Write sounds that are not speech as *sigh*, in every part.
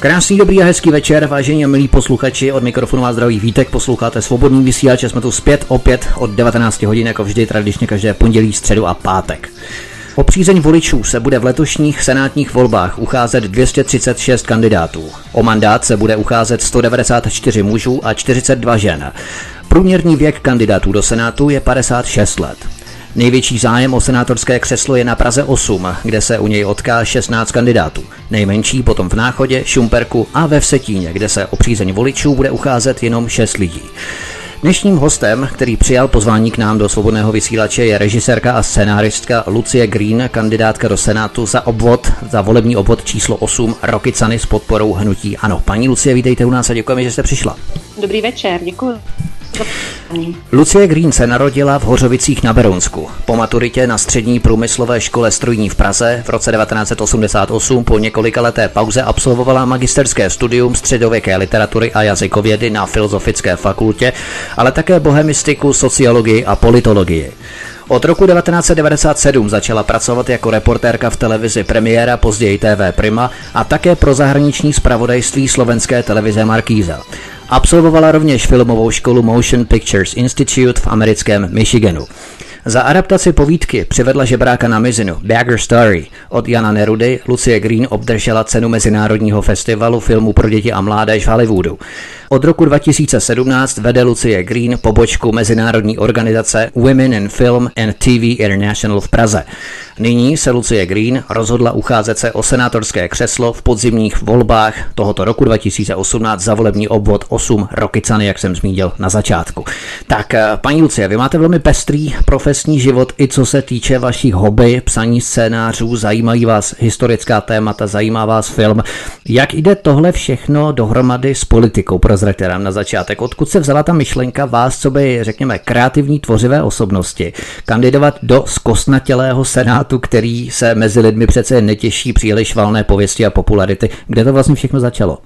Krásný, dobrý a hezký večer, vážení a milí posluchači, od mikrofonu vás zdraví Vítek, posloucháte svobodný vysílač, jsme tu zpět opět od 19 hodin, jako vždy, tradičně každé pondělí, středu a pátek. O přízeň voličů se bude v letošních senátních volbách ucházet 236 kandidátů. O mandát se bude ucházet 194 mužů a 42 žen. Průměrný věk kandidátů do Senátu je 56 let. Největší zájem o senátorské křeslo je na Praze 8, kde se u něj odká 16 kandidátů. Nejmenší potom v Náchodě, Šumperku a ve Vsetíně, kde se o přízeň voličů bude ucházet jenom 6 lidí. Dnešním hostem, který přijal pozvání k nám do svobodného vysílače, je režisérka a scenáristka Lucie Green, kandidátka do Senátu za obvod, za volební obvod číslo 8 Rokicany s podporou hnutí Ano. Paní Lucie, vítejte u nás a děkujeme, že jste přišla. Dobrý večer, děkuji. Lucie Green se narodila v Hořovicích na Berounsku. Po maturitě na střední průmyslové škole strojní v Praze v roce 1988 po několika leté pauze absolvovala magisterské studium středověké literatury a jazykovědy na Filozofické fakultě, ale také bohemistiku, sociologii a politologii. Od roku 1997 začala pracovat jako reportérka v televizi Premiéra, později TV Prima a také pro zahraniční zpravodajství slovenské televize Markíza. Absolvovala rovněž filmovou školu Motion Pictures Institute v americkém Michiganu. Za adaptaci povídky přivedla žebráka na mizinu Bagger Story od Jana Nerudy Lucie Green obdržela cenu Mezinárodního festivalu filmu pro děti a mládež v Hollywoodu. Od roku 2017 vede Lucie Green pobočku mezinárodní organizace Women in Film and TV International v Praze. Nyní se Lucie Green rozhodla ucházet se o senátorské křeslo v podzimních volbách tohoto roku 2018 za volební obvod 8 Rokicany, jak jsem zmínil na začátku. Tak, eh, paní Lucie, vy máte velmi pestrý profesní život, i co se týče vašich hobby, psaní scénářů, zajímají vás historická témata, zajímá vás film. Jak jde tohle všechno dohromady s politikou? Prozraďte nám na začátek. Odkud se vzala ta myšlenka vás, co by, řekněme, kreativní tvořivé osobnosti, kandidovat do zkostnatělého senátu tématu, který se mezi lidmi přece netěší příliš valné pověsti a popularity. Kde to vlastně všechno začalo?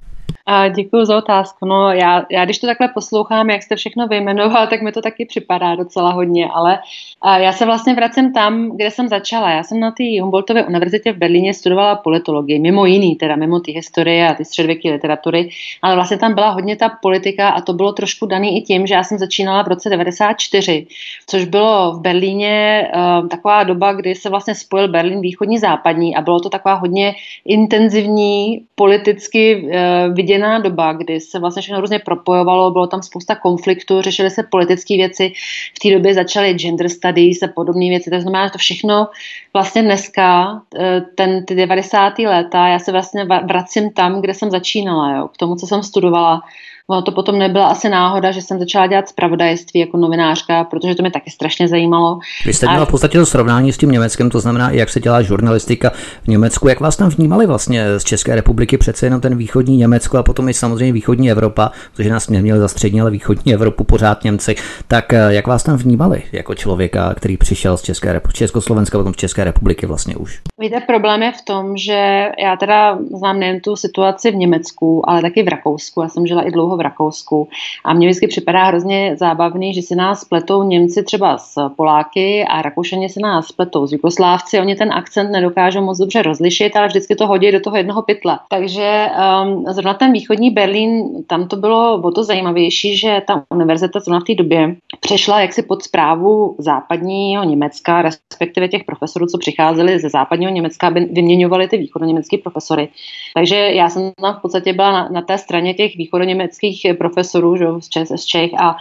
Děkuji za otázku. No, já, já když to takhle poslouchám, jak jste všechno vyjmenoval, *laughs* tak mi to taky připadá docela hodně, ale a já se vlastně vracím tam, kde jsem začala. Já jsem na té Humboldtově univerzitě v Berlíně studovala politologii, mimo jiný, teda mimo ty historie a ty středověké literatury, ale vlastně tam byla hodně ta politika a to bylo trošku daný i tím, že já jsem začínala v roce 94, což bylo v Berlíně uh, taková doba, kdy se vlastně spojil Berlín východní západní a bylo to taková hodně intenzivní politicky uh, viděná doba, kdy se vlastně všechno různě propojovalo, bylo tam spousta konfliktů, řešily se politické věci, v té době začaly gender studies a podobné věci, to znamená, že to všechno vlastně dneska, eh, ten, ty 90. léta, já se vlastně vracím tam, kde jsem začínala, jo, k tomu, co jsem studovala, Ono to potom nebyla asi náhoda, že jsem začala dělat zpravodajství jako novinářka, protože to mě taky strašně zajímalo. Vy jste měla v podstatě to srovnání s tím Německem, to znamená, jak se dělá žurnalistika v Německu. Jak vás tam vnímali vlastně z České republiky přece jenom ten východní Německo a potom i samozřejmě východní Evropa, protože nás neměli za střední, ale východní Evropu pořád Němci. Tak eh, jak vás tam vnímali jako člověka, který přišel z České republiky, Československa, potom z České republiky vlastně už? Víte, problém je v tom, že já teda znám nejen tu situaci v Německu, ale taky v Rakousku. Já jsem žila i dlouho v Rakousku. A mně vždycky připadá hrozně zábavný, že si nás pletou Němci třeba s Poláky a Rakušani se nás pletou s Jugoslávci. Oni ten akcent nedokážou moc dobře rozlišit, ale vždycky to hodí do toho jednoho pytle. Takže um, zrovna ten východní Berlín, tam to bylo o to zajímavější, že ta univerzita zrovna v té době přešla jaksi pod zprávu západního Německa, respektive těch profesorů, co přicházeli ze západního Německa, vyměňovali ty východoněmecké profesory. Takže já jsem tam v podstatě byla na, na té straně těch východoněmeckých profesorů že, z, Čech, z Čech a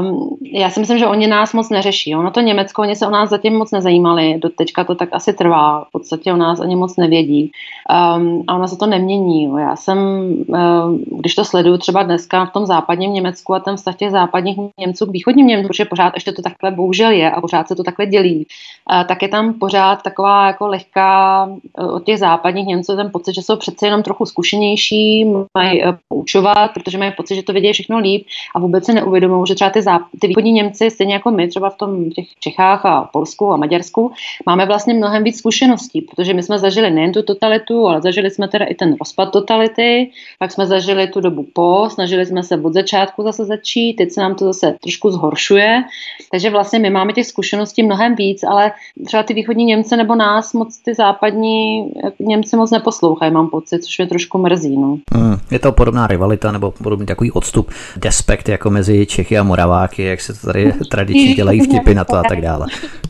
um, já si myslím, že oni nás moc neřeší. Ono to Německo, oni se o nás zatím moc nezajímali, do teďka to tak asi trvá, v podstatě o nás ani moc nevědí um, a ono se to nemění. Jo. Já jsem, um, když to sleduju třeba dneska v tom západním Německu a ten vztah těch západních Němců k východním Němcům, protože pořád ještě to takhle bohužel je a pořád se to takhle dělí, uh, tak je tam pořád taková jako lehká uh, od těch západních Němců ten pocit, že jsou přece jenom trochu zkušenější, mají uh, poučovat, protože mají pocit, že to vědí všechno líp a vůbec se neuvědomují, že třeba ty, záp- ty východní Němci, stejně jako my, třeba v tom těch Čechách a Polsku a Maďarsku, máme vlastně mnohem víc zkušeností, protože my jsme zažili nejen tu totalitu, ale zažili jsme teda i ten rozpad totality, pak jsme zažili tu dobu po, snažili jsme se od začátku zase začít, teď se nám to zase trošku zhoršuje. Takže vlastně my máme těch zkušeností mnohem víc, ale třeba ty východní Němce nebo nás moc ty západní Němci moc neposlouchají, mám pocit, což mě trošku mrzí. No. Hmm, je to podobná rivalita nebo podobný takový odstup, despekt jako mezi Čechy a Moraváky, jak se to tady *laughs* tradičně dělají vtipy na to a tak dále.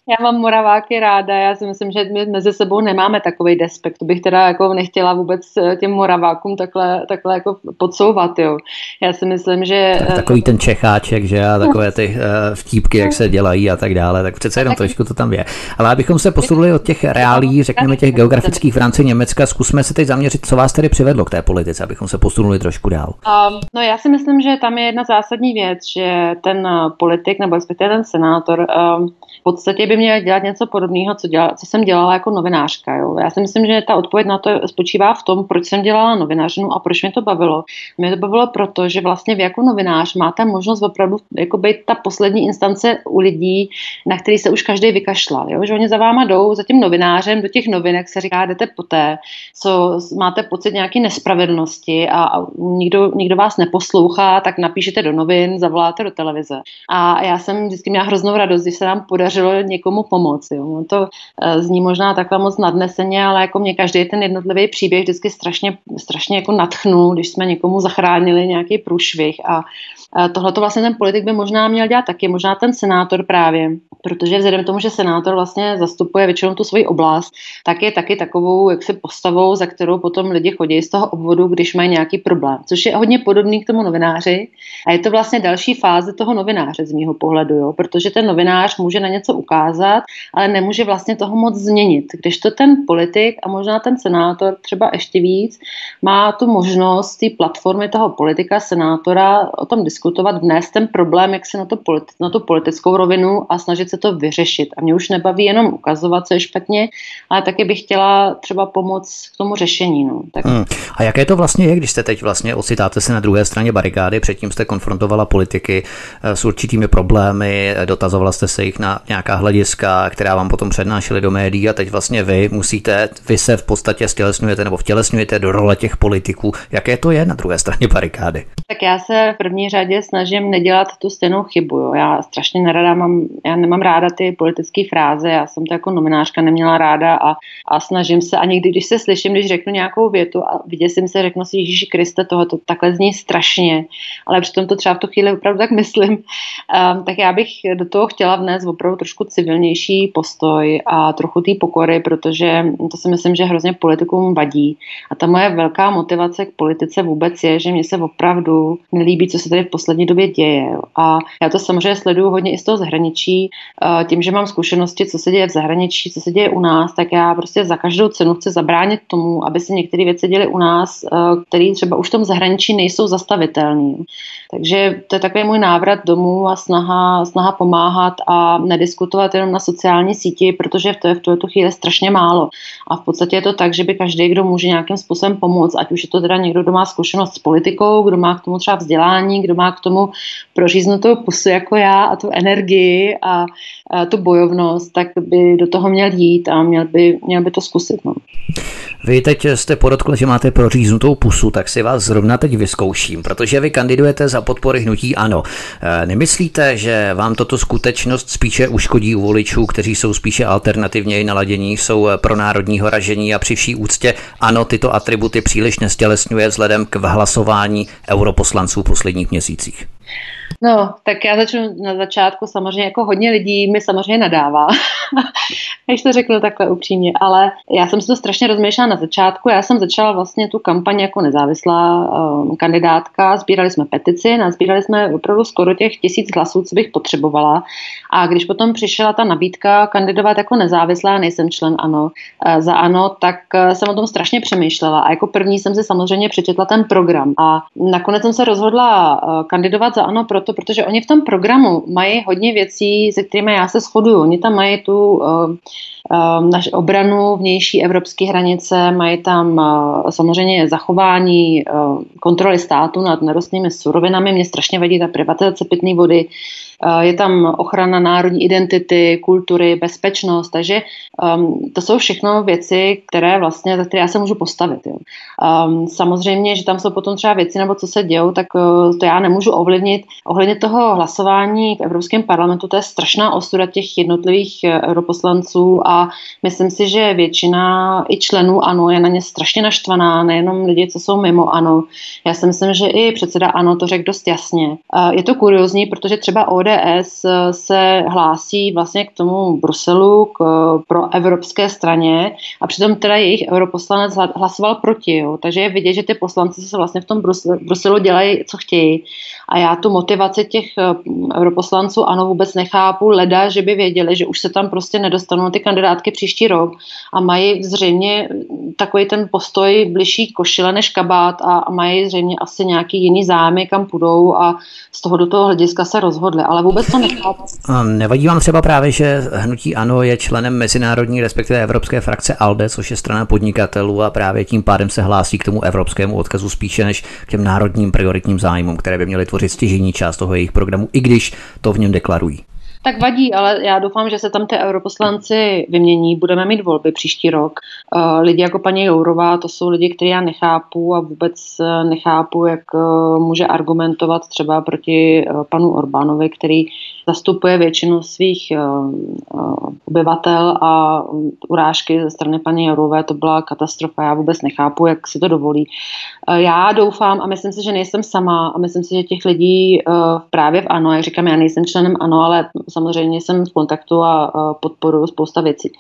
Já mám Moraváky ráda, já si myslím, že my mezi sebou nemáme takový despekt. To bych teda jako nechtěla vůbec eh, těm Moravákům takhle, takhle jako podsouvat. Jo. Já si myslím, že... Tak, takový ten Čecháček, že a takové ty uh, vtípky, jak se dělají a tak dále, tak přece jenom trošku to tam je. Ale abychom se posunuli od těch reálí, řekněme těch geografických v rámci Německa, zkusme se teď zaměřit, co vás tedy přivedlo k té politice, abychom se posunuli trošku dál. Um, no já si myslím, že tam je jedna zásadní věc, že ten eh, politik nebo respektive ten senátor um, podstatě by měl dělat něco podobného, co, dělala, co jsem dělala jako novinářka. Jo. Já si myslím, že ta odpověď na to spočívá v tom, proč jsem dělala novinářinu a proč mě to bavilo. Mě to bavilo proto, že vlastně vy jako novinář máte možnost opravdu jako být ta poslední instance u lidí, na který se už každý vykašlal. Jo. Že oni za váma jdou, za tím novinářem do těch novinek se říká, jdete poté, co máte pocit nějaké nespravedlnosti a, a nikdo, nikdo vás neposlouchá, tak napíšete do novin, zavoláte do televize. A já jsem vždycky měla hroznou radost, když se nám podařilo někomu pomoci. Jo. No to eh, zní možná takhle moc nadneseně, ale jako mě každý ten jednotlivý příběh vždycky strašně, strašně jako natchnul, když jsme někomu zachránili nějaký průšvih a Tohle to vlastně ten politik by možná měl dělat taky, možná ten senátor právě, protože vzhledem k tomu, že senátor vlastně zastupuje většinou tu svoji oblast, tak je taky takovou jaksi postavou, za kterou potom lidi chodí z toho obvodu, když mají nějaký problém, což je hodně podobný k tomu novináři a je to vlastně další fáze toho novináře z mýho pohledu, jo? protože ten novinář může na něco ukázat, ale nemůže vlastně toho moc změnit, když to ten politik a možná ten senátor třeba ještě víc má tu možnost té platformy toho politika, senátora o tom diskutovat dnes ten problém, jak se na, to politi- na tu politickou rovinu a snažit se to vyřešit. A mě už nebaví jenom ukazovat, co je špatně, ale taky bych chtěla třeba pomoct k tomu řešení. No. Tak... Hmm. A jaké to vlastně je, když jste teď vlastně ocitáte se na druhé straně barikády, předtím jste konfrontovala politiky eh, s určitými problémy, dotazovala jste se jich na nějaká hlediska, která vám potom přednášely do médií a teď vlastně vy musíte, vy se v podstatě stělesňujete nebo vtělesňujete do role těch politiků. Jaké to je na druhé straně barikády? Tak já se v první řadě snažím nedělat tu stejnou chybu. Jo. Já strašně nerada mám, já nemám ráda ty politické fráze, já jsem to jako novinářka neměla ráda a, a snažím se a někdy, když se slyším, když řeknu nějakou větu a jsem se, řeknu si, Ježíši Kriste, toho to takhle zní strašně, ale přitom to třeba v tu chvíli opravdu tak myslím, um, tak já bych do toho chtěla vnést opravdu trošku civilnější postoj a trochu té pokory, protože to si myslím, že hrozně politikům vadí. A ta moje velká motivace k politice vůbec je, že mě se opravdu nelíbí, co se tady v poslední době děje. A já to samozřejmě sleduju hodně i z toho zahraničí. Tím, že mám zkušenosti, co se děje v zahraničí, co se děje u nás, tak já prostě za každou cenu chci zabránit tomu, aby se některé věci děly u nás, které třeba už v tom zahraničí nejsou zastavitelné. Takže to je takový můj návrat domů a snaha, snaha pomáhat a nediskutovat jenom na sociální síti, protože to je v tuto chvíli strašně málo. A v podstatě je to tak, že by každý, kdo může nějakým způsobem pomoct, ať už je to teda někdo, kdo má zkušenost s politikou, kdo má k tomu třeba vzdělání, kdo má k tomu proříznutou pusu jako já a tu energii a, a tu bojovnost, tak by do toho měl jít a měl by, měl by to zkusit. No. Vy teď jste podotkl, že máte proříznutou pusu, tak si vás zrovna teď vyzkouším, protože vy kandidujete za podpory hnutí ANO. E, nemyslíte, že vám toto skutečnost spíše uškodí u voličů, kteří jsou spíše alternativně naladění, jsou pro národního ražení a při vší úctě ANO tyto atributy příliš nestělesňuje vzhledem k hlasování europoslanců v posledních měsících? No, tak já začnu na začátku. Samozřejmě jako hodně lidí mi samozřejmě nadává, *laughs* když to řeknu takhle upřímně, ale já jsem si to strašně rozmýšlela na začátku. Já jsem začala vlastně tu kampaň jako nezávislá um, kandidátka. Sbírali jsme petici, nazbírali jsme opravdu skoro těch tisíc hlasů, co bych potřebovala. A když potom přišla ta nabídka kandidovat jako nezávislá, nejsem člen ANO, uh, za ANO, tak uh, jsem o tom strašně přemýšlela. A jako první jsem si samozřejmě přečetla ten program. A nakonec jsem se rozhodla uh, kandidovat za ANO, proto, protože oni v tom programu mají hodně věcí, se kterými já se shoduju. Oni tam mají tu uh, uh, naši obranu vnější evropské hranice, mají tam uh, samozřejmě zachování kontroly státu nad nerostnými surovinami. Mě strašně vadí ta privatizace pitné vody. Je tam ochrana národní identity, kultury, bezpečnost, takže um, to jsou všechno věci, které vlastně, za které já se můžu postavit. Jo. Um, samozřejmě, že tam jsou potom třeba věci, nebo co se dějou, tak uh, to já nemůžu ovlivnit. Ohledně toho hlasování v Evropském parlamentu, to je strašná osuda těch jednotlivých uh, europoslanců a myslím si, že většina i členů ANO je na ně strašně naštvaná, nejenom lidi, co jsou mimo ANO. Já si myslím, že i předseda ANO to řekl dost jasně. Uh, je to kuriozní, protože třeba ODS uh, se hlásí vlastně k tomu Bruselu, k, pro evropské straně a přitom teda jejich europoslanec hlasoval proti. Jo. Takže je vidět, že ty poslanci se vlastně v tom Bruselu dělají, co chtějí. A já tu motivaci těch eh, europoslanců ano vůbec nechápu, leda, že by věděli, že už se tam prostě nedostanou ty kandidátky příští rok a mají zřejmě takový ten postoj bližší košile než kabát a mají zřejmě asi nějaký jiný zájem, kam půjdou a z toho do toho hlediska se rozhodli, ale vůbec to nechápu. Nevadí vám třeba právě, že hnutí ANO je členem mezinárodní, respektive evropské frakce ALDE, což je strana podnikatelů a právě tím pádem se hlásí k tomu evropskému odkazu spíše než k těm národním prioritním zájmům, které by měly tvořit stěžení část toho jejich programu, i když to v něm deklarují. Tak vadí, ale já doufám, že se tam ty europoslanci vymění. Budeme mít volby příští rok. Eh, lidi jako paní Jourová, to jsou lidi, které já nechápu a vůbec eh, nechápu, jak eh, může argumentovat třeba proti panu Orbánovi, který zastupuje většinu svých obyvatel a urážky ze strany paní Jourové, to byla katastrofa. Já vůbec nechápu, jak si to dovolí. Já doufám a myslím si, že nejsem sama a myslím si, že těch lidí právě v ANO, jak říkám, já nejsem členem ANO, ale samozřejmě jsem v kontaktu a podporuji spousta věcí.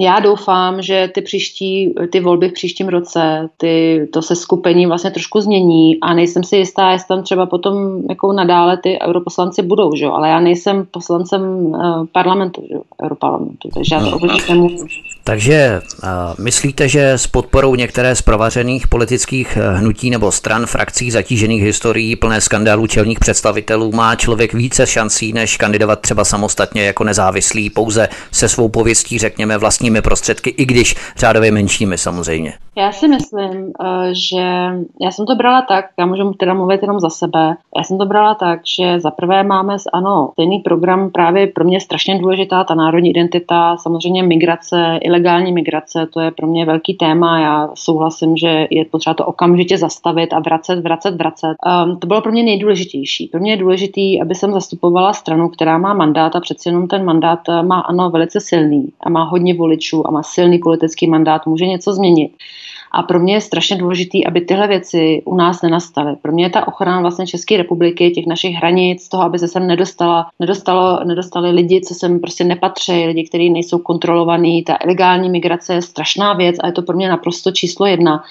Já doufám, že ty příští, ty volby v příštím roce, ty, to se skupení vlastně trošku změní a nejsem si jistá, jestli tam třeba potom jako nadále ty europoslanci budou, že? ale já nejsem poslancem uh, parlamentu, že? europarlamentu, takže já to no. nemůžu. Takže uh, myslíte, že s podporou některé z provařených politických eh, hnutí nebo stran, frakcí zatížených historií plné skandálů čelních představitelů má člověk více šancí, než kandidovat třeba samostatně jako nezávislý, pouze se svou pověstí, řekněme, vlastními prostředky, i když řádově menšími samozřejmě? Já si myslím, eh, že já jsem to brala tak, já můžu teda mluvit jenom za sebe, já jsem to brala tak, že za prvé máme s ANO stejný program, právě pro mě strašně důležitá ta národní identita, samozřejmě migrace, ilegální migrace, to je pro mě velký téma, já souhlasím, že je potřeba to okamžitě zastavit a vracet, vracet, vracet. Um, to bylo pro mě nejdůležitější. Pro mě je důležitý, aby jsem zastupovala stranu, která má mandát a přeci jenom ten mandát eh, má ANO velice silný a má hodně voličů a má silný politický mandát, může něco změnit. A pro mě je strašně důležité, aby tyhle věci u nás nenastaly. Pro mě je ta ochrana vlastně České republiky, těch našich hranic, toho, aby se sem nedostala, nedostalo, nedostali lidi, co sem prostě nepatří, lidi, kteří nejsou kontrolovaní. Ta ilegální migrace je strašná věc a je to pro mě naprosto číslo jedna.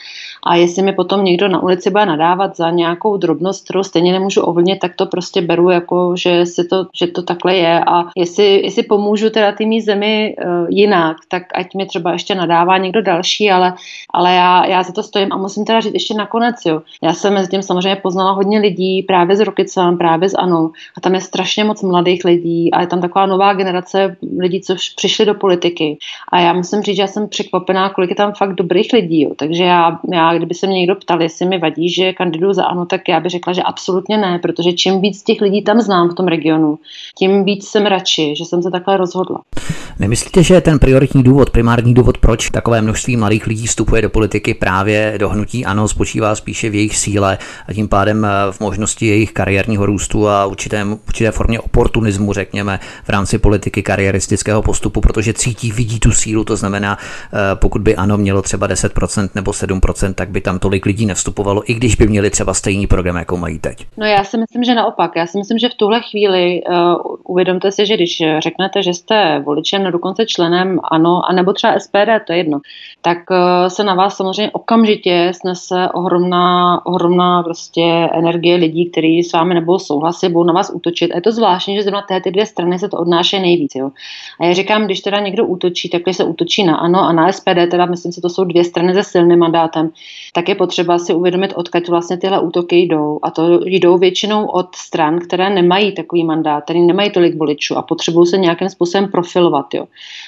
A jestli mi potom někdo na ulici bude nadávat za nějakou drobnost, kterou stejně nemůžu ovlivnit, tak to prostě beru jako, že, si to, že to takhle je. A jestli, jestli pomůžu teda tými zemi uh, jinak, tak ať mi třeba ještě nadává někdo další, ale, ale já, já za to stojím a musím teda říct ještě nakonec, jo. Já jsem mezi tím samozřejmě poznala hodně lidí právě z Rokicem, právě z ANO a tam je strašně moc mladých lidí a je tam taková nová generace lidí, co přišli do politiky. A já musím říct, že já jsem překvapená, kolik je tam fakt dobrých lidí, jo. takže já, já kdyby se mě někdo ptal, jestli mi vadí, že kandiduju za ANO, tak já bych řekla, že absolutně ne, protože čím víc těch lidí tam znám v tom regionu, tím víc jsem radši, že jsem se takhle rozhodla. Nemyslíte, že ten prioritní důvod, primární důvod, proč takové množství mladých lidí vstupuje do politiky právě do hnutí ANO, spočívá spíše v jejich síle a tím pádem eh, v možnosti jejich kariérního růstu a určité, určité formě oportunismu, řekněme, v rámci politiky kariéristického postupu, protože cítí, vidí tu sílu, to znamená, eh, pokud by ANO mělo třeba 10% nebo 7%, tak by tam tolik lidí nevstupovalo, i když by měli třeba stejný program, jako mají teď. No já si myslím, že naopak. Já si myslím, že v tuhle chvíli uh, uvědomte si, že když řeknete, že jste voličem, no dokonce členem ANO, anebo třeba SPD, to je jedno, tak uh, se na vás samozřejmě okamžitě snese ohromná, ohromná prostě energie lidí, kteří s vámi nebudou souhlasit, budou na vás útočit. A je to zvláštní, že zrovna té ty dvě strany se to odnáší nejvíc. Jo. A já říkám, když teda někdo útočí, tak se útočí na ANO a na SPD, teda myslím si, to jsou dvě strany se silným mandátem, tak je potřeba si uvědomit, odkud vlastně tyhle útoky jdou. A to jdou většinou od stran, které nemají takový mandát, které nemají tolik voličů a potřebují se nějakým způsobem profilovat. Jo.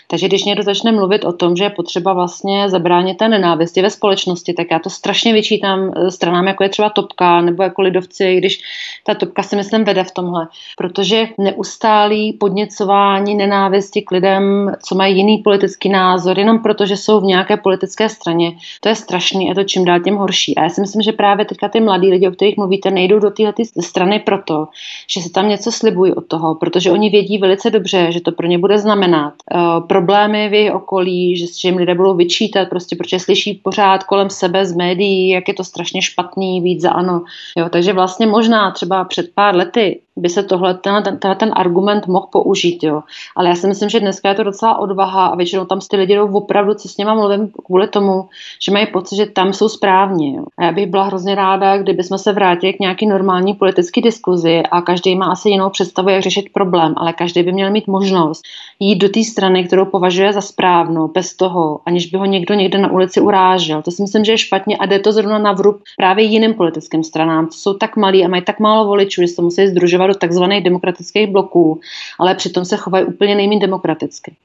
Takže když někdo začne mluvit o tom, že je potřeba vlastně zabránit té nenávisti ve společnosti, tak já to strašně vyčítám eh, stranám, jako je třeba Topka nebo jako Lidovci, když ta Topka si myslím vede v tomhle. Protože neustálý podněcování nenávisti k lidem, co mají jiný politický názor, jenom proto, že jsou v nějaké politické straně, to je strašný a to čím dál tím horší. A já si myslím, že právě teďka ty mladí lidi, o kterých mluvíte, nejdou do téhle strany proto, že se tam něco slibují od toho, protože oni vědí velice dobře, že to pro ně bude znamenat uh, problémy v jejich okolí, že, že jim lidé budou vyčítat, prostě protože slyší pořád kolem sebe z médií, jak je to strašně špatný, víc za ano. Jo, takže vlastně možná třeba před pár lety by se tohle, ten, ten, ten argument mohl použít, jo. Ale já si myslím, že dneska je to docela odvaha a většinou tam ty lidi jdou opravdu, co s něma mluvím, kvůli tomu, že mají pocit, že tam jsou správně. Jo. A já bych byla hrozně ráda, kdyby jsme se vrátili k nějaký normální politické diskuzi a každý má asi jinou představu, jak řešit problém, ale každý by měl mít možnost jít do té strany, kterou považuje za správnou, bez toho, aniž by ho někdo někde na ulici urážel. To si myslím, že je špatně a jde to zrovna na vrub právě jiným politickým stranám, co jsou tak malí a mají tak málo voličů, že se musí združovat do takzvaných demokratických bloků, ale přitom se chovají úplně nejméně demokraticky.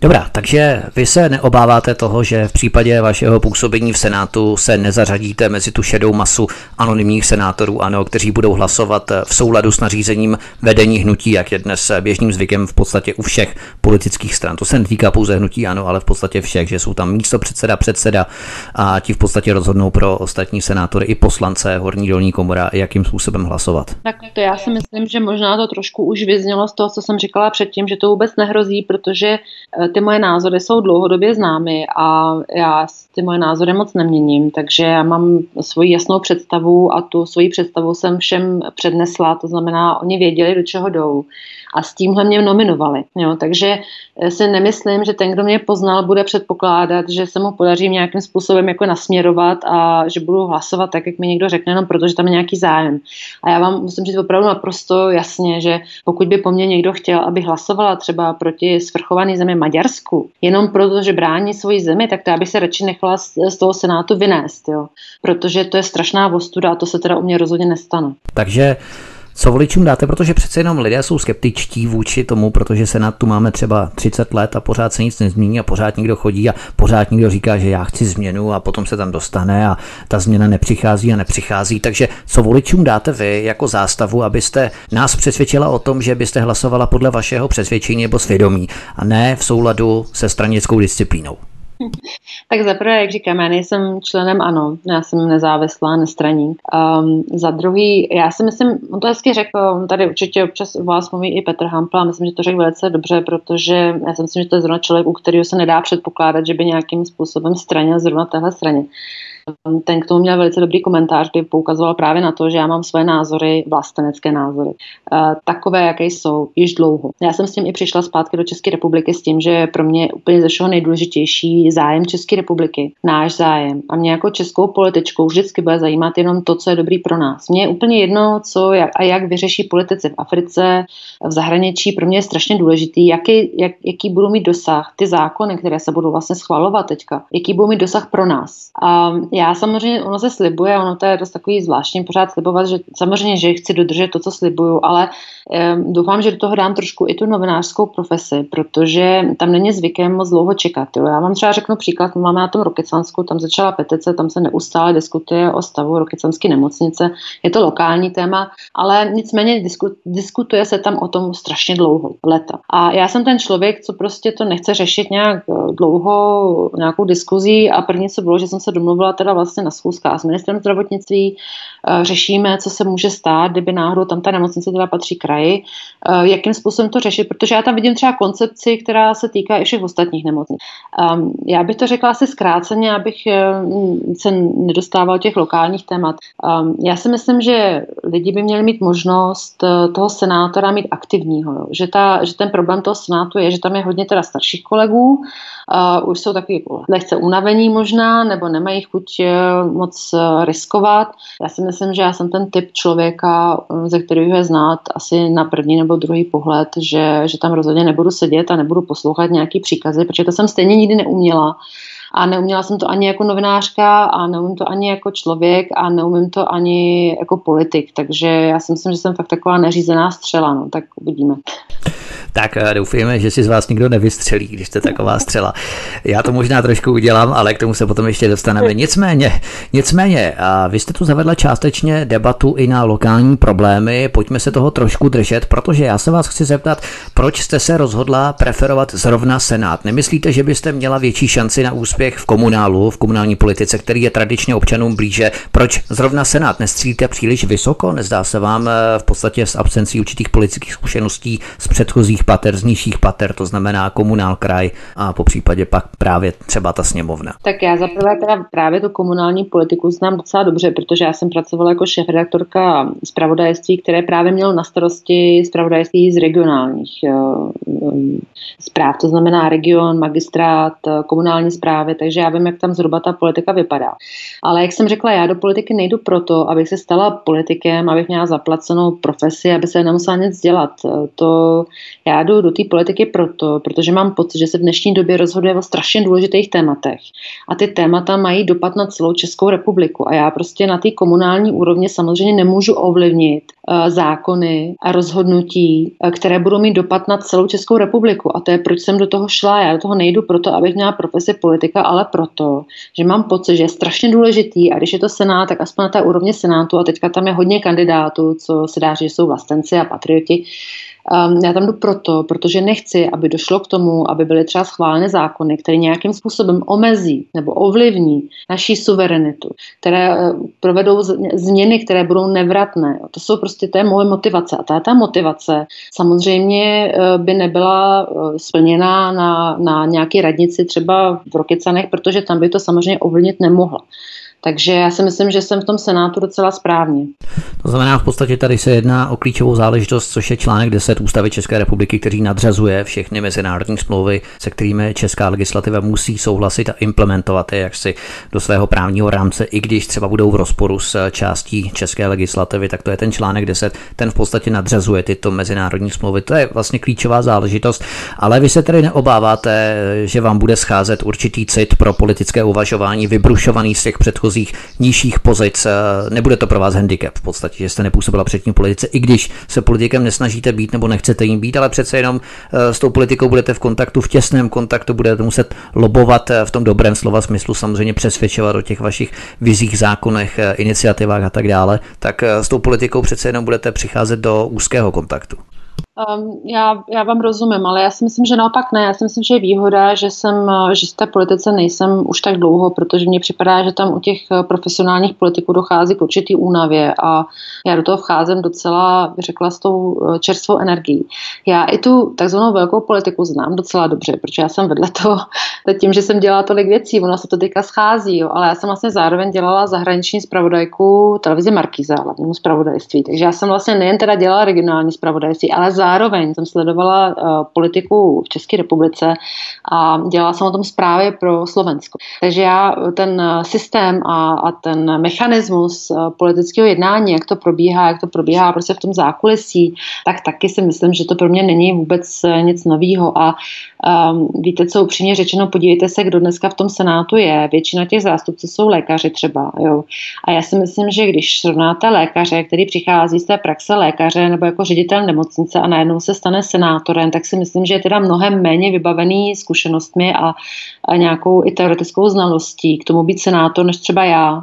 Dobrá, takže vy se neobáváte toho, že v případě vašeho působení v Senátu se nezařadíte mezi tu šedou masu anonymních senátorů, ano, kteří budou hlasovat v souladu s nařízením vedení hnutí, jak je dnes běžným zvykem v podstatě u všech politických stran. To se netýká pouze hnutí, ano, ale v podstatě všech, že jsou tam místo předseda, předseda a ti v podstatě rozhodnou pro ostatní senátory i poslance, horní dolní komora, jakým způsobem hlasovat. Tak to já si myslím, že možná to trošku už vyznělo z toho, co jsem říkala předtím, že to vůbec nehrozí, protože eh, ty moje názory jsou dlouhodobě známy a já ty moje názory moc neměním, takže já mám svoji jasnou představu a tu svoji představu jsem všem přednesla, to znamená, oni věděli, do čeho jdou a s tímhle mě nominovali. Jo, takže eh, si nemyslím, že ten, kdo mě poznal, bude předpokládat, že se mu podaří nějakým způsobem jako nasměrovat a že budu hlasovat tak, jak mi někdo řekne, jenom protože tam je nějaký zájem. A já vám musím říct opravdu naprosto jasně, že pokud by po mně někdo chtěl, aby hlasovala třeba proti svrchované zemi Maďarsku, jenom proto, že brání svoji zemi, tak to já bych se radši nechala z toho Senátu vynést, jo. protože to je strašná vostuda a to se teda u mě rozhodně nestane. Takže co voličům dáte, protože přece jenom lidé jsou skeptičtí vůči tomu, protože se na tu máme třeba 30 let a pořád se nic nezmění a pořád někdo chodí a pořád někdo říká, že já chci změnu a potom se tam dostane a ta změna nepřichází a nepřichází. Takže co voličům dáte vy jako zástavu, abyste nás přesvědčila o tom, že byste hlasovala podle vašeho přesvědčení nebo svědomí a ne v souladu se stranickou disciplínou? Tak zaprvé, jak říkám, já nejsem členem ANO, já jsem nezávislá, nestraník. Um, za druhý, já si myslím, on to hezky řekl, tady určitě občas u vás mluví i Petr Hampla, myslím, že to řekl velice dobře, protože já si myslím, že to je zrovna člověk, u kterého se nedá předpokládat, že by nějakým způsobem stranil zrovna téhle straně ten k tomu měl velice dobrý komentář, kdy poukazoval právě na to, že já mám své názory, vlastenecké názory, eh, takové, jaké jsou, již dlouho. Já jsem s tím i přišla zpátky do České republiky s tím, že pro mě úplně ze všeho nejdůležitější zájem České republiky, náš zájem. A mě jako českou političkou vždycky bude zajímat jenom to, co je dobrý pro nás. Mně je úplně jedno, co jak, a jak vyřeší politici v Africe, v zahraničí. Pro mě je strašně důležitý, jaký, jak, jaký budou mít dosah ty zákony, které se budou vlastně schvalovat teďka, jaký budou mít dosah pro nás. A já samozřejmě, ono se slibuje, ono to je dost takový zvláštní pořád slibovat, že samozřejmě, že chci dodržet to, co slibuju, ale um, doufám, že do toho dám trošku i tu novinářskou profesi, protože tam není zvykem moc dlouho čekat. Jo. Já vám třeba řeknu příklad, máme na tom Rokycansku, tam začala petice, tam se neustále diskutuje o stavu Rokycanské nemocnice, je to lokální téma, ale nicméně disku, diskutuje se tam o tom strašně dlouho, leta. A já jsem ten člověk, co prostě to nechce řešit nějak eh, dlouho, nějakou diskuzí a první co bylo, že jsem se domluvila teda vlastně na schůzkách s ministrem zdravotnictví, eh, řešíme, co se může stát, kdyby náhodou tam ta nemocnice teda patří kraji, eh, jakým způsobem to řešit, protože já tam vidím třeba koncepci, která se týká i všech ostatních nemocnic. Ehm, já bych to řekla asi zkráceně, abych eh, se nedostával těch lokálních témat. Ehm, já si myslím, že lidi by měli mít možnost toho senátora mít aktivního, že, ta, že ten problém toho senátu je, že tam je hodně teda starších kolegů, už jsou takový lehce unavení možná, nebo nemají chuť moc uh, riskovat. Já si myslím, že já jsem ten typ člověka, um, ze kterého je znát asi na první nebo druhý pohled, že, že tam rozhodně nebudu sedět a nebudu poslouchat nějaký příkazy, protože to jsem stejně nikdy neuměla A neuměla jsem to ani jako novinářka a neumím to ani jako člověk a neumím to ani jako politik. Takže já si myslím, že jsem fakt taková neřízená střela. No, tak uvidíme. Tak eh, doufujeme, že si z vás nikdo nevystřelí, když jste taková střela. Já to možná trošku udělám, ale k tomu se potom ještě dostaneme. Nicméně, nicméně, vy jste tu zavedla částečně debatu i na lokální problémy. Pojďme se toho trošku držet, protože já se vás chci zeptat, proč jste se rozhodla preferovat zrovna Senát? Nemyslíte, že byste měla větší šanci na úspěch v komunálu, v komunální politice, který je tradičně občanům blíže? Proč zrovna Senát? Nestřílíte příliš vysoko? Nezdá se vám eh, v podstatě s absencí určitých politických zkušeností z předchozích pater, z nižších pater, to znamená komunál, kraj a po případě pak právě třeba ta sněmovna? Tak já zaprvé teda právě tu komunální politiku znám docela dobře, protože já jsem pracovala jako šéf-redaktorka zpravodajství, které právě mělo na starosti zpravodajství z regionálních zpráv, to znamená region, magistrát, komunální zprávy, takže já vím, jak tam zhruba ta politika vypadá. Ale jak jsem řekla, já do politiky nejdu proto, abych se stala politikem, abych měla zaplacenou profesi, aby se nemusela nic dělat. To já jdu do té politiky proto, protože mám pocit, že se v dnešní době rozhoduje o strašně důležitých tématech. A ty témata mají dopad na celou Českou republiku. A já prostě na té komunální úrovni samozřejmě nemůžu ovlivnit uh, zákony a rozhodnutí, uh, které budou mít dopad na celou Českou republiku. A to je, proč jsem do toho šla. Já do toho nejdu proto, abych měla profesi politika, ale proto, že mám pocit, že je strašně důležitý. A když je to Senát, tak aspoň na té úrovni Senátu, a teďka tam je hodně kandidátů, co se dá, že jsou vlastenci a patrioti, Um, já tam jdu proto, protože nechci, aby došlo k tomu, aby byly třeba schváleny zákony, které nějakým způsobem omezí nebo ovlivní naší suverenitu, které uh, provedou změny, které budou nevratné. To jsou prostě, je moje motivace. A ta, ta motivace samozřejmě uh, by nebyla uh, splněná na, na nějaké radnici třeba v Rokycanech, protože tam by to samozřejmě ovlivnit nemohla. Takže já si myslím, že jsem v tom Senátu docela správně. To znamená, v podstatě tady se jedná o klíčovou záležitost, což je článek 10 Ústavy České republiky, který nadřazuje všechny mezinárodní smlouvy, se kterými česká legislativa musí souhlasit a implementovat je jaksi do svého právního rámce, i když třeba budou v rozporu s částí české legislativy, tak to je ten článek 10, ten v podstatě nadřazuje tyto mezinárodní smlouvy. To je vlastně klíčová záležitost, ale vy se tedy neobáváte, že vám bude scházet určitý cit pro politické uvažování vybrušovaný z těch předchozích předchozích nižších pozic. Eh, nebude to pro vás handicap v podstatě, že jste nepůsobila předtím politice, i když se politikem nesnažíte být nebo nechcete jim být, ale přece jenom eh, s tou politikou budete v kontaktu, v těsném kontaktu, budete muset lobovat eh, v tom dobrém slova smyslu, samozřejmě přesvědčovat o těch vašich vizích, zákonech, iniciativách a tak dále, tak s tou politikou přece jenom budete přicházet do úzkého kontaktu. Um, já, já vám rozumím, ale já si myslím, že naopak ne. Já si myslím, že je výhoda, že jsem, že z té politice nejsem už tak dlouho, protože mně připadá, že tam u těch eh, profesionálních politiků dochází k určitý únavě a já do toho vcházím docela, řekla, s tou eh, čerstvou energií. Já i tu takzvanou velkou politiku znám docela dobře, protože já jsem vedle toho, *laughs* tím, že jsem dělala tolik věcí, ono se to teďka schází, jo, ale já jsem vlastně zároveň dělala zahraniční zpravodajku televize Markíza, hlavnímu zpravodajství. Takže já jsem vlastně nejen teda dělala regionální zpravodajství, ale za zároveň jsem sledovala uh, politiku v České republice a dělala jsem o tom zprávy pro Slovensko. Takže já ten eh, systém a, a ten mechanismus uh, politického jednání, jak to probíhá, jak to probíhá prostě v tom zákulisí, tak taky si myslím, že to pro mě není vůbec nic nového a um, víte co, upřímně řečeno, podívejte se, kdo dneska v tom Senátu je. Většina těch zástupců jsou lékaři třeba. Jo. A já si myslím, že když srovnáte lékaře, který přichází z té praxe lékaře nebo jako ředitel nemocnice a najednou se stane senátorem, tak si myslím, že je teda mnohem méně vybavený zkušenostmi a, a nějakou i teoretickou znalostí k tomu být senátor, než třeba já.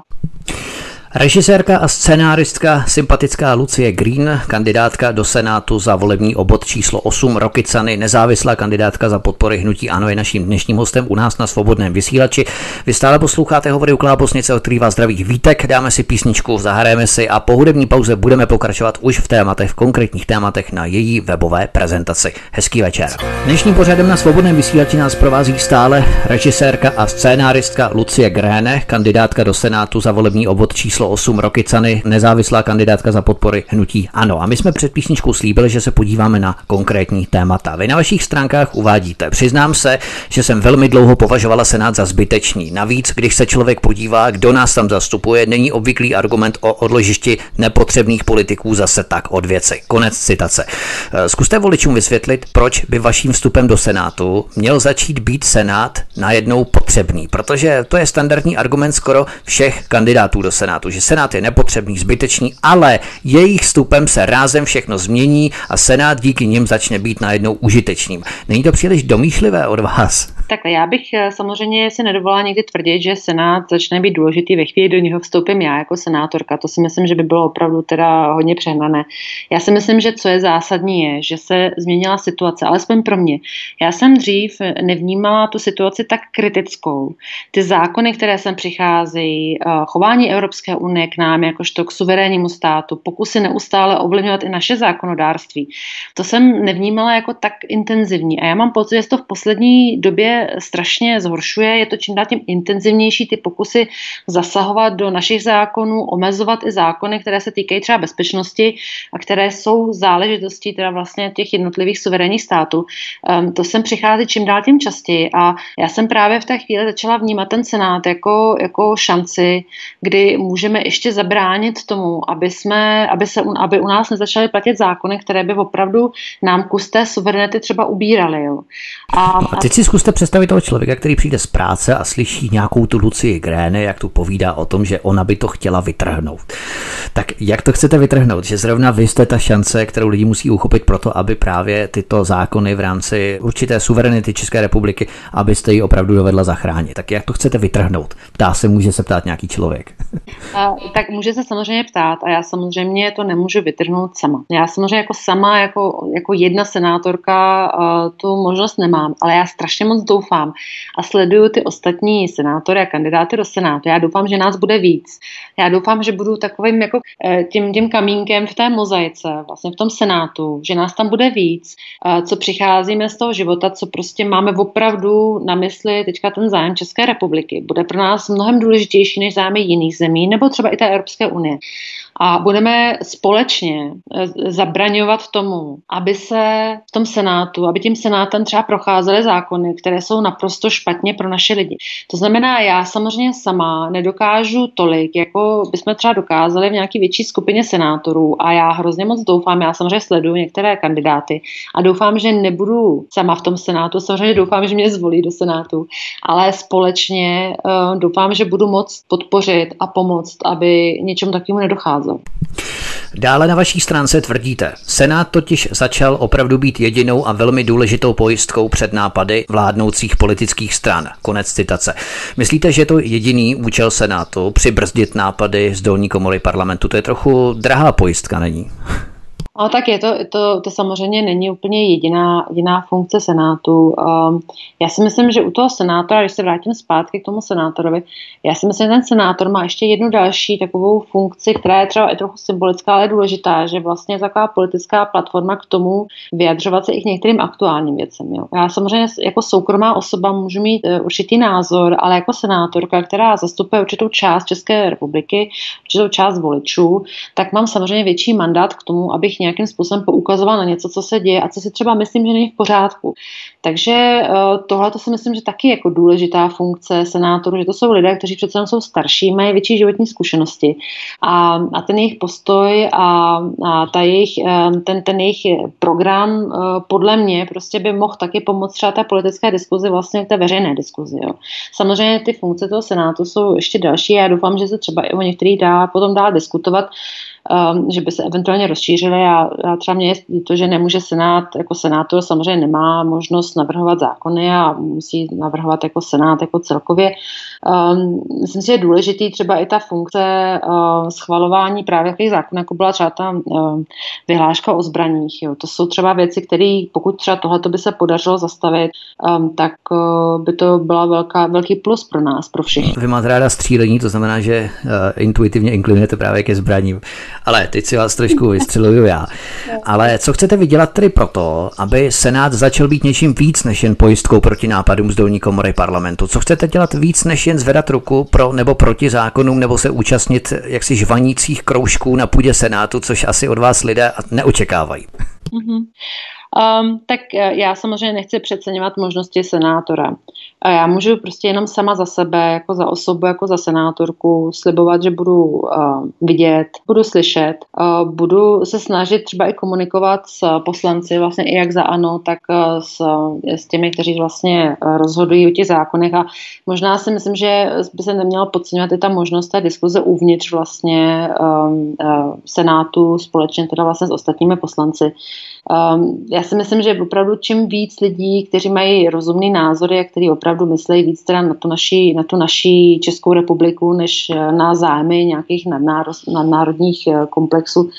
Režisérka a scenáristka sympatická Lucie Green, kandidátka do Senátu za volební obod číslo 8 Rokicany, nezávislá kandidátka za podpory hnutí Ano je naším dnešním hostem u nás na svobodném vysílači. Vy stále posloucháte hovory u Klábosnice, od kterých vás zdravých vítek, dáme si písničku, zahrajeme si a po hudební pauze budeme pokračovat už v tématech, v konkrétních tématech na její webové prezentaci. Hezký večer. Dnešním pořadem na svobodném vysílači nás provází stále režisérka a scénáristka Lucie Gréne, kandidátka do Senátu za volební obvod číslo číslo 8 Rokicany, nezávislá kandidátka za podpory hnutí Ano. A my jsme před písničkou slíbili, že se podíváme na konkrétní témata. Vy na vašich stránkách uvádíte, přiznám se, že jsem velmi dlouho považovala Senát za zbytečný. Navíc, když se člověk podívá, kdo nás tam zastupuje, není obvyklý argument o odložišti nepotřebných politiků zase tak od věci. Konec citace. Eh, zkuste voličům vysvětlit, proč by vaším vstupem do Senátu měl začít být Senát najednou potřebný, protože to je standardní argument skoro všech kandidátů do Senátu, že Senát je nepotřebný, zbytečný, ale jejich vstupem se rázem všechno změní a Senát díky nim začne být najednou užitečným. Není to příliš domýšlivé od vás? Tak já bych eh, samozřejmě si nedovolila někdy tvrdit, že Senát začne být důležitý ve chvíli, do něho vstoupím já jako senátorka. To si myslím, že by bylo opravdu teda hodně přehnané. Já si myslím, že co je zásadní je, že se změnila situace, alespoň pro mě. Já jsem dřív nevnímala tu situaci tak kritickou. Ty zákony, které sem přicházejí, eh, chování Evropské unie k nám, jakožto k suverénnímu státu, pokusy neustále ovlivňovat i naše zákonodárství, to jsem nevnímala jako tak intenzivní. A já mám pocit, že to v poslední době strašně zhoršuje. Je to čím dál tím intenzivnější ty pokusy zasahovat do našich zákonů, omezovat i zákony, které se týkají třeba bezpečnosti a které jsou záležitostí teda vlastně těch jednotlivých suverénních států. Um, to sem přichází čím dál tím častěji a já jsem právě v té chvíli začala vnímat ten Senát jako, jako šanci, kdy můžeme ještě zabránit tomu, aby, jsme, aby, se, aby u nás nezačaly platit zákony, které by opravdu nám kus té suverenity třeba ubíraly. A, a teď si zkuste představit toho člověka, který přijde z práce a slyší nějakou tu Lucii Grény, jak tu povídá o tom, že ona by to chtěla vytrhnout. Tak jak to chcete vytrhnout? Že zrovna vy jste ta šance, kterou lidi musí uchopit proto, aby právě tyto zákony v rámci určité suverenity České republiky, abyste ji opravdu dovedla zachránit. Tak jak to chcete vytrhnout? Ptá se, může se ptát nějaký člověk. A, tak může se samozřejmě ptát a já samozřejmě to nemůžu vytrhnout sama. Já samozřejmě jako sama, jako, jako jedna senátorka tu možnost nemám, ale já strašně moc doufám a sleduju ty ostatní senátory a kandidáty do Senátu. Já doufám, že nás bude víc. Já doufám, že budu takovým jako eh, tím, tím kamínkem v té mozaice, vlastně v tom Senátu, že nás tam bude víc, co přicházíme z toho života, co prostě máme opravdu na mysli teďka ten zájem České republiky. Bude pro nás mnohem důležitější než zájmy jiných zemí, nebo třeba i té Evropské unie a budeme společně eh, zabraňovat tomu, aby se v tom Senátu, aby tím Senátem třeba procházely zákony, které jsou naprosto špatně pro naše lidi. To znamená, já samozřejmě sama nedokážu tolik, jako bychom třeba dokázali v nějaké větší skupině senátorů a já hrozně moc doufám, já samozřejmě sleduju některé kandidáty a doufám, že nebudu sama v tom Senátu, samozřejmě doufám, že mě zvolí do Senátu, ale společně uh, doufám, že budu moct podpořit a pomoct, aby něčemu takovému nedocházelo nacházel. Dále na vaší stránce tvrdíte, Senát totiž začal opravdu být jedinou a velmi důležitou pojistkou před nápady vládnoucích politických stran. Konec citace. Myslíte, že to jediný účel Senátu přibrzdit nápady z dolní komory parlamentu? To je trochu drahá pojistka, není? No tak je to, to, to samozřejmě není úplně jediná, jediná funkce Senátu. Um, já si myslím, že u toho senátora, když se vrátím zpátky k tomu senátorovi, já si myslím, že ten senátor má ještě jednu další takovou funkci, která je třeba i trochu symbolická, ale důležitá, že vlastně je taková politická platforma k tomu vyjadřovat se i k některým aktuálním věcem. Jo. Já samozřejmě jako soukromá osoba můžu mít uh, určitý názor, ale jako senátorka, která zastupuje určitou část České republiky, určitou část voličů, tak mám samozřejmě větší mandát k tomu, abych nějakým způsobem poukazoval na něco, co se děje a co si třeba myslím, že není v pořádku. Takže eh, tohle to si myslím, že taky jako důležitá funkce senátorů, že to jsou lidé, kteří přece jsou starší, mají větší životní zkušenosti a, a ten jejich postoj a, a ta jejich, eh, ten, ten jejich program eh, podle mě prostě by mohl taky pomoct třeba té politické diskuzi, vlastně té veřejné diskuzi. Jo. Samozřejmě ty funkce toho senátu jsou ještě další a já doufám, že se třeba i o některých dá potom dál diskutovat, um, že by se eventuálně rozšířily a, a třeba mě je to, že nemůže Senát, jako senátor samozřejmě nemá možnost navrhovat zákony a musí navrhovat jako Senát jako celkově. Um, myslím si, že je důležitý třeba i ta funkce uh, schvalování právě těch zákonů, jako byla třeba ta uh, vyhláška o zbraních. Jo. To jsou třeba věci, které pokud třeba tohle by se podařilo zastavit, um, tak uh, by to byla velká, velký plus pro nás, pro všechny. Vy máte ráda střílení, to znamená, že uh, intuitivně inklinujete právě ke zbraním. Ale teď si vás trošku vystřeluju já. Ale co chcete vydělat tedy proto, aby Senát začal být něčím víc než jen pojistkou proti nápadům z dolní komory parlamentu? Co chcete dělat víc než jen zvedat ruku pro nebo proti zákonům nebo se účastnit jaksi žvanících kroužků na půdě Senátu, což asi od vás lidé neočekávají? Mm-hmm. Um, tak eh, já samozřejmě nechci přeceňovat možnosti senátora. A já můžu prostě jenom sama za sebe, jako za osobu, jako za senátorku, slibovat, že budu uh, vidět, budu slyšet, uh, budu se snažit třeba i komunikovat s poslanci, vlastně i jak za ANO, tak uh, s, s těmi, kteří vlastně rozhodují o těch zákonech a možná si myslím, že by se neměla podceňovat i ta možnost té diskuze uvnitř vlastně um, uh, Senátu společně teda vlastně s ostatními poslanci. Um, já si myslím, že opravdu čím víc lidí, kteří mají rozumný názory a kteří opravdu myslí víc teda na tu naší, na tu naší Českou republiku, než eh, na zájmy nějakých nadnárodních eh, komplexů,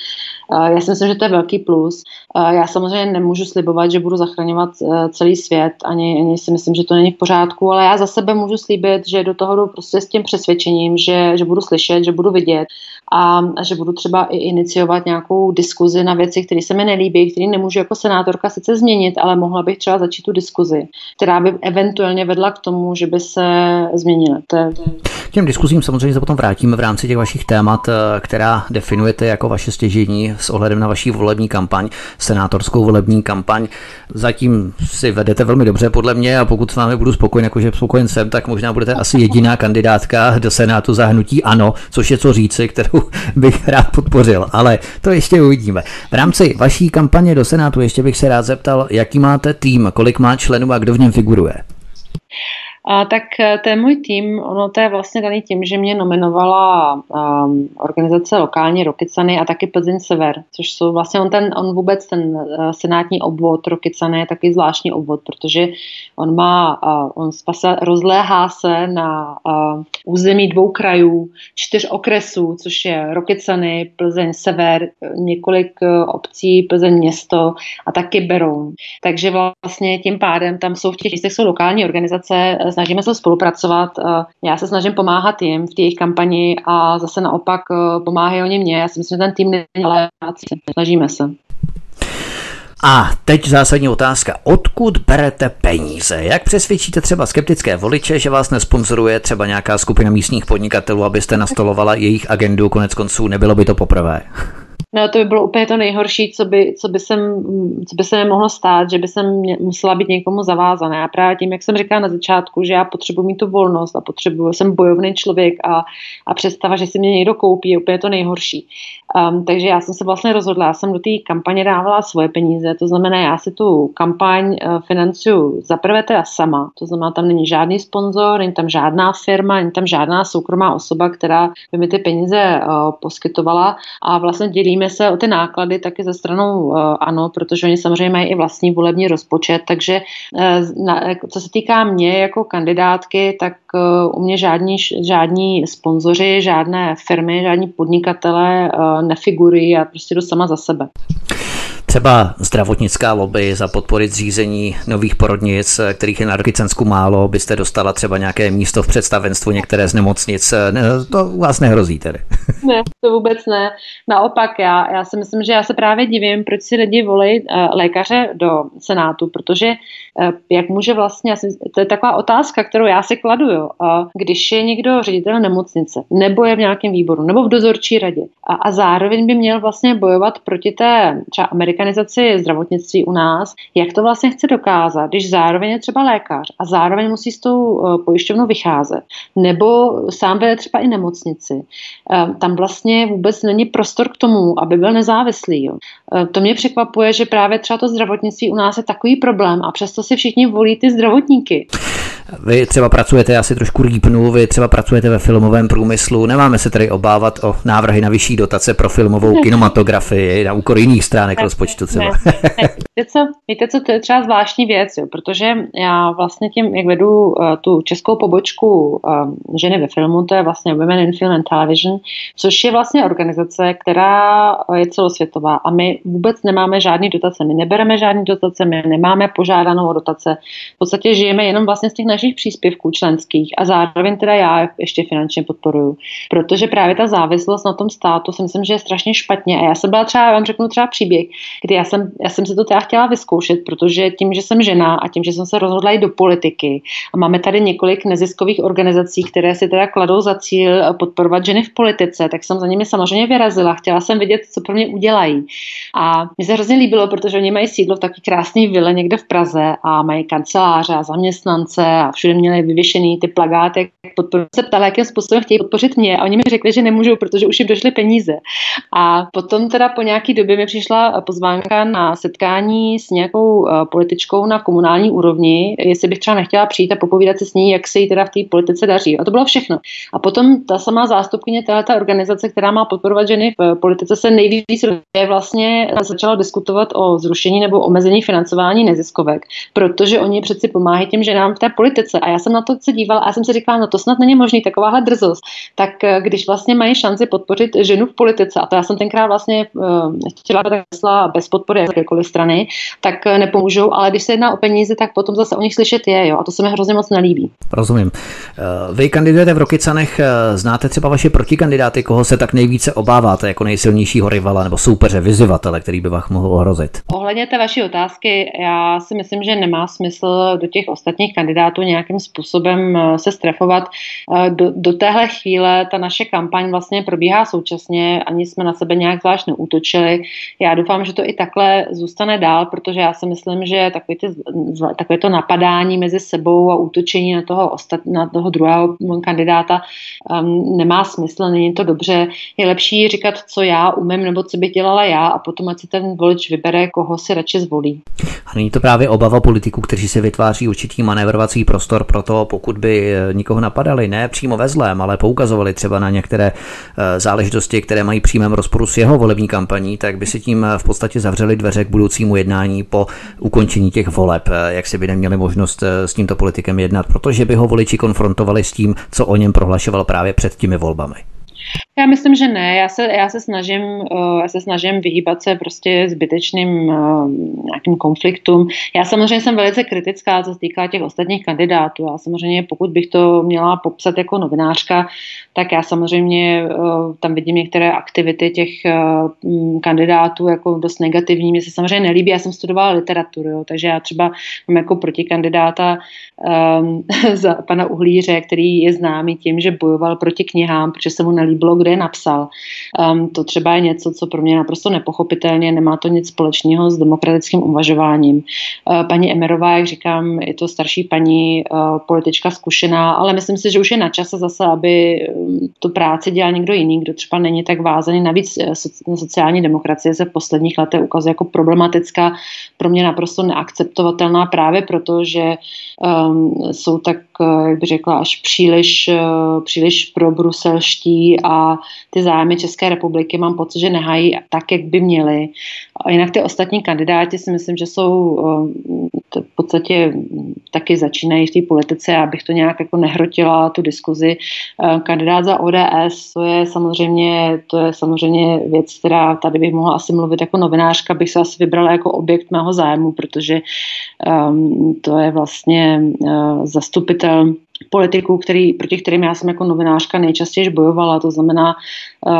eh, já si myslím, že to je velký plus. Já samozřejmě nemůžu slibovat, že budu zachraňovat celý svět, ani, ani si myslím, že to není v pořádku, ale já za sebe můžu slíbit, že do toho jdu prostě s tím přesvědčením, že, že budu slyšet, že budu vidět a, a že budu třeba i iniciovat nějakou diskuzi na věci, které se mi nelíbí, které nemůžu jako senátorka sice změnit, ale mohla bych třeba začít tu diskuzi, která by eventuálně vedla k tomu, že by se změnily. To je, K těm diskuzím samozřejmě se potom vrátíme v rámci těch vašich témat, eh, která definujete jako vaše stěžení s ohledem na vaší volební kampaň, senátorskou volební kampaň. Zatím si vedete velmi dobře podle mě a pokud s vámi budu spokojen, jakože spokojen jsem, tak možná budete asi jediná kandidátka do Senátu zahnutí ANO, což je co říci, kterou *laughs* bych rád podpořil, ale to ještě uvidíme. V rámci vaší kampaně do Senátu ještě bych se rád zeptal, jaký máte tým, kolik má členů a kdo v něm figuruje. A tak eh, ten můj tým, ono to je vlastně daný tím, že mě nominovala um, organizace Lokální Rokicany a taky Plzeň Sever, což jsou vlastně on, ten, on vůbec ten uh, senátní obvod Rokicany je taky zvláštní obvod, protože on má, uh, on spasa, rozléhá se na uh, území dvou krajů, čtyř okresů, což je Rokicany, Plzeň Sever, několik uh, obcí, Plzeň město a taky Beroun. Takže vlastně tím pádem tam jsou v těch místech jsou lokální organizace snažíme se spolupracovat. Eh, já se snažím pomáhat jim v těch kampani a zase naopak eh, pomáhají oni mě. Já si myslím, že ten tým není ale snažíme se. A teď zásadní otázka. Odkud berete peníze? Jak přesvědčíte třeba skeptické voliče, že vás nesponzoruje třeba nějaká skupina místních podnikatelů, abyste nastolovala jejich agendu? Konec konců nebylo by to poprvé. No to by bylo úplně to nejhorší, co by, co by, sem, co by se mi mohlo stát, že by jsem musela být někomu zavázaná. A právě tím, jak jsem říkala na začátku, že já potřebuji mít tu volnost a potřebuji, jsem bojovný člověk a, a představa, že si mě někdo koupí, je úplně to nejhorší. Um, takže já jsem se vlastně rozhodla, já jsem do té kampaně dávala svoje peníze, to znamená, já si tu kampaň uh, financuju zaprvé teda sama, to znamená, tam není žádný sponzor, není tam žádná firma, není tam žádná soukromá osoba, která by mi ty peníze uh, poskytovala a vlastně dělíme se o ty náklady taky ze stranou uh, ano, protože oni samozřejmě mají i vlastní volební rozpočet, takže na, co se týká mě jako kandidátky, tak uh, u mě žádní, žádní sponzoři, žádné firmy, žádní podnikatele nefigurují, já prostě jdu sama za sebe. Třeba zdravotnická lobby za podpory zřízení nových porodnic, kterých je na Rokicensku málo, byste dostala třeba nějaké místo v představenstvu některé z nemocnic. To u vás nehrozí tedy. *laughs* Ne, to vůbec ne. Naopak, já, já si myslím, že já se právě divím, proč si lidi volí uh, lékaře do Senátu, protože jak může vlastně, to je taková otázka, kterou já si kladu, jo, když je někdo ředitel nemocnice, nebo je v nějakém výboru, nebo v dozorčí radě a, a zároveň by měl vlastně bojovat proti té třeba amerikanizaci zdravotnictví u nás, jak to vlastně chce dokázat, když zároveň je třeba lékař a zároveň musí s tou uh, pojišťovnou vycházet, nebo sám vede třeba i nemocnici. Uh, tam vlastně vůbec není prostor k tomu, aby byl nezávislý. Uh, to mě překvapuje, že právě třeba to zdravotnictví u nás je takový problém a přesto si všichni volí ty zdravotníky. Vy třeba pracujete, asi trošku rýpnu, vy třeba pracujete ve filmovém průmyslu, nemáme se tedy obávat o návrhy na vyšší dotace pro filmovou *laughs* kinematografii na úkor jiných stránek ne, rozpočtu třeba. Ne, ne. Víte, co, víte co, to je třeba zvláštní věc, jo, protože já vlastně tím, jak vedu uh, tu českou pobočku uh, ženy ve filmu, to je vlastně Women in Film and Television, což je vlastně organizace, která je celosvětová a my vůbec nemáme žádný dotace, my nebereme žádný dotace, my nemáme požádanou o dotace, v podstatě žijeme jenom vlastně z těch našich příspěvků členských a zároveň teda já ještě finančně podporuju. Protože právě ta závislost na tom státu si myslím, že je strašně špatně. A já jsem byla třeba, já vám řeknu třeba příběh, kdy já jsem, já jsem si to teda chtěla vyzkoušet, protože tím, že jsem žena a tím, že jsem se rozhodla i do politiky a máme tady několik neziskových organizací, které si teda kladou za cíl podporovat ženy v politice, tak jsem za nimi samozřejmě vyrazila. Chtěla jsem vidět, co pro mě udělají. A mně se hrozně líbilo, protože oni mají sídlo v taky krásné vile někde v Praze a mají kanceláře a zaměstnance a všude měli vyvěšený ty plagáty, jak podporují. Se ptala, jakým způsobem chtějí podpořit mě a oni mi řekli, že nemůžou, protože už jim došly peníze. A potom teda po nějaký době mi přišla pozvánka na setkání s nějakou eh, političkou na komunální úrovni, jestli bych třeba nechtěla přijít a popovídat si s ní, jak se jí teda v té politice daří. A to bylo všechno. A potom ta samá zástupkyně této organizace, která má podporovat ženy v politice, se nejvíc vlastně začala diskutovat o zrušení nebo omezení financování neziskovek, protože oni přeci pomáhají těm ženám v té politice. A já jsem na to se dívala a já jsem si říkala, no to snad není možný, takováhle drzost. Tak eh, když vlastně mají šanci podpořit ženu v politice, a to já jsem tenkrát vlastně uh, chtěla bez podpory jakékoliv strany, tak eh, nepomůžou, ale když se jedná o peníze, tak potom zase o nich slyšet je, jo, a to se mi hrozně moc nelíbí. Rozumím. Vy kandidujete v Rokycanech, znáte třeba vaše protikandidáty, koho se tak nejvíce obáváte jako nejsilnějšího rivala nebo soupeře, vyzývatele, který by vás mohl ohrozit? Ohledně té vaší otázky, já si myslím, že nemá smysl do těch ostatních kandidátů nějakým způsobem eh, se strefovat. Eh, do, do téhle chvíle ta naše kampaň vlastně probíhá současně, ani jsme na sebe nějak zvlášť neútočili. Já doufám, že to i takhle zůstane dál, protože já si myslím, že takové, ty, takové to napadání mezi sebou a útočení na toho, ostat, na toho druhého kandidáta um, nemá smysl, není to dobře. Je lepší říkat, co já umím nebo co bych dělala já a potom ať si ten volič vybere, koho si radši zvolí. A není to právě obava politiků, kteří se vytváří určitý manévrovací prostor pro to, pokud by eh, nikoho napadali, ne přímo ve zlém, ale poukazovali třeba na některé eh, záležitosti, které mají přímém rozporu s jeho volební kampaní, tak by si tím eh, v podstatě zavřeli dveře k budoucímu jednání po ukončení těch voleb, jak si by neměli možnost s tímto politikem jednat, protože by ho voliči konfrontovali s tím, co o něm prohlašoval právě před těmi volbami. Já myslím, že ne. Já se, já se, snažím, uh, já se snažím vyhýbat se prostě zbytečným uh, nějakým konfliktům. Já samozřejmě jsem velice kritická, co se týká těch ostatních kandidátů. Já samozřejmě, pokud bych to měla popsat jako novinářka, tak já samozřejmě uh, tam vidím některé aktivity těch uh, kandidátů jako dost negativní. Mně se samozřejmě nelíbí. Já jsem studovala literaturu, jo, takže já třeba mám jako protikandidáta um, *laughs* za pana Uhlíře, který je známý tím, že bojoval proti knihám, protože se mu nelíbilo, kde je napsal. Um, to třeba je něco, co pro mě naprosto nepochopitelně, nemá to nic společného s demokratickým uvažováním. Uh, paní Emerová, jak říkám, je to starší paní, uh, politička zkušená, ale myslím si, že už je na čase zase, aby tu práci dělal někdo jiný, kdo třeba není tak vázaný. Navíc eh, sociální demokracie se v posledních letech ukazuje jako problematická, pro mě naprosto neakceptovatelná právě proto, že um, jsou tak, jak bych řekla, až příliš, uh, příliš pro bruselští a ty zájmy České republiky mám pocit, že nehají tak, jak by měly. A jinak ty ostatní kandidáti si myslím, že jsou uh, v podstatě taky začínají v té politice, abych to nějak jako nehrotila, tu diskuzi. Uh, kandidát za ODS, to je samozřejmě, to je samozřejmě věc, která tady bych mohla asi mluvit jako novinářka, bych se asi vybrala jako objekt mého zájmu, protože um, to je vlastně uh, zastupitel politiků, který, proti kterým já jsem jako novinářka nejčastěji bojovala. To znamená,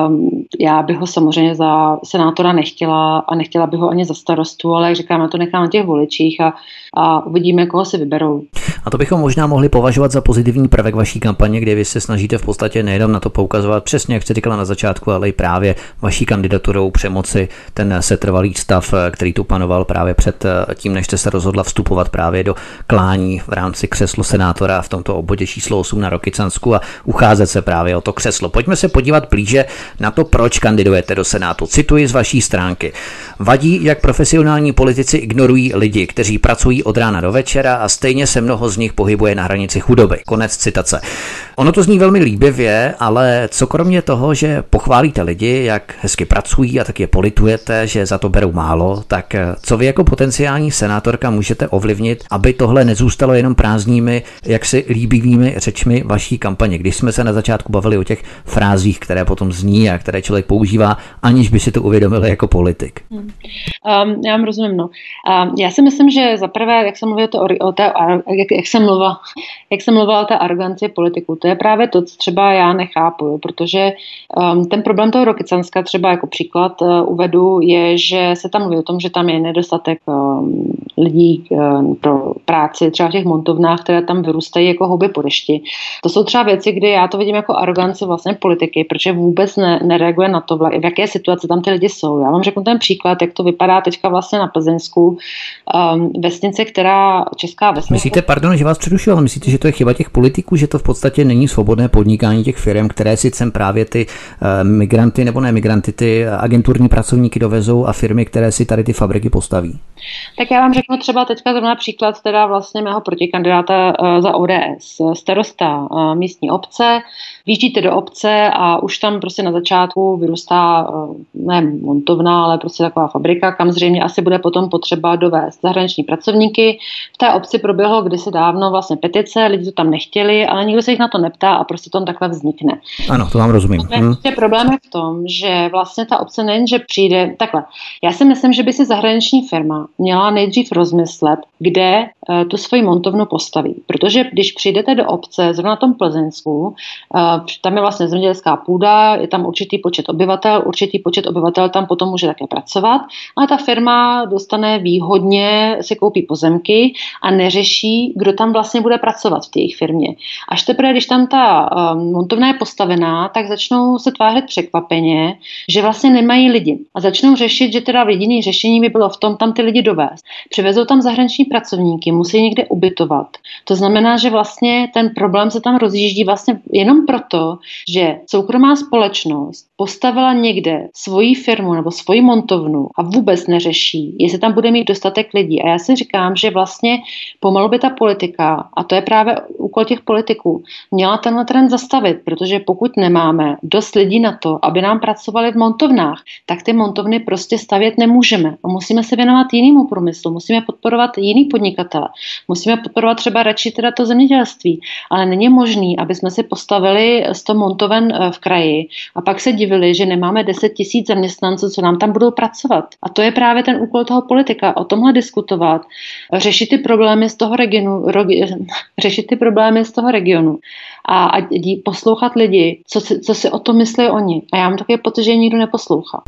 um, já bych ho samozřejmě za senátora nechtěla a nechtěla bych ho ani za starostu, ale jak říkám, já to nechám na těch voličích a, a uvidíme, koho si vyberou. A to bychom možná mohli považovat za pozitivní prvek vaší kampaně, kde vy se snažíte v podstatě nejenom na to poukazovat přesně, jak jste říkala na začátku, ale i právě vaší kandidaturou přemoci ten setrvalý stav, který tu panoval právě před tím, než jste se rozhodla vstupovat právě do klání v rámci křeslo senátora v tomto obvodě číslo 8 na Rokycansku a ucházet se právě o to křeslo. Pojďme se podívat blíže na to, proč kandidujete do Senátu. Cituji z vaší stránky. Vadí, jak profesionální politici ignorují lidi, kteří pracují od rána do večera a stejně se mnoho z nich pohybuje na hranici chudoby. Konec citace. Ono to zní velmi líbivě, ale co kromě toho, že pochválíte lidi, jak hezky pracují a tak je politujete, že za to berou málo, tak co vy jako potenciální senátorka můžete ovlivnit, aby tohle nezůstalo jenom prázdnými, jak si líbivými řečmi vaší kampaně, když jsme se na začátku bavili o těch frázích, které potom zní a které člověk používá, aniž by si to uvědomil jako politik. Hmm. Um, já vám rozumím, no. Um, já si myslím, že za prvé, jak jsem mluvil to o, o té, jak, jak jsem mluvila, *laughs* jak jsem mluvila o té aroganci politiku, to je právě to, co třeba já nechápu, protože um, ten problém toho Rokycanska třeba jako příklad uh, uvedu, je, že se tam mluví o tom, že tam je nedostatek um, lidí um, pro práci, třeba v těch montovnách, které tam vyrůstají jako houby po dešti. To jsou třeba věci, kdy já to vidím jako aroganci vlastně politiky, protože vůbec ne, nereaguje na to, v jaké situaci tam ty lidi jsou. Já vám řeknu ten příklad, jak to vypadá teďka vlastně na Plzeňsku. Um, vesnice, která česká vesnice. Myslíte, pardon, že vás přerušil, ale myslíte, že to je chyba těch politiků, že to v podstatě není svobodné podnikání těch firm, které si sem právě ty uh, migranty nebo ne migranty, ty agenturní pracovníky dovezou a firmy, které si tady ty fabriky postaví? Tak já vám řeknu třeba teďka zrovna příklad teda vlastně mého protikandidáta uh, za ODS. Starosta uh, místní obce, Výjíždíte do obce a už tam prostě na začátku vyrůstá eh, ne montovna, ale prostě taková fabrika, kam zřejmě asi bude potom potřeba dovést zahraniční pracovníky. V té obci proběhlo kdysi dávno vlastně petice, lidi to tam nechtěli, ale nikdo se jich na to neptá a prostě to takhle vznikne. Ano, to vám rozumím. Hmm. Problém je v tom, že vlastně ta obce nejen, že přijde takhle. Já si myslím, že by si zahraniční firma měla nejdřív rozmyslet, kde uh, tu svoji montovnu postaví. Protože když přijdete do obce, zrovna na tom Plzeňsku, uh, tam je vlastně zemědělská půda, je tam určitý počet obyvatel, určitý počet obyvatel tam potom může také pracovat, ale ta firma dostane výhodně, si koupí pozemky a neřeší, kdo tam vlastně bude pracovat v té jejich firmě. Až teprve, když tam ta um, montovna je postavená, tak začnou se tvářit překvapeně, že vlastně nemají lidi. A začnou řešit, že teda jediný řešení by bylo v tom tam ty lidi dovést. Přivezou tam zahraniční pracovníky, musí někde ubytovat. To znamená, že vlastně ten problém se tam rozjíždí vlastně jenom proto, to, že soukromá společnost postavila někde svoji firmu nebo svoji montovnu a vůbec neřeší, jestli tam bude mít dostatek lidí. A já si říkám, že vlastně pomalu by ta politika, a to je právě úkol těch politiků, měla tenhle trend zastavit, protože pokud nemáme dost lidí na to, aby nám pracovali v montovnách, tak ty montovny prostě stavět nemůžeme. A musíme se věnovat jinému průmyslu, musíme podporovat jiný podnikatele, musíme podporovat třeba radši teda to zemědělství, ale není možný, aby jsme si postavili 100 montoven eh, v kraji a pak se divili, že nemáme 10 tisíc zaměstnanců, co nám tam budou pracovat. A to je právě ten úkol toho politika, o tomhle diskutovat, řešit ty problémy z toho regionu, *laughs* řešit ty problémy z toho regionu a, a dí, poslouchat lidi, co si, co si o tom myslí oni. A já mám také pocit, že nikdo neposlouchá.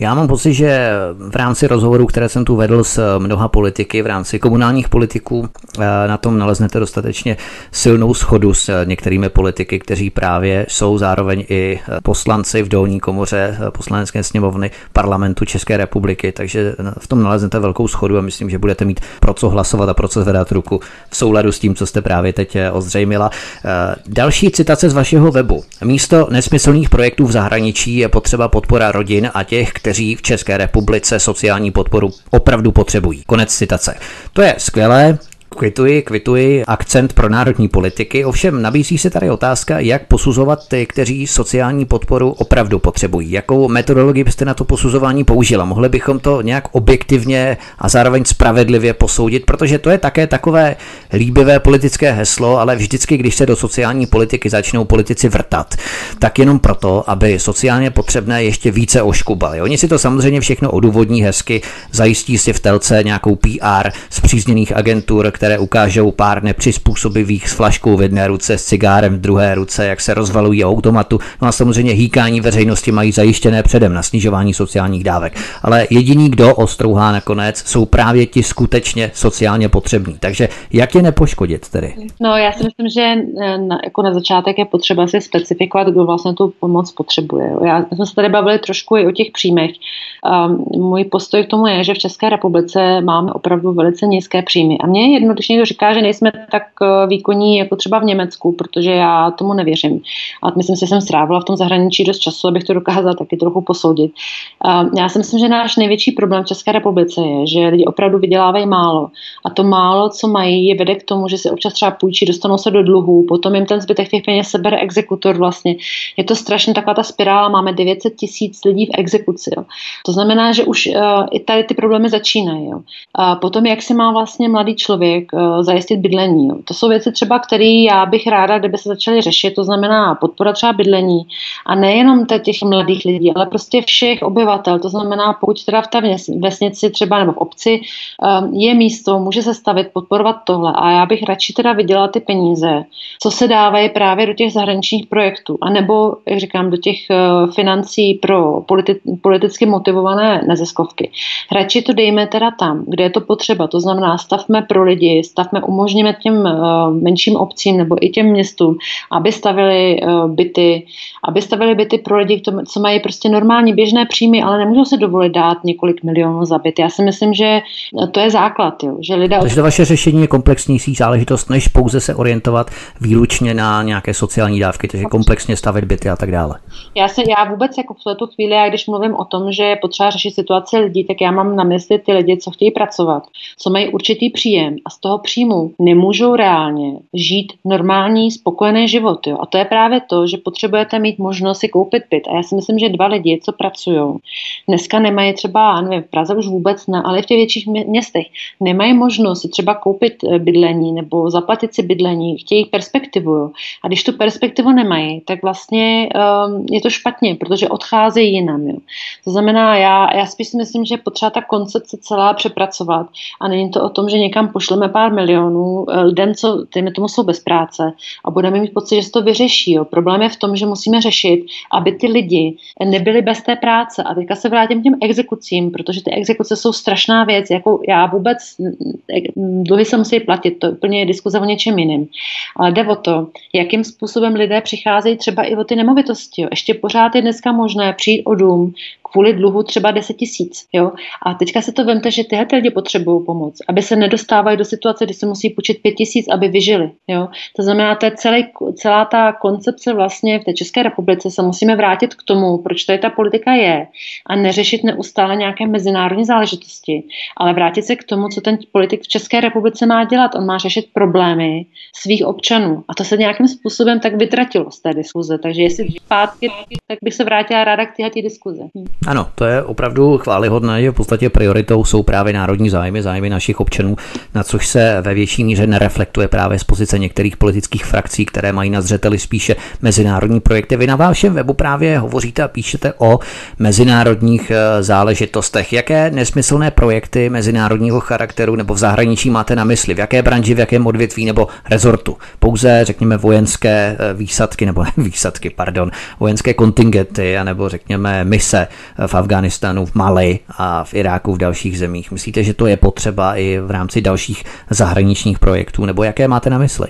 Já mám pocit, že v rámci rozhovorů, které jsem tu vedl s mnoha politiky, v rámci komunálních politiků, eh, na tom naleznete dostatečně silnou schodu s některými politiky, kteří právě jsou zároveň i poslanci v dolní komoře poslanecké sněmovny parlamentu České republiky, takže v tom naleznete velkou schodu a myslím, že budete mít pro co hlasovat a pro co zvedat ruku v souladu s tím, co jste právě teď eh, ozřejmila. Eh, Další citace z vašeho webu. Místo nesmyslných projektů v zahraničí je potřeba podpora rodin a těch, kteří v České republice sociální podporu opravdu potřebují. Konec citace. To je skvělé, Kvituji, kvituji akcent pro národní politiky, ovšem nabízí se tady otázka, jak posuzovat ty, kteří sociální podporu opravdu potřebují. Jakou metodologii byste na to posuzování použila? Mohli bychom to nějak objektivně a zároveň spravedlivě posoudit, protože to je také takové líbivé politické heslo, ale vždycky, když se do sociální politiky začnou politici vrtat, tak jenom proto, aby sociálně potřebné ještě více oškubali. Oni si to samozřejmě všechno odůvodní hezky, zajistí si v telce nějakou PR z přízněných agentur, které ukážou pár nepřizpůsobivých s flaškou v jedné ruce, s cigárem v druhé ruce, jak se rozvalují automatu. No a samozřejmě hýkání veřejnosti mají zajištěné předem na snižování sociálních dávek. Ale jediný, kdo ostrouhá nakonec, jsou právě ti skutečně sociálně potřební. Takže jak je nepoškodit tedy? No, já si myslím, že eh, na, jako na začátek je potřeba si specifikovat, kdo vlastně tu pomoc potřebuje. Já jsme se tady bavili trošku i o těch příjmech. Um, můj postoj k tomu je, že v České republice máme opravdu velice nízké příjmy. A mě je jedno, když někdo říká, že nejsme tak eh, výkonní jako třeba v Německu, protože já tomu nevěřím. A myslím si, že jsem strávila v tom zahraničí dost času, abych to dokázala taky trochu posoudit. Já si myslím, že náš největší problém v České republice je, že lidi opravdu vydělávají málo. A to málo, co mají, je vede k tomu, že si občas třeba půjčí, dostanou se do dluhů, potom jim ten zbytek těch peněz sebere exekutor vlastně. Je to strašně taková ta spirála, máme 900 tisíc lidí v exekuci. Jo. To znamená, že už uh, i tady ty problémy začínají. Jo. A potom, jak si má vlastně mladý člověk člověk, uh, zajistit bydlení. Jo. To jsou věci třeba, které já bych ráda, kdyby se začaly řešit, to znamená podpora třeba bydlení a nejenom těch mladých lidí, ale prostě všech obyvatel. To znamená, pokud teda v té vesnici třeba nebo v obci um, je místo, může se stavit, podporovat tohle. A já bych radši teda viděla ty peníze, co se dávají právě do těch zahraničních projektů, a nebo, jak říkám, do těch uh, financí pro politi- politicky motivované neziskovky. Radši to dejme teda tam, kde je to potřeba. To znamená, stavme pro lidi, stavme, umožníme těm uh, menším obcím nebo i těm městům, aby stavili uh, byty, aby stavili byty pro lidi, co mají prostě normální běžné příjmy, ale nemůžou se dovolit dát několik milionů za byt. Já si myslím, že to je základ, jo, že lidé... Takže to vaše řešení je komplexnější záležitost, než pouze se orientovat výlučně na nějaké sociální dávky, takže komplexně stavit byty a tak dále. Já, se, já vůbec jako v této chvíli, já když mluvím o tom, že je potřeba řešit situaci lidí, tak já mám na mysli ty lidi, co chtějí pracovat, co mají určitý příjem a z toho příjmu nemůžou reálně žít normální, spokojený život. Jo. A to je právě to, že potřebujete mít možnost si koupit byt. A já si myslím, že dva lidi, co pracují, dneska nemají třeba, nevím, v Praze už vůbec ne, ale v těch větších městech nemají možnost si třeba koupit eh, bydlení nebo zaplatit si bydlení, chtějí perspektivu. Jo. A když tu perspektivu nemají, tak vlastně um, je to špatně, protože odcházejí jinam. Jo. To znamená, já, já spíš si myslím, že potřeba ta koncepce celá přepracovat a není to o tom, že někam pošleme pár milionů eh, lidem, co těmi tomu jsou bez práce a budeme mít pocit, že se to vyřeší. Jo. Problém je v tom, že musíme řešit, aby ty lidi nebyli bez té práce. A teďka se vrátím k těm exekucím, protože ty exekuce jsou strašná věc. Jako já vůbec, dluhy se musí platit, to úplně je diskuze o něčem jiném. Ale jde o to, jakým způsobem lidé přicházejí třeba i o ty nemovitosti. Jo. Ještě pořád je dneska možné přijít o dům kvůli dluhu třeba 10 tisíc. A teďka se to vemte, že tyhle lidi potřebují pomoc, aby se nedostávají do situace, kdy se musí půjčit 5 tisíc, aby vyžili. Jo. To znamená, to je celý, celá ta koncepce vlastně v té České republice se musíme vrátit k tomu, proč tady ta politika je a neřešit neustále nějaké mezinárodní záležitosti, ale vrátit se k tomu, co ten politik v České republice má dělat. On má řešit problémy svých občanů. A to se nějakým způsobem tak vytratilo z té diskuze. Takže jestli zpátky, tak bych se vrátila ráda k téhle diskuze. Ano, to je opravdu chválihodné, že v podstatě prioritou jsou právě národní zájmy, zájmy našich občanů, na což se ve větší míře nereflektuje právě z pozice některých politických frakcí, které mají na zřeteli spíše mezinárodní projekty. Vy na vašem webu právě hovoříte a píšete o mezinárodních eh, záležitostech. Jaké nesmyslné projekty mezinárodního charakteru nebo v zahraničí máte na mysli? V jaké branži, v jakém odvětví nebo rezortu? Pouze, řekněme, vojenské eh, výsadky nebo ne *laughs* výsadky, pardon, vojenské kontingenty, nebo řekněme mise v Afganistánu, v Mali a v Iráku, v dalších zemích. Myslíte, že to je potřeba i v rámci dalších zahraničních projektů, nebo jaké máte na mysli?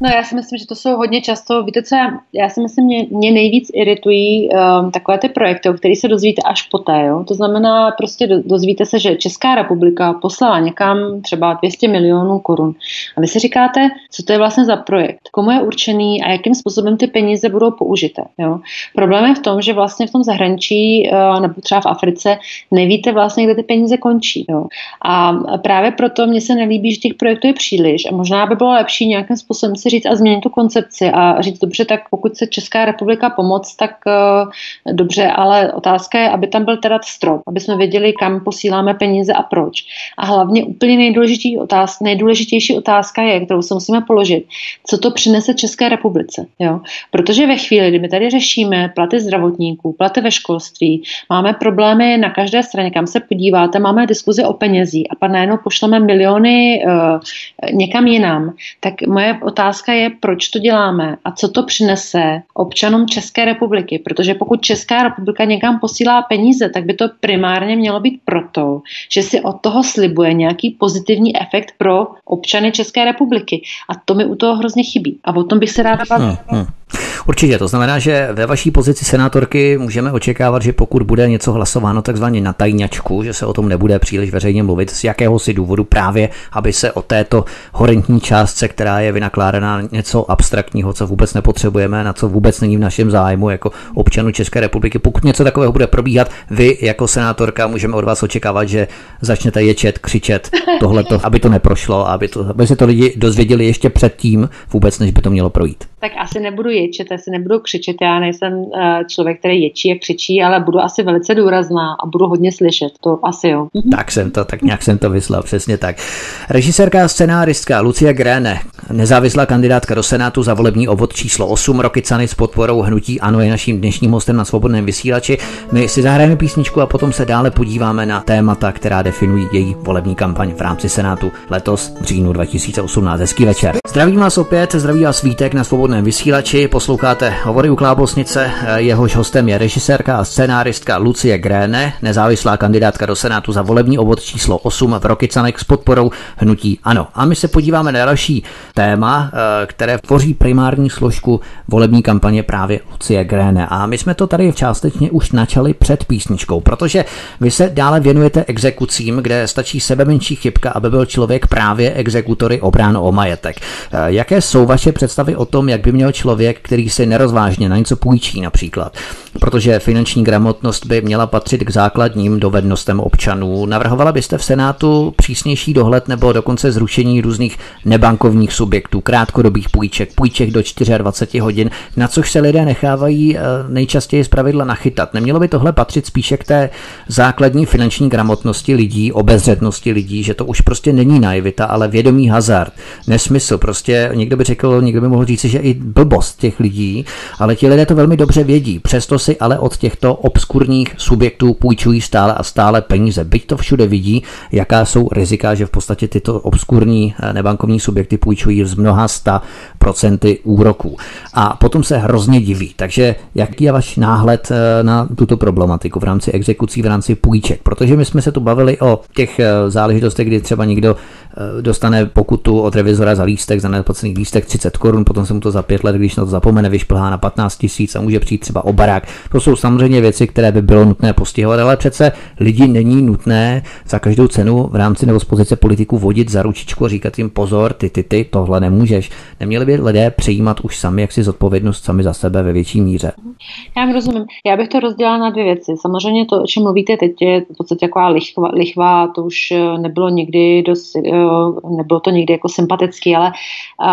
No já si myslím, že to jsou hodně často, víte co, já si myslím, mě, mě nejvíc iritují um, takové ty projekty, o kterých se dozvíte až poté. Jo? To znamená, prostě do, dozvíte se, že Česká republika poslala někam třeba 200 milionů korun. A vy si říkáte, co to je vlastně za projekt, komu je určený a jakým způsobem ty peníze budou použité. Jo? Problém je v tom, že vlastně v tom zahraničí uh, nebo třeba v Africe nevíte vlastně, kde ty peníze končí. Jo? A právě proto mně se nelíbí, že těch projektů je příliš a možná by bylo lepší nějakým způsobem si říct a změnit tu koncepci a říct, dobře, tak pokud se Česká republika pomoct, tak uh, dobře, ale otázka je, aby tam byl teda strop, aby jsme věděli, kam posíláme peníze a proč. A hlavně úplně nejdůležitější otázka, nejdůležitější otázka je, kterou se musíme položit, co to přinese České republice. Jo? Protože ve chvíli, kdy my tady řešíme platy zdravotníků, platy ve školství, máme problémy na každé straně, kam se podíváte, máme diskuzi o penězí a pak najednou pošleme miliony uh, někam jinam, tak moje otázka je, proč to děláme a co to přinese občanům České republiky, protože pokud Česká republika někam posílá peníze, tak by to primárně mělo být proto, že si od toho slibuje nějaký pozitivní efekt pro občany České republiky. A to mi u toho hrozně chybí. A o tom bych se ráda bavila. Určitě, to znamená, že ve vaší pozici senátorky můžeme očekávat, že pokud bude něco hlasováno takzvaně na tajňačku, že se o tom nebude příliš veřejně mluvit, z jakéhosi důvodu právě, aby se o této horentní částce, která je vynakládaná něco abstraktního, co vůbec nepotřebujeme, na co vůbec není v našem zájmu jako občanů České republiky. Pokud něco takového bude probíhat, vy jako senátorka můžeme od vás očekávat, že začnete ječet, křičet tohleto, aby to neprošlo, aby, to, aby se to lidi dozvěděli ještě předtím, vůbec než by to mělo projít. Tak asi nebudu ječet, asi nebudu křičet, já nejsem eh, člověk, který ječí a křičí, ale budu asi velice důrazná a budu hodně slyšet, to asi jo. Mhm. Tak jsem to, tak nějak jsem to vyslal, přesně tak. Režisérka a scenáristka Lucie Gréne, nezávislá kandidátka do Senátu za volební obvod číslo 8 roky Cany s podporou hnutí Ano je naším dnešním hostem na svobodném vysílači. My si zahrajeme písničku a potom se dále podíváme na témata, která definují její volební kampaň v rámci Senátu letos v říjnu 2018. Hezký večer. Zdravím vás opět, zdraví vás Vítek na svobodném vysílači. Posloucháte Hovory u Klábosnice. Jehož hostem je režisérka a scénáristka Lucie Gréne, nezávislá kandidátka do Senátu za volební obvod číslo 8 v Rokycanech s podporou hnutí Ano. A my se podíváme na další téma, eh, které tvoří primární složku volební kampaně právě Lucie Gréne. A my jsme to tady částečně už načali před písničkou, protože vy se dále věnujete exekucím, kde stačí sebe menší chybka, aby byl člověk právě exekutory obrán o majetek. Eh, jaké jsou vaše představy o tom, jak by měl člověk, který si nerozvážně na něco půjčí například, protože finanční gramotnost by měla patřit k základním dovednostem občanů. Navrhovala byste v Senátu přísnější dohled nebo dokonce zrušení různých nebankovních subjektů, krátkodobých půjček, půjček do 24 hodin, na což se lidé nechávají eh, nejčastěji zpravidla nachytat. Nemělo by tohle patřit spíše k té základní finanční gramotnosti lidí, obezřetnosti lidí, že to už prostě není naivita, ale vědomý hazard, nesmysl. Prostě někdo by řekl, někdo by mohl říct, že i blbost těch lidí, ale ti lidé to velmi dobře vědí. Přesto si ale od těchto obskurních subjektů půjčují stále a stále peníze. Byť to všude vidí, jaká jsou rizika, že v podstatě tyto obskurní eh, nebankovní subjekty půjčují z mnoha sta procenty úroků. A potom se hrozně diví. Takže jaký je váš náhled eh, na tuto problematiku v rámci exekucí, v rámci půjček? Protože my jsme se tu bavili o těch eh, záležitostech, kdy třeba někdo dostane pokutu od revizora za lístek, za neplacený lístek 30 korun, potom se mu to za pět let, když na to zapomene, vyšplhá na 15 tisíc a může přijít třeba o barák. To jsou samozřejmě věci, které by bylo nutné postihovat, ale přece lidi není nutné za každou cenu v rámci nebo z pozice politiků vodit za ručičku a říkat jim pozor, ty, ty, ty, tohle nemůžeš. Neměli by lidé přijímat už sami jaksi zodpovědnost sami za sebe ve větší míře. Já rozumím. Já bych to rozdělala na dvě věci. Samozřejmě to, o čem mluvíte teď, je v podstatě taková lichva, lichva to už eh, nebylo nikdy dost, eh, nebylo to nikdy jako sympatický, ale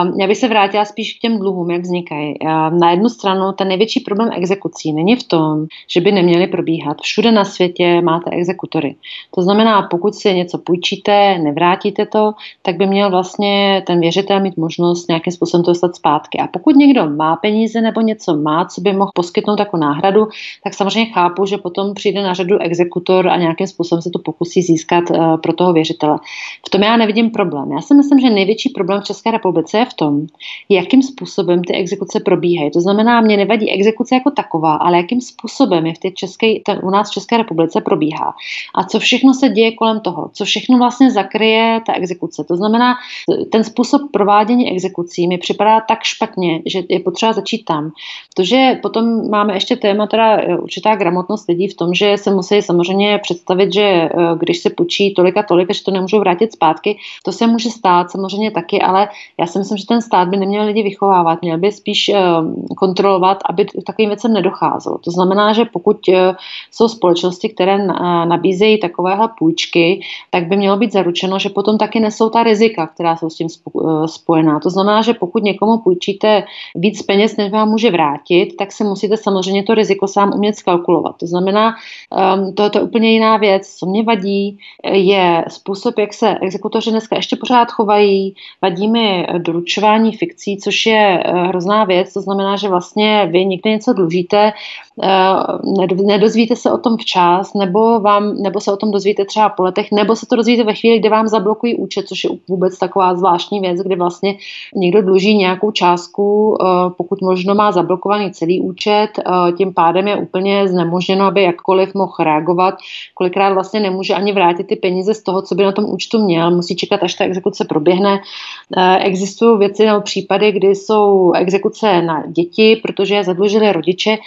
um, já bych se vrátila spíš k těm dluhům, jak vznikají. Na jednu stranu ten největší problém exekucí není v tom, že by neměly probíhat. Všude na světě máte exekutory. To znamená, pokud si něco půjčíte, nevrátíte to, tak by měl vlastně ten věřitel mít možnost nějakým způsobem to dostat zpátky. A pokud někdo má peníze nebo něco má, co by mohl poskytnout jako náhradu, tak samozřejmě chápu, že potom přijde na řadu exekutor a nějakým způsobem se to pokusí získat uh, pro toho věřitele. V tom já nevidím problém. Já si myslím, že největší problém v České republice je v tom, jakým způsobem ty exekuce probíhají. To znamená, mě nevadí exekuce jako taková, ale jakým způsobem je v té české, ten, u nás v České republice probíhá. A co všechno se děje kolem toho, co všechno vlastně zakryje ta exekuce. To znamená, ten způsob provádění exekucí mi připadá tak špatně, že je potřeba začít tam. Protože potom máme ještě téma, teda e, určitá gramotnost lidí v tom, že se musí samozřejmě představit, že e, když se půjčí tolik a tolik, že to nemůžou vrátit zpátky, to se může stát samozřejmě taky, ale já si myslím, že ten stát by neměl lidi vychovávat, měl by spíš e, kontrolovat, aby k takovým věcem nedocházelo. To znamená, že pokud jsou společnosti, které nabízejí takovéhle půjčky, tak by mělo být zaručeno, že potom taky nesou ta rizika, která jsou s tím spojená. To znamená, že pokud někomu půjčíte víc peněz, než vám může vrátit, tak si musíte samozřejmě to riziko sám umět skalkulovat. To znamená, um, to je to úplně jiná věc. Co mě vadí, je způsob, jak se exekutoři dneska ještě pořád chovají. Vadí mi doručování fikcí, což je hrozná věc. To znamená, že vlastně vy někde něco dlužíte, nedozvíte se o tom včas, nebo, vám, nebo se o tom dozvíte třeba po letech, nebo se to dozvíte ve chvíli, kdy vám zablokují účet, což je vůbec taková zvláštní věc, kdy vlastně někdo dluží nějakou částku, uh, pokud možno má zablokovaný celý účet, tím pádem je úplně znemožněno, aby jakkoliv mohl reagovat. Kolikrát vlastně nemůže ani vrátit ty peníze z toho, co by na tom účtu měl, musí čekat, až ta exekuce proběhne. Existují věci nebo případy, kdy jsou exekuce na děti, protože je zadlužili rodiče.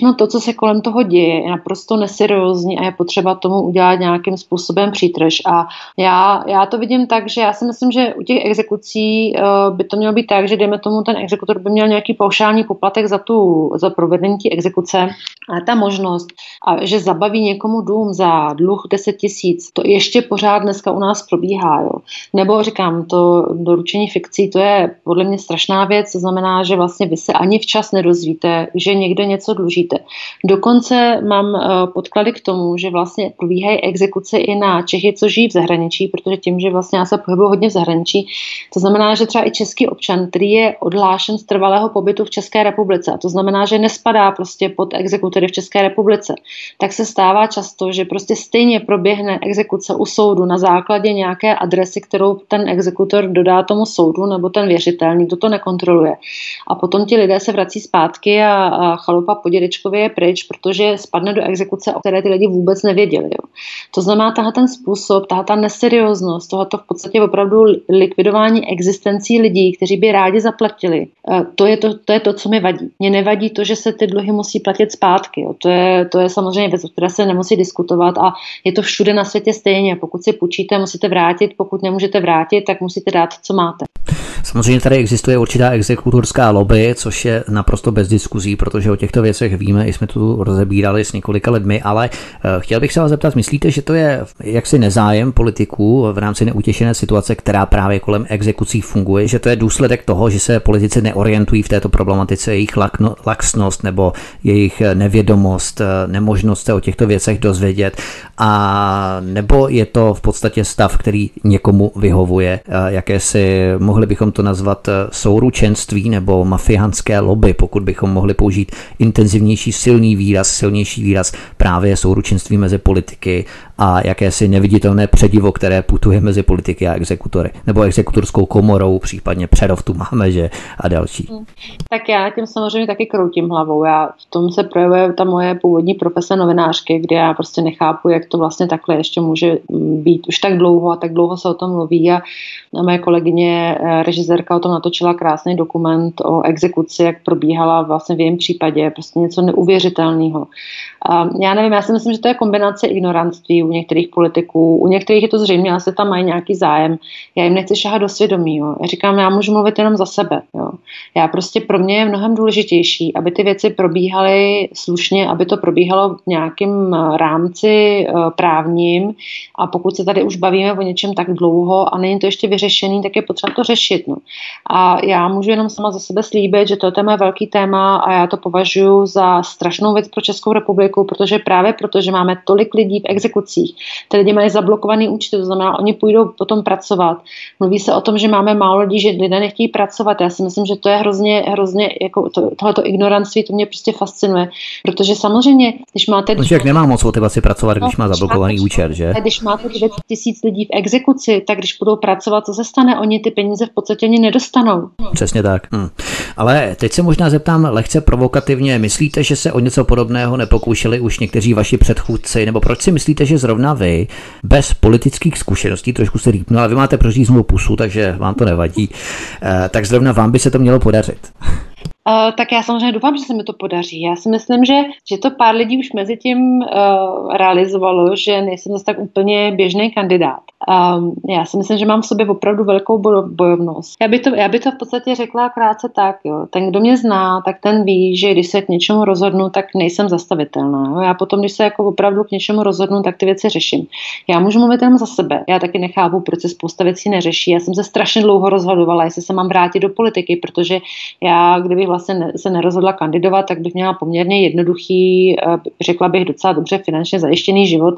Všechno to, co se kolem toho děje, je naprosto neseriózní a je potřeba tomu udělat nějakým způsobem přítrž. A já, já to vidím tak, že já si myslím, že u těch exekucí uh, by to mělo být tak, že dejme tomu ten exekutor by měl nějaký paušální poplatek za tu, za provedení té exekuce. Ale ta možnost, a že zabaví někomu dům za dluh 10 tisíc, to ještě pořád dneska u nás probíhá. Jo. Nebo říkám, to doručení fikcí, to je podle mě strašná věc, to znamená, že vlastně vy se ani včas nedozvíte, že někde něco dlužíte. Dokonce mám podklady k tomu, že vlastně probíhají exekuce i na Čechy, co žijí v zahraničí, protože tím, že vlastně já se pohybuji hodně v zahraničí, to znamená, že třeba i český občan, který je odhlášen z trvalého pobytu v České republice, a to znamená, že nespadá prostě pod exekutory v České republice, tak se stává často, že prostě stejně proběhne exekuce u soudu na základě nějaké adresy, kterou ten exekutor dodá tomu soudu, nebo ten věřitel, nikdo to nekontroluje. A potom ti lidé se vrací zpátky a, a chalupa po dědečkově je pryč, protože spadne do exekuce, o které ty lidi vůbec nevěděli. Jo. To znamená, tahle ten způsob, tahle ta neserióznost, tohoto v podstatě opravdu likvidování existencí lidí, kteří by rádi zaplatili, eh, to je to, to, je to co mi vadí. Mně nevadí to, že se ty dluhy musí platit zpátky. Jo. To, je, to je samozřejmě věc, o které se nemusí diskutovat a je to všude na světě stejně. Pokud si půjčíte, musíte vrátit, pokud nemůžete vrátit, tak musíte dát, co máte. Samozřejmě tady existuje určitá exekutorská lobby, což je naprosto bez diskuzí, protože o těchto věcech víme, i jsme tu rozebírali s několika lidmi, ale eh, chtěl bych se vás zeptat, myslíte, že to je jaksi nezájem politiků v rámci neutěšené situace, která právě kolem exekucí funguje, že to je důsledek toho, že se politici neorientují v této problematice, jejich lakno, laxnost nebo jejich nevědomost, eh, nemožnost se o těchto věcech dozvědět, a nebo je to v podstatě stav, který někomu vyhovuje, eh, jakési mohli bychom to nazvat souručenství nebo mafiánské lobby, pokud bychom mohli použít intenzivnější silný výraz, silnější výraz právě souručenství mezi politiky a jakési neviditelné předivo, které putuje mezi politiky a exekutory. Nebo exekutorskou komorou, případně Přerov tu máme, že a další. Hmm. Tak já tím samozřejmě taky kroutím hlavou. Já v tom se projevuje ta moje původní profese novinářky, kde já prostě nechápu, jak to vlastně takhle ještě může být už tak dlouho a tak dlouho se o tom mluví a moje kolegyně eh, režisérka o tom natočila krásný dokument o exekuci, jak probíhala vlastně v jejím případě, prostě něco neuvěřitelného. Já nevím, já si myslím, že to je kombinace ignorantství u některých politiků, u některých je to zřejmě, asi tam mají nějaký zájem. Já jim nechci šahat do svědomí. Jo. Já říkám, já můžu mluvit jenom za sebe. Jo. Já prostě pro mě je mnohem důležitější, aby ty věci probíhaly slušně, aby to probíhalo v nějakém eh, rámci eh, právním a pokud se tady už bavíme o něčem tak dlouho a není to ještě vyřešený, tak je potřeba to řešit. No. A já můžu jenom sama za sebe slíbit, že to je téma velký téma a já to považuji za strašnou věc pro Českou republiku, protože právě proto, že máme tolik lidí v exekucích, ty lidi mají zablokovaný účty, to znamená, oni půjdou potom pracovat. Mluví se o tom, že máme málo lidí, že lidé nechtějí pracovat. Já si myslím, že to je hrozně, hrozně jako to, tohleto ignoranství, to mě prostě fascinuje, protože samozřejmě, když máte... No, člověk nemá moc motivaci pracovat, když no, má zablokovaný účet, že? Když máte 9 tisíc lidí v exekuci, tak když budou pracovat, co se stane? Oni ty peníze v podstatě ani nedostanou. Přesně tak. Hm. Ale teď se možná zeptám lehce provokativně. Myslíte, že se o něco podobného nepokoušeli už někteří vaši předchůdci? Nebo proč si myslíte, že zrovna vy, bez politických zkušeností, trošku se rýpnu, ale vy máte proříznou pusu, takže vám to nevadí, eh, tak zrovna vám by se to mělo podařit? Uh, tak já samozřejmě doufám, že se mi to podaří. Já si myslím, že, že to pár lidí už mezi tím uh, realizovalo, že nejsem zase tak úplně běžný kandidát. Um, já si myslím, že mám v sobě opravdu velkou bojovnost. Já by, to, já by to v podstatě řekla krátce tak. Jo. Ten, kdo mě zná, tak ten ví, že když se k něčemu rozhodnu, tak nejsem zastavitelná. Jo. Já potom, když se jako opravdu k něčemu rozhodnu, tak ty věci řeším. Já můžu mluvit jenom za sebe. Já taky nechápu, proč se spousta věcí neřeší. Já jsem se strašně dlouho rozhodovala, jestli se mám vrátit do politiky, protože já, kdybych vlastně se nerozhodla kandidovat, tak bych měla poměrně jednoduchý, eh, řekla bych docela dobře finančně zajištěný život.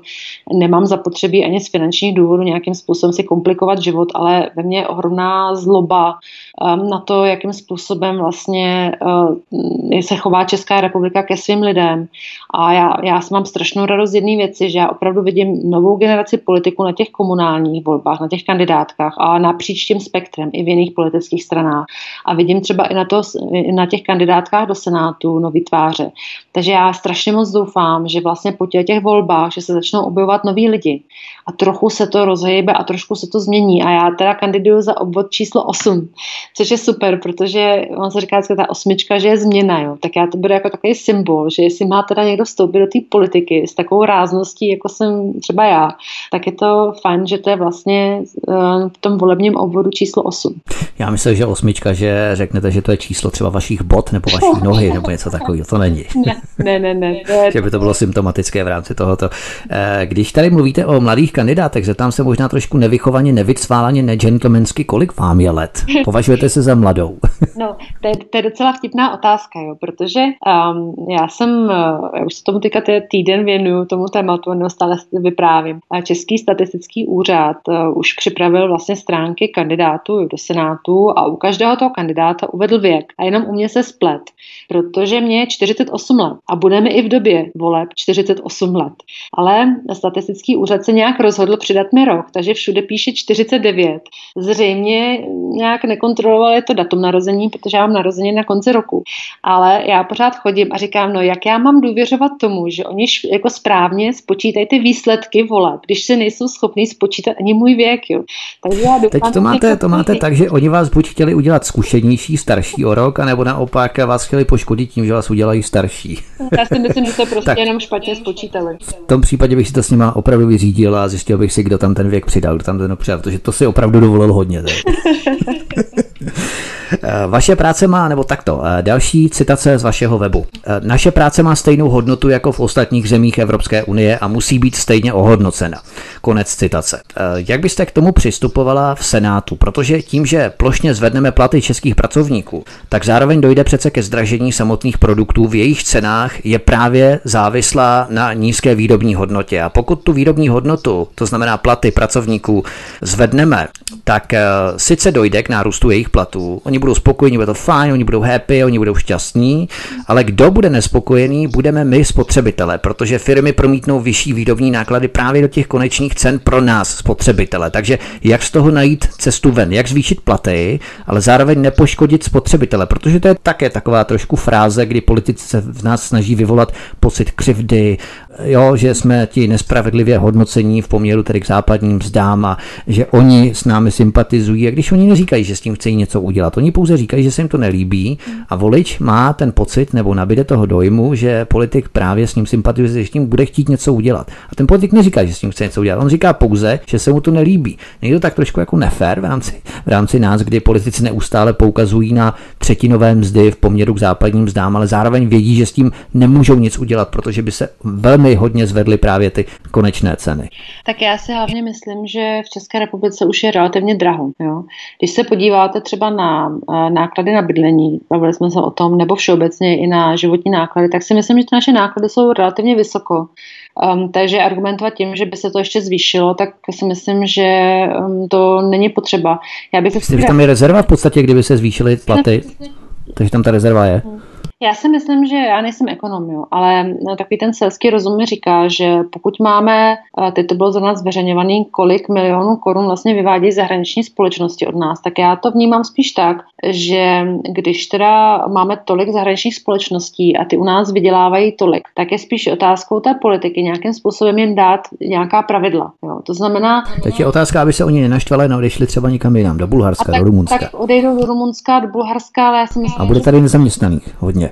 Nemám zapotřebí ani z finančních důvodů nějakým způsobem si komplikovat život, ale ve mně je ohromná zloba um, na to, jakým způsobem vlastně uh, se chová Česká republika ke svým lidem. A já, já mám strašnou radost z jedné věci, že já opravdu vidím novou generaci politiků na těch komunálních volbách, na těch kandidátkách a napříč tím spektrem i v jiných politických stranách. A vidím třeba i na, to, na těch kandidátkách do Senátu nový tváře. Takže já strašně moc doufám, že vlastně po těch volbách, že se začnou objevovat noví lidi a trochu se to rozhejbe a trošku se to změní. A já teda kandiduju za obvod číslo 8, což je super, protože on se říká že ta osmička, že je změna, jo. tak já to budu jako takový symbol, že jestli má teda někdo vstoupit do té politiky s takovou rázností, jako jsem třeba já, tak je to fajn, že to je vlastně uh, v tom volebním obvodu číslo 8. Já myslím, že osmička, že řeknete, že to je číslo třeba vaší vašich bot nebo vaší nohy nebo něco takového. To není. Ne, ne, ne. ne. *laughs* že by to bylo symptomatické v rámci tohoto. Eh, když tady mluvíte o mladých kandidátech, zeptám se možná trošku nevychovaně, nevycválaně, negentlemensky, kolik vám je let? *laughs* Považujete se za mladou? *laughs* No, to je, to je docela vtipná otázka, jo, protože um, já jsem, eh, já už se tomu teďka týden věnuju, tomu tématu, neustále vyprávím. Český statistický úřad uh, už připravil vlastně stránky kandidátů do Senátu a u každého toho kandidáta uvedl věk. A jenom u mě se splet, protože mě je 48 let a budeme i v době voleb 48 let. Ale statistický úřad se nějak rozhodl přidat mi rok, takže všude píše 49. Zřejmě nějak nekontrolovali to datum narození, protože já mám narození na konci roku. Ale já pořád chodím a říkám, no jak já mám důvěřovat tomu, že oni jako správně spočítají ty výsledky voleb, když se nejsou schopni spočítat ani můj věk. Jo. Takže já doufám, Teď to máte, to máte tak, že oni vás buď chtěli udělat zkušenější, starší o rok, anebo naopak vás chtěli poškodit tím, že vás udělají starší. Já si myslím, že to prostě *laughs* tak. jenom špatně spočítali. V tom případě bych si to s nima opravdu vyřídil a zjistil bych si, kdo tam ten věk přidal, kdo tam ten přidal, protože to si opravdu dovolil hodně. *laughs* Eh, vaše práce má, nebo takto, eh, další citace z vašeho webu. Eh, naše práce má stejnou hodnotu jako v ostatních zemích Evropské unie a musí být stejně ohodnocena. Konec citace. Jak byste k tomu přistupovala v Senátu? Protože tím, že plošně zvedneme platy českých pracovníků, tak zároveň dojde přece ke zdražení samotných produktů, v jejich cenách je právě závislá na nízké výrobní hodnotě. A pokud tu výrobní hodnotu, to znamená platy pracovníků, zvedneme, tak sice dojde k nárůstu jejich platů, oni budou spokojení, bude to fajn, oni budou happy, oni budou šťastní, ale kdo bude nespokojený, budeme my spotřebitele, protože firmy promítnou vyšší výrobní náklady právě do těch konečných cen pro nás spotřebitele. Takže jak z toho najít cestu ven, jak zvýšit platy, ale zároveň nepoškodit spotřebitele, protože to je také taková trošku fráze, kdy politici se v nás snaží vyvolat pocit křivdy, jo, že jsme ti nespravedlivě hodnocení v poměru tedy k západním vzdám a že oni s námi sympatizují, a když oni neříkají, že s tím chcejí něco udělat, oni pouze říkají, že se jim to nelíbí a volič má ten pocit nebo nabíde toho dojmu, že politik právě s ním sympatizuje, že s tím bude chtít něco udělat. A ten politik neříká, že s tím chce něco udělat, on říká pouze, že se mu to nelíbí. Někdo tak trošku jako nefér v rámci, v rámci nás, kdy politici neustále poukazují na třetinové mzdy v poměru k západním vzdám, ale zároveň vědí, že s tím nemůžou nic udělat, protože by se velmi hodně zvedly právě ty konečné ceny. Tak já si hlavně myslím, že v České republice už je relativně draho. Jo? Když se podíváte třeba na náklady na bydlení, bavili jsme se o tom, nebo všeobecně i na životní náklady, tak si myslím, že ty naše náklady jsou relativně vysoko. Um, takže argumentovat tím, že by se to ještě zvýšilo, tak si myslím, že um, to není potřeba. Já bych Myslím, že tam je rezerva v podstatě, kdyby se zvýšily platy. *laughs* Takže tam ta rezerva je. Hmm. Já si myslím, že já nejsem ekonom, jo, ale no, takový ten selský rozum mi říká, že pokud máme, eh, teď to bylo za nás zveřejňovaný, kolik milionů korun vlastně vyvádějí zahraniční společnosti od nás, tak já to vnímám spíš tak, že když teda máme tolik zahraničních společností a ty u nás vydělávají tolik, tak je spíš otázkou té politiky nějakým způsobem jim dát nějaká pravidla. Jo. To znamená... Teď je otázka, aby se oni nenaštvali, no odešli třeba někam jinam, do Bulharska, tak, do Rumunska. Tak odejdou do Rumunska, do Bulharska, ale já si myslím, A bude tady nezaměstnaných hodně.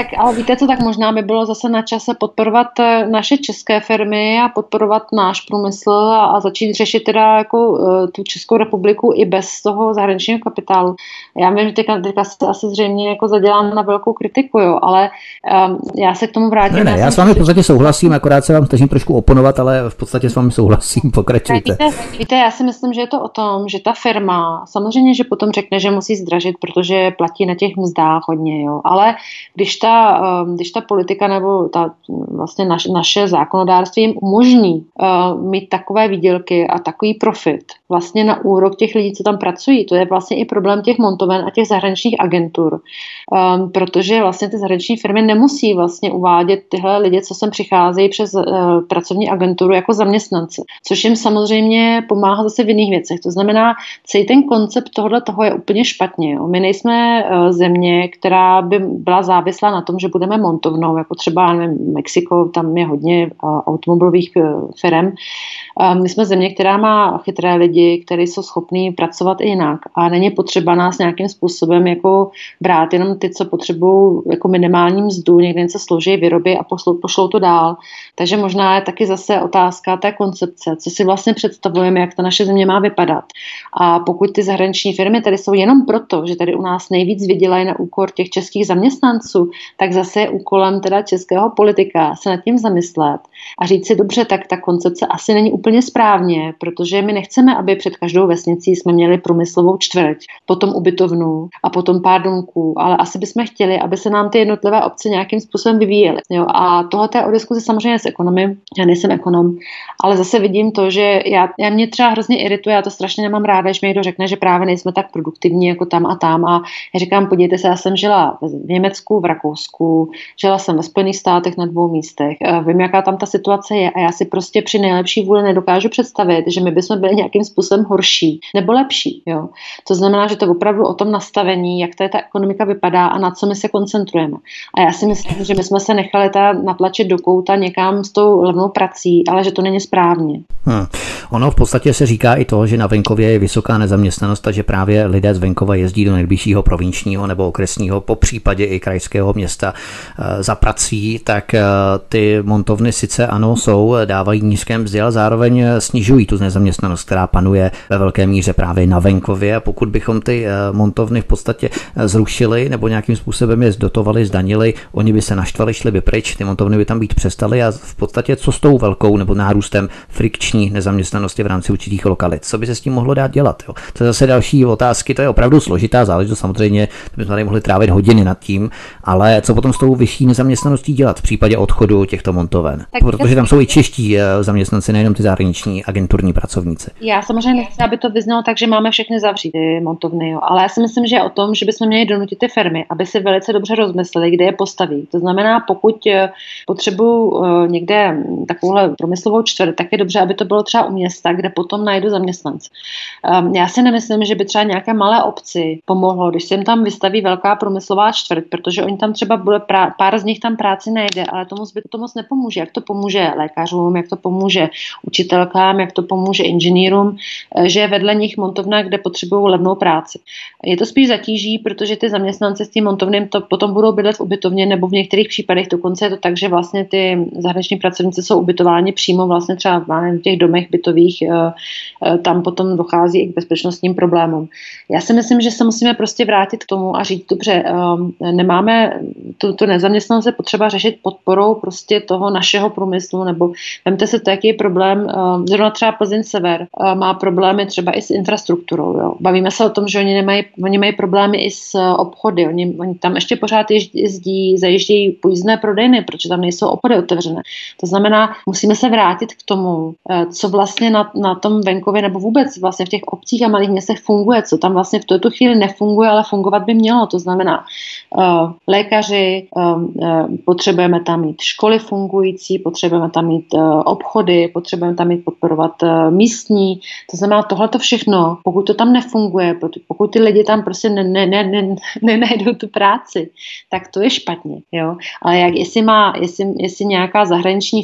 Tak ale víte co, tak možná by bylo zase na čase podporovat eh, naše české firmy a podporovat náš průmysl a, a začít řešit teda jako uh, tu Českou republiku i bez toho zahraničního kapitálu. Já vím, že teďka, teďka se asi zřejmě jako zadělám na velkou kritiku, jo, ale um, já se k tomu vrátím. Ne, ne, já s vámi v podstatě souhlasím, akorát se vám snažím trošku oponovat, ale v podstatě s vámi souhlasím, *laughs* pokračujte. Víte, víte, já si myslím, že je to o tom, že ta firma, samozřejmě, že potom řekne, že musí zdražit, protože platí na těch mzdách hodně, jo, ale když ta, ehm, když ta politika nebo ta, vlastně naš, naše zákonodárství jim umožní uh, mít takové výdělky a takový profit vlastně na úrok těch lidí, co tam pracují, to je vlastně i problém těch montoven a těch zahraničních agentur, um, protože vlastně ty zahraniční firmy nemusí vlastně uvádět tyhle lidi, co sem přicházejí přes uh, pracovní agenturu jako zaměstnance, což jim samozřejmě pomáhá zase v jiných věcech. To znamená, celý ten koncept tohohle toho je úplně špatně. Jo. My nejsme uh, země, která by byla závislá na tom, že budeme montovnou, jako třeba nevím, Mexiko, tam je hodně automobilových e, firm My jsme země, která má chytré lidi, kteří jsou schopní pracovat i jinak a není potřeba nás nějakým způsobem jako brát jenom ty, co potřebují jako minimální mzdu, někde něco složí, vyrobí a pošlou, pošlou to dál. Takže možná je taky zase otázka té koncepce, co si vlastně představujeme, jak ta naše země má vypadat. A pokud ty zahraniční firmy tady jsou jenom proto, že tady u nás nejvíc vydělají na úkor těch českých zaměstnanců, tak zase je úkolem teda českého politika se nad tím zamyslet a říct si dobře, tak ta koncepce asi není úplně správně, protože my nechceme, aby před každou vesnicí jsme měli průmyslovou čtvrť, potom ubytovnu a potom pár domků, ale asi bychom chtěli, aby se nám ty jednotlivé obce nějakým způsobem vyvíjely. Jo? A tohle je o diskuzi samozřejmě s ekonomy, já nejsem ekonom, ale zase vidím to, že já, já mě třeba hrozně irituje, já to strašně nemám ráda, když mi někdo řekne, že právě nejsme tak produktivní jako tam a tam a já říkám, podívejte se, já jsem žila v Německu, v Rakousku, žila jsem ve Spojených státech na dvou místech, vím, jaká tam ta situace je a já si prostě při nejlepší vůli nedokážu představit, že my bychom byli nějakým způsobem horší nebo lepší. Jo. To znamená, že to je opravdu o tom nastavení, jak ta ekonomika vypadá a na co my se koncentrujeme. A já si myslím, že my jsme se nechali ta natlačit do kouta někam s tou levnou prací, ale že to není správně. Hmm. Ono v podstatě se říká i to, že na venkově je vysoká nezaměstnanost a že právě lidé z venkova jezdí do nejbližšího provinčního nebo okresního, po případě i krajského města eh, za prací, tak eh, ty montovny sice ano jsou, dávají nízké mzdy, ale zároveň snižují tu nezaměstnanost, která panuje ve velké míře právě na venkově. A pokud bychom ty eh, montovny v podstatě zrušili nebo nějakým způsobem je zdotovali, zdanili, oni by se naštvali, šli by pryč, ty montovny by tam být přestaly a v podstatě co s tou velkou nebo nárůstem frikční nezaměstnanosti v rámci určitých lokalit. Co by se s tím mohlo dát dělat? Jo? To je zase další otázky, to je opravdu složitá záležitost, samozřejmě bychom tady mohli trávit hodiny nad tím, ale co potom s tou vyšší nezaměstnaností dělat v případě odchodu těchto montoven? Tak Protože tam jsou i čeští eh, zaměstnanci, nejenom ty zahraniční agenturní pracovníci. Já samozřejmě nechci, aby to vyznalo tak, že máme všechny zavřít ty montovny, jo. ale já si myslím, že je o tom, že bychom měli donutit ty firmy, aby si velice dobře rozmysleli, kde je postaví. To znamená, pokud eh, potřebuji eh, někde takovouhle průmyslovou čtvrt, tak je dobře, aby to bylo třeba u města, kde potom najdu zaměstnance. Ehm, já si nemyslím, že by třeba nějaké malé obci pomohlo, když se jim tam vystaví velká průmyslová čtvrt, protože oni tam třeba bude prá- pár z nich tam práci najde, ale tomu by to moc nepomůže. Jak to pomůže lékařům, jak to pomůže učitelkám, jak to pomůže inženýrům, eh, že vedle nich montovna, kde potřebují levnou práci. Je to spíš zatíží, protože ty zaměstnanci s tím montovným to potom budou bydlet v ubytovně, nebo v některých případech dokonce je to tak, že vlastně ty zahraniční pracovníci jsou ubytováni přímo vlastně třeba v těch domech bytových, eh, eh, tam potom dochází i k bezpečnostním problémům. Já si myslím, že se musíme prostě vrátit k tomu a říct, dobře, nemáme tu, tu nezaměstnanost je potřeba řešit podporou prostě toho našeho průmyslu, nebo vemte se to, jaký je problém, zrovna třeba Plzeň Sever má problémy třeba i s infrastrukturou. Jo. Bavíme se o tom, že oni, nemají, oni mají problémy i s obchody, oni, oni tam ještě pořád jezdí, zajíždějí pojízdné prodejny, protože tam nejsou obchody otevřené. To znamená, musíme se vrátit k tomu, co vlastně na, na tom venkově nebo vůbec vlastně v těch obcích a malých městech funguje, co tam vlastně v tuto chvíli nefunguje, ale fungovat by mělo. To znamená uh, lékaři, uh, potřebujeme tam mít školy fungující, potřebujeme tam mít obchody, potřebujeme tam mít podporovat místní. To znamená, tohle to všechno, pokud to tam nefunguje, pokud ty lidi tam prostě nenajdou ne, ne, ne, ne, tu práci, tak to je špatně. Jo? Ale jak, jestli, má, jestli, jestli nějaká zahraniční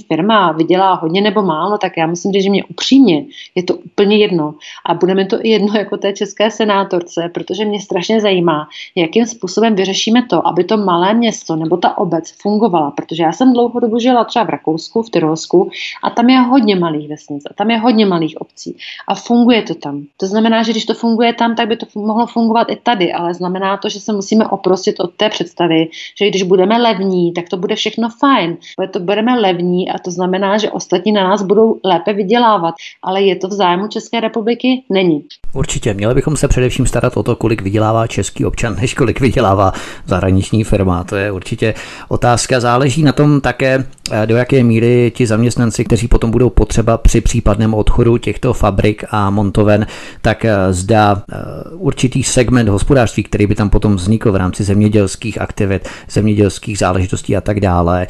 firma vydělá hodně nebo málo, tak já myslím, že mě upřímně je to úplně jedno. A bude mi to i jedno jako té české senátorce, protože mě strašně zajímá, jakým způsobem vyřešíme to, aby to malé město nebo ta obec fungovala, protože já jsem dlouho dobu žila třeba v Rakousku, v Tyrolsku a tam je hodně malých vesnic a tam je hodně malých obcí a funguje to tam. To znamená, že když to funguje tam, tak by to mohlo fungovat i tady, ale znamená to, že se musíme oprostit od té představy, že když budeme levní, tak to bude všechno fajn. Bude to budeme levní a to znamená, že ostatní na nás budou lépe vydělávat, ale je to v zájmu České republiky? Není. Určitě, měli bychom se především starat o to, kolik vydělává český občan, než kolik vydělává zahraniční firma. To je určitě otázka. Záleží na tom také, eh, do jaké míry ti zaměstnanci, kteří potom budou potřeba při případném odchodu těchto fabrik a montoven, tak eh, zda eh, určitý segment hospodářství, který by tam potom vznikl v rámci zemědělských aktivit, zemědělských záležitostí a tak dále,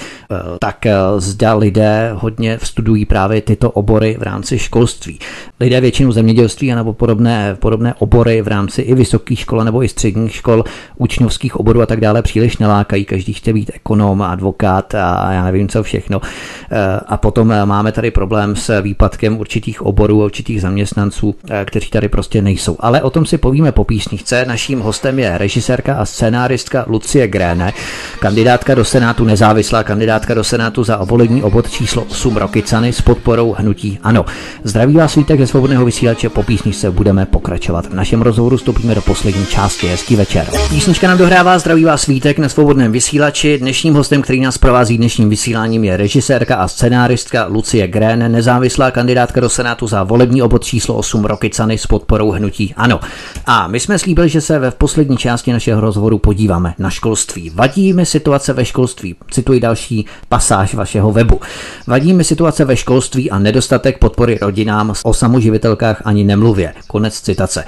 tak zda lidé hodně studují právě tyto obory v rámci školství. Lidé většinu zemědělství a nebo podobné, podobné obory v rámci i vysokých škol nebo i středních škol, učňovských oborů a tak dále příliš nelákají. Každý chce být ekonom, advokát a já nevím co všechno. Eh, a potom eh, máme tady problém s výpadkem určitých oborů a určitých zaměstnanců, eh, kteří tady prostě nejsou. Ale o tom si povíme po písničce. Naším hostem je režisérka a scénáristka Lucie Gréne, kandidátka do Senátu, nezávislá kandidátka do Senátu za volební obvod číslo 8 Rokicany s podporou hnutí Ano. Zdraví vás svítek ze svobodného vysílače, po písničce budeme pokračovat. V našem rozhovoru vstoupíme do poslední části. Hezký večer. Písnička nám dohrává, zdraví vás svítek na svobodném vysílači. Dnešním hostem, který nás provází dnešním vysíláním, je režisérka a scénáristka Lucie Grén, nezávislá kandidátka do Senátu za volební obvod číslo 8 Rokicany s podporou hnutí Ano. A my jsme slíbili, že se ve poslední části našeho rozhovoru podíváme na školství. Vadí mi situace ve školství. Cituji další pasáž vašeho webu. Vadí mi situace ve školství a nedostatek podpory rodinám o samoživitelkách ani nemluvě. Konec citace.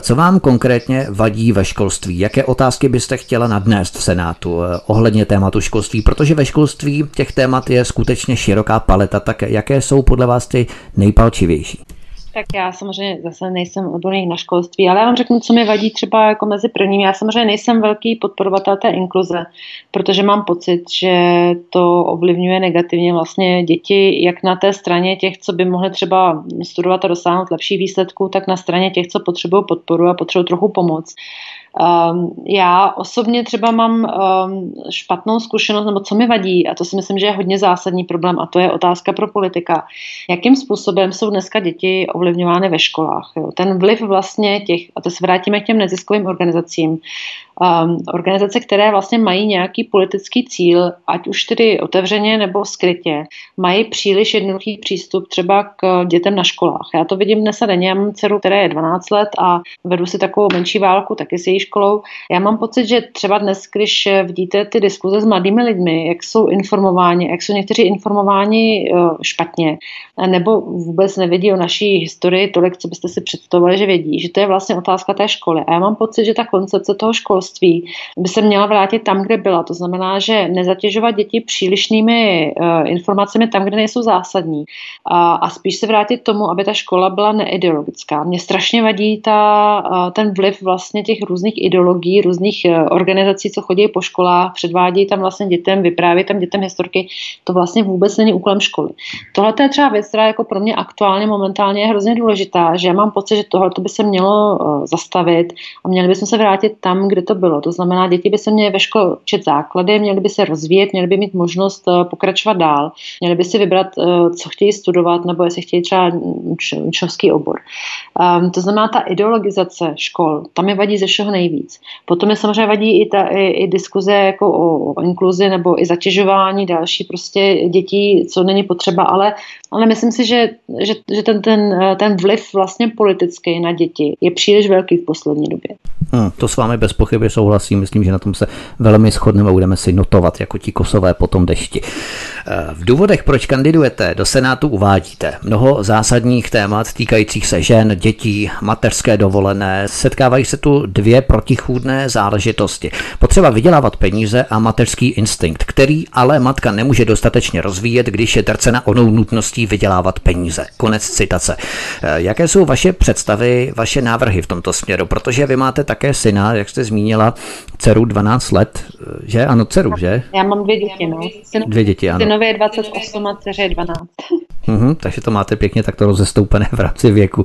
Co vám konkrétně vadí ve školství? Jaké otázky byste chtěla nadnést v Senátu eh, ohledně tématu školství? Protože ve školství těch témat je skutečně široká paleta, tak jaké jsou podle vás ty nejpalčivější? Tak já samozřejmě zase nejsem odborník na školství, ale já vám řeknu, co mi vadí třeba jako mezi prvním. Já samozřejmě nejsem velký podporovatel té inkluze, protože mám pocit, že to ovlivňuje negativně vlastně děti, jak na té straně těch, co by mohli třeba studovat a dosáhnout lepší výsledků, tak na straně těch, co potřebují podporu a potřebují trochu pomoc. Um, já osobně třeba mám um, špatnou zkušenost, nebo co mi vadí, a to si myslím, že je hodně zásadní problém, a to je otázka pro politika. Jakým způsobem jsou dneska děti ovlivňovány ve školách? Jo? Ten vliv vlastně těch, a to se vrátíme k těm neziskovým organizacím, um, organizace, které vlastně mají nějaký politický cíl, ať už tedy otevřeně nebo skrytě, mají příliš jednoduchý přístup třeba k dětem na školách. Já to vidím dnes a denně, já mám dceru, která je 12 let a vedu si takovou menší válku taky s její školou. Já mám pocit, že třeba dnes, když vidíte ty diskuze s mladými lidmi, jak jsou informováni, jak jsou někteří informováni uh, špatně, nebo vůbec nevědí o naší historii tolik, co byste si představovali, že vědí, že to je vlastně otázka té školy. A já mám pocit, že ta koncepce toho školství by se měla vrátit tam, kde byla. To znamená, že nezatěžovat děti přílišnými uh, informacemi tam, kde nejsou zásadní. A, a spíš se vrátit tomu, aby ta škola byla neideologická. Mně strašně vadí ta, uh, ten vliv vlastně těch různých ideologií, různých uh, organizací, co chodí po školách, předvádějí tam vlastně dětem, vyprávějí tam dětem historky. To vlastně vůbec není úkolem školy. Tohle je třeba věc, která jako pro mě aktuálně momentálně je hrozně důležitá, že já mám pocit, že tohle by se mělo uh, zastavit a měli bychom se vrátit tam, kde to bylo. To znamená, děti by se měly ve škole učit základy, měly by se rozvíjet, měly by mít možnost uh, pokračovat dál, měly by si vybrat, co chtějí studovat, nebo jestli chtějí třeba učovský obor. Um, to znamená, ta ideologizace škol, tam je vadí ze všeho nejvíc. Potom je samozřejmě vadí i, ta, i, i diskuze jako o, o inkluzi nebo i zatěžování další prostě dětí, co není potřeba, ale, ale myslím si, že, že, že ten, ten, ten vliv vlastně politický na děti je příliš velký v poslední době. Hmm, to s vámi bez pochyby souhlasím, myslím, že na tom se velmi shodneme a budeme si notovat jako ti kosové po tom dešti. Eh, v důvodech, proč kandidujete do Senátu, uvádíte mnoho zásadních témat týkajících se žen, dětí, mateřské dovolené. Setkávají se tu dvě protichůdné záležitosti. Potřeba vydělávat peníze a mateřský instinkt, který ale matka nemůže dostatečně rozvíjet, když je drcena onou nutností vydělávat peníze. Konec citace. Eh, jaké jsou vaše představy, vaše návrhy v tomto směru? Protože vy máte také syna, jak jste zmínila, dceru 12 let, eh, že? Ano, dceru, že? Já mám dvě děti, no. Dvě děti, ano. Synovi je 28 a dceře je 12. Uhum, *laughs* takže to máte pěkně takto rozestoupené v rámci věku.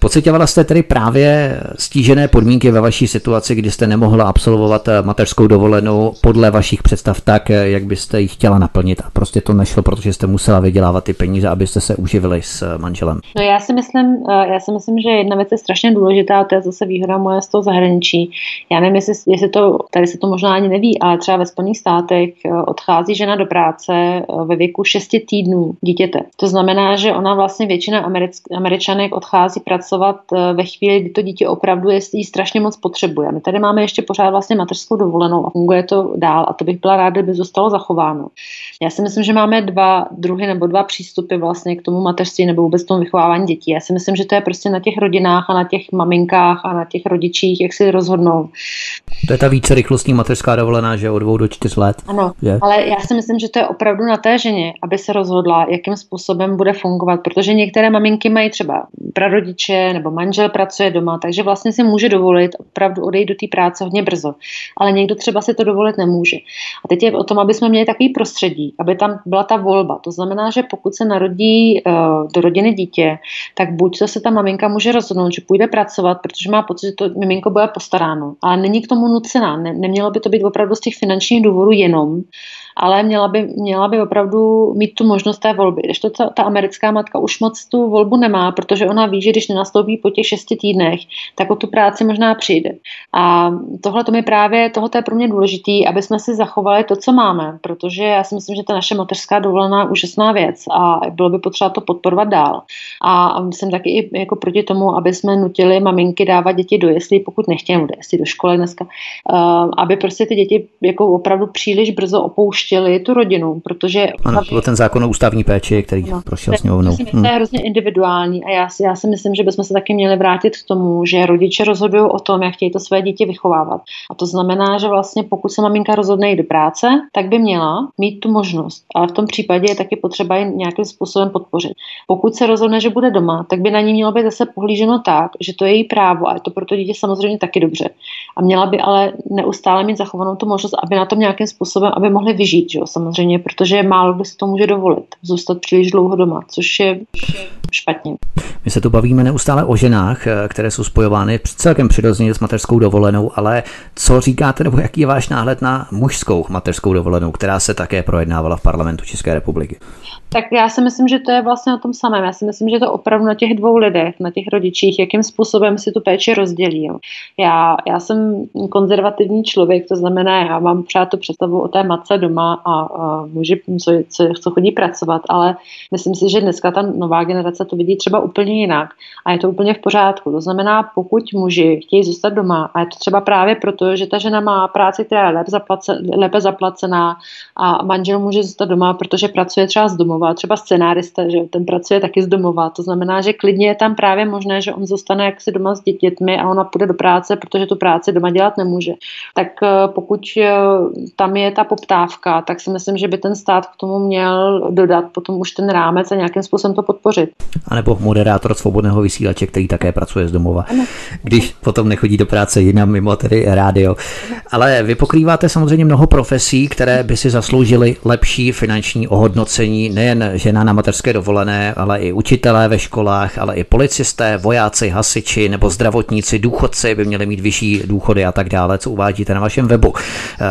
Pocitovala jste tedy právě stížené podmínky ve vaší situaci, kdy jste nemohla absolvovat mateřskou dovolenou podle vašich představ tak, jak byste ji chtěla naplnit a prostě to nešlo, protože jste musela vydělávat ty peníze, abyste se uživili s manželem. No já si myslím, já si myslím, že jedna věc je strašně důležitá, to je zase výhoda moje z toho zahraničí. Já nevím, jestli, jestli to, tady se to možná ani neví, ale třeba ve Spojených státech odchází žena do práce ve věku 6 týdnů dítěte. To znamená, že ona vlastně většina Americ, Američanek odchází pracovat eh, ve chvíli, kdy to dítě opravdu je, jí strašně moc potřebuje. My tady máme ještě pořád vlastně mateřskou dovolenou a funguje to dál a to bych byla ráda, kdyby zůstalo zachováno. Já si myslím, že máme dva druhy nebo dva přístupy vlastně k tomu mateřství nebo vůbec tomu vychovávání dětí. Já si myslím, že to je prostě na těch rodinách a na těch maminkách a na těch rodičích, jak si rozhodnou. To je ta více rychlostní mateřská dovolená, že od dvou do čtyř let. Ano, je. ale já si myslím, že to je opravdu na té ženě, aby se rozhodla, jakým způsobem bude fungovat, protože některé maminky mají třeba prarodiče nebo manžel pracuje doma, takže vlastně si může dovolit opravdu odejít do té práce hodně brzo. Ale někdo třeba si to dovolit nemůže. A teď je o tom, aby jsme měli takový prostředí, aby tam byla ta volba. To znamená, že pokud se narodí uh, do rodiny dítě, tak buď to se ta maminka může rozhodnout, že půjde pracovat, protože má pocit, že to miminko bude postaráno. Ale není k tomu nucená. Ne, nemělo by to být opravdu z těch finančních důvodů jenom, ale měla by, měla by opravdu mít tu možnost té volby. Když to ta, americká matka už moc tu volbu nemá, protože ona ví, že když nenastoupí po těch šesti týdnech, tak o tu práci možná přijde. A tohle to mi právě, tohle je pro mě důležité, aby jsme si zachovali to, co máme, protože já si myslím, že ta naše mateřská dovolená je úžasná věc a bylo by potřeba to podporovat dál. A jsem taky i jako proti tomu, aby jsme nutili maminky dávat děti do jeslí, pokud nechtějí, do jeslí, do školy dneska, uh, aby prostě ty děti jako opravdu příliš brzo opouštěly opustili tu rodinu, protože... Ano, byl ten zákon o ústavní péči, který no, prošel s. To je hrozně individuální a já si, já si myslím, že bychom se taky měli vrátit k tomu, že rodiče rozhodují o tom, jak chtějí to své dítě vychovávat. A to znamená, že vlastně pokud se maminka rozhodne jít do práce, tak by měla mít tu možnost. Ale v tom případě je taky potřeba ji nějakým způsobem podpořit. Pokud se rozhodne, že bude doma, tak by na ní mělo být zase pohlíženo tak, že to je její právo a je to pro to dítě samozřejmě taky dobře. A měla by ale neustále mít zachovanou tu možnost, aby na tom nějakým způsobem, aby mohli vyžít žít, že jo, samozřejmě, protože málo kdo si to může dovolit, zůstat příliš dlouho doma, což je špatně. My se tu bavíme neustále o ženách, eh, které jsou spojovány celkem přirozeně s mateřskou dovolenou, ale co říkáte, nebo jaký je váš náhled na mužskou mateřskou dovolenou, která se také projednávala v parlamentu České republiky? Tak já si myslím, že to je vlastně o tom samém. Já si myslím, že to opravdu na těch dvou lidech, na těch rodičích, jakým způsobem si tu péči rozdělí. Jo. Já, já jsem konzervativní člověk, to znamená, já mám pořád tu představu o té matce doma a, a muži, co, co, co chodí pracovat, ale myslím si, že dneska ta nová generace to vidí třeba úplně jinak a je to úplně v pořádku. To znamená, pokud muži chtějí zůstat doma a je to třeba právě proto, že ta žena má práci, která je lépe, zaplace, lépe zaplacená a manžel může zůstat doma, protože pracuje třeba z domova, třeba scenárista, že ten pracuje taky z domova. To znamená, že klidně je tam právě možné, že on zůstane jaksi doma s dětmi a ona půjde do práce, protože tu práci doma dělat nemůže. Tak eh, pokud eh, tam je ta poptávka, tak si myslím, že by ten stát k tomu měl dodat potom už ten rámec a nějakým způsobem to podpořit. A nebo moderátor svobodného vysílače, který také pracuje z domova, když potom nechodí do práce jinam mimo tedy rádio. Ale vy pokrýváte samozřejmě mnoho profesí, které by si zasloužily lepší finanční ohodnocení, nejen žena na mateřské dovolené, ale i učitelé ve školách, ale i policisté, vojáci, hasiči nebo zdravotníci, důchodci by měli mít vyšší důchody a tak dále, co uvádíte na vašem webu.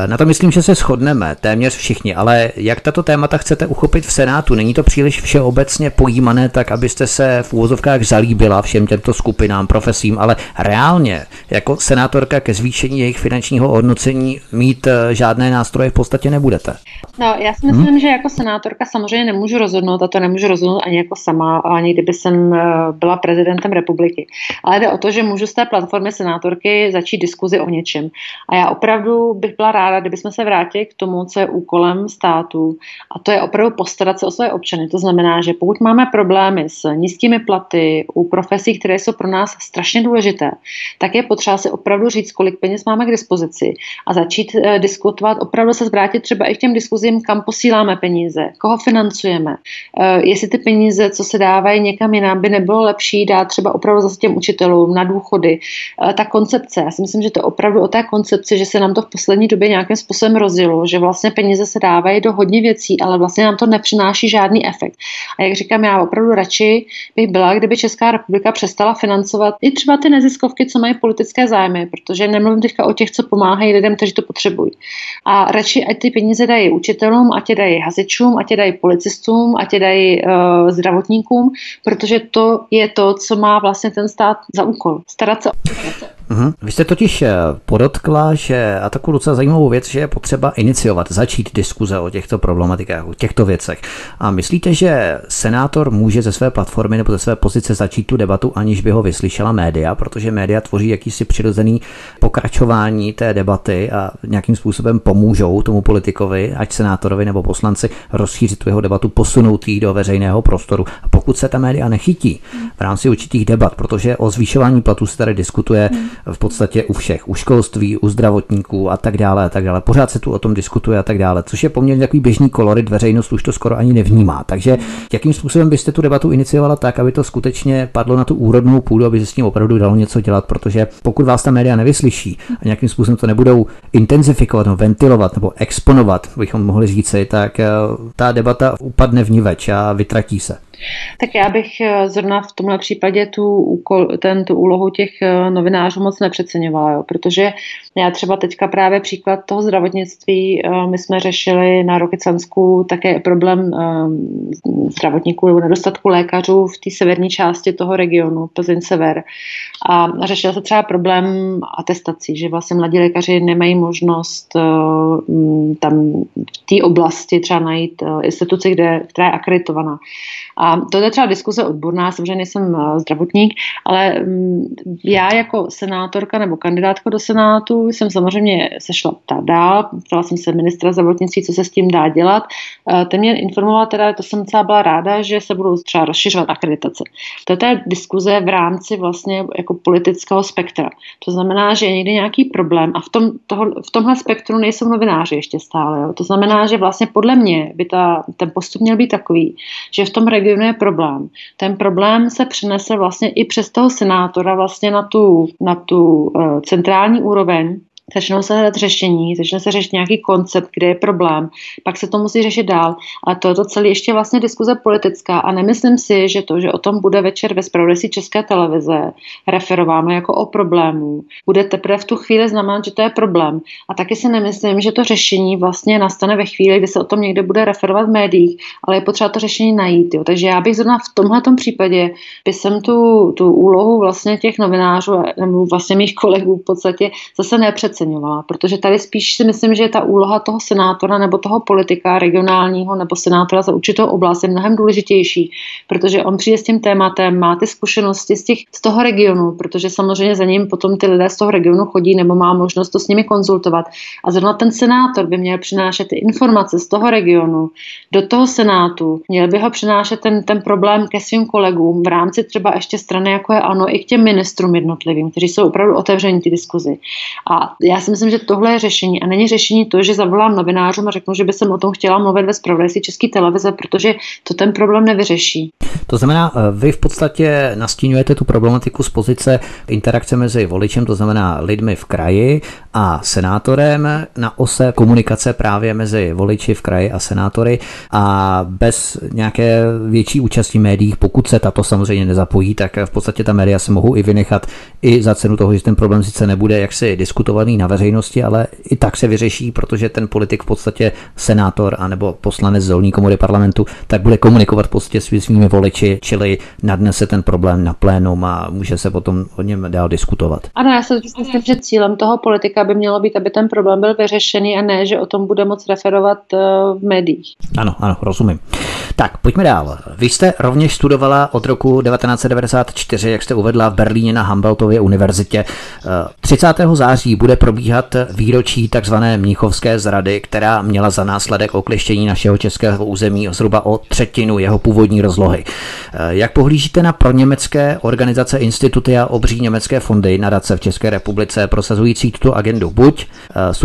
Na to myslím, že se shodneme téměř všichni, ale jak tato témata chcete uchopit v Senátu? Není to příliš všeobecně pojímané tak, abyste se v úvozovkách zalíbila všem těmto skupinám, profesím, ale reálně jako senátorka ke zvýšení jejich finančního hodnocení mít eh, žádné nástroje v podstatě nebudete. No, já si myslím, hmm? že jako senátorka samozřejmě nemůžu rozhodnout a to nemůžu rozhodnout ani jako sama, ani kdyby jsem eh, byla prezidentem republiky. Ale jde o to, že můžu z té platformy senátorky začít diskuzi o něčem. A já opravdu bych byla ráda, kdybychom se vrátili k tomu, co je úkolem státu, a to je opravdu postarat se o své občany. To znamená, že pokud máme problémy s nízkými platy u profesí, které jsou pro nás strašně důležité, tak je potřeba si opravdu říct, kolik peněz máme k dispozici a začít uh, diskutovat, opravdu se zvrátit třeba i k těm diskuzím, kam posíláme peníze, koho financujeme, uh, jestli ty peníze, co se dávají někam jinam, by nebylo lepší dát třeba opravdu zase těm učitelům na důchody. Uh, ta koncepce, já si myslím, že to je opravdu o té koncepci, že se nám to v poslední době nějakým způsobem rozjelo, že vlastně peníze se dávají do hodně věcí, ale vlastně nám to nepřináší žádný efekt. A jak říkám, já opravdu radši bych byla, kdyby Česká republika přestala financovat i třeba ty neziskovky, co mají politické zájmy, protože nemluvím teďka o těch, co pomáhají lidem, kteří to potřebují. A radši, ať ty peníze dají učitelům, ať je dají hasičům, ať je dají policistům, ať je dají uh, zdravotníkům, protože to je to, co má vlastně ten stát za úkol. Starat se o Uhum. Vy jste totiž eh, podotkla, že a takovou docela zajímavou věc, že je potřeba iniciovat, začít diskuze o těchto problematikách, o těchto věcech. A myslíte, že senátor může ze své platformy nebo ze své pozice začít tu debatu, aniž by ho vyslyšela média, protože média tvoří jakýsi přirozený pokračování té debaty a nějakým způsobem pomůžou tomu politikovi, ať senátorovi nebo poslanci, rozšířit tu jeho debatu, posunout ji do veřejného prostoru. A pokud se ta média nechytí v rámci určitých debat, protože o zvýšování platů se tady diskutuje, hmm v podstatě u všech, u školství, u zdravotníků a tak dále a tak dále. Pořád se tu o tom diskutuje a tak dále, což je poměrně takový běžný kolorit, veřejnost už to skoro ani nevnímá. Takže jakým způsobem byste tu debatu iniciovala tak, aby to skutečně padlo na tu úrodnou půdu, aby se s tím opravdu dalo něco dělat, protože pokud vás ta média nevyslyší a nějakým způsobem to nebudou intenzifikovat, nebo ventilovat nebo exponovat, bychom mohli říci, tak eh, ta debata upadne v ní več a vytratí se. Tak já bych eh, zrovna v tomhle případě tu, úkol, ten, tu úlohu těch eh, novinářů moc nepřeceňovala, jo, protože já třeba teďka právě příklad toho zdravotnictví, eh, my jsme řešili na Rokycansku také problém zdravotníků nebo nedostatku lékařů v té severní části toho regionu, Plzeň sever. A řešil se třeba problém atestací, že vlastně mladí lékaři nemají možnost tam v té oblasti třeba najít instituci, kde, která je akreditovaná. A to je třeba diskuze odborná, samozřejmě nejsem eh, zdravotník, ale mm, já jako senátorka nebo kandidátka do Senátu jsem samozřejmě sešla ptát dál, ptala jsem se ministra zdravotnictví, co se s tím dá dělat. Eh, ten mě informoval teda, to jsem celá byla ráda, že se budou třeba rozšiřovat akreditace. To je ta diskuze v rámci vlastně jako politického spektra. To znamená, že je někdy nějaký problém a v, tom, toho, v tomhle spektru nejsou novináři ještě stále. Jo. To znamená, že vlastně podle mě by ta, ten postup měl být takový, že v tom regionu je problém. Ten problém se přenese vlastně i přes toho senátora vlastně na tu, na tu uh, centrální úroveň, začnou se hledat řešení, začne se řešit nějaký koncept, kde je problém, pak se to musí řešit dál. A to je to celé ještě vlastně diskuze politická a nemyslím si, že to, že o tom bude večer ve spravodajství České televize referováno jako o problému, bude teprve v tu chvíli znamenat, že to je problém. A taky si nemyslím, že to řešení vlastně nastane ve chvíli, kdy se o tom někde bude referovat v médiích, ale je potřeba to řešení najít. Jo. Takže já bych zrovna v tomhle případě by jsem tu, tu úlohu vlastně těch novinářů nebo vlastně mých kolegů v podstatě zase nepřed přeceňovala, protože tady spíš si myslím, že ta úloha toho senátora nebo toho politika regionálního nebo senátora za určitou oblast je mnohem důležitější, protože on přijde s tím tématem, má ty zkušenosti z, těch, z toho regionu, protože samozřejmě za ním potom ty lidé z toho regionu chodí nebo má možnost to s nimi konzultovat. A zrovna ten senátor by měl přinášet ty informace z toho regionu do toho senátu, měl by ho přinášet ten, ten problém ke svým kolegům v rámci třeba ještě strany, jako je ANO, i k těm ministrům jednotlivým, kteří jsou opravdu otevření ty diskuzi. A já si myslím, že tohle je řešení a není řešení to, že zavolám novinářům a řeknu, že by jsem o tom chtěla mluvit ve zpravodajství České televize, protože to ten problém nevyřeší. To znamená, eh, vy v podstatě nastínujete tu problematiku z pozice interakce mezi voličem, to znamená lidmi v kraji a senátorem na ose komunikace právě mezi voliči v kraji a senátory a bez nějaké větší účasti médií, pokud se tato samozřejmě nezapojí, tak v podstatě ta média se mohou i vynechat i za cenu toho, že ten problém sice nebude jaksi diskutovaný na veřejnosti, ale i tak se vyřeší, protože ten politik v podstatě senátor anebo poslanec z dolní komory parlamentu, tak bude komunikovat v podstatě s svými voliči, čili nadnese ten problém na plénum a může se potom o něm dál diskutovat. Ano, já si myslím, že cílem toho politika by mělo být, aby ten problém byl vyřešený a ne, že o tom bude moc referovat eh, v médiích. Ano, ano, rozumím. Tak, pojďme dál. Vy jste rovněž studovala od roku 1994, jak jste uvedla v Berlíně na Humboldtově univerzitě. 30. Eh, září bude probíhat výročí tzv. mnichovské zrady, která měla za následek oklištění našeho českého území zhruba o třetinu jeho původní rozlohy. Eh, jak pohlížíte na proněmecké organizace, instituty a obří německé fondy nadace v České republice prosazující tuto agendu buď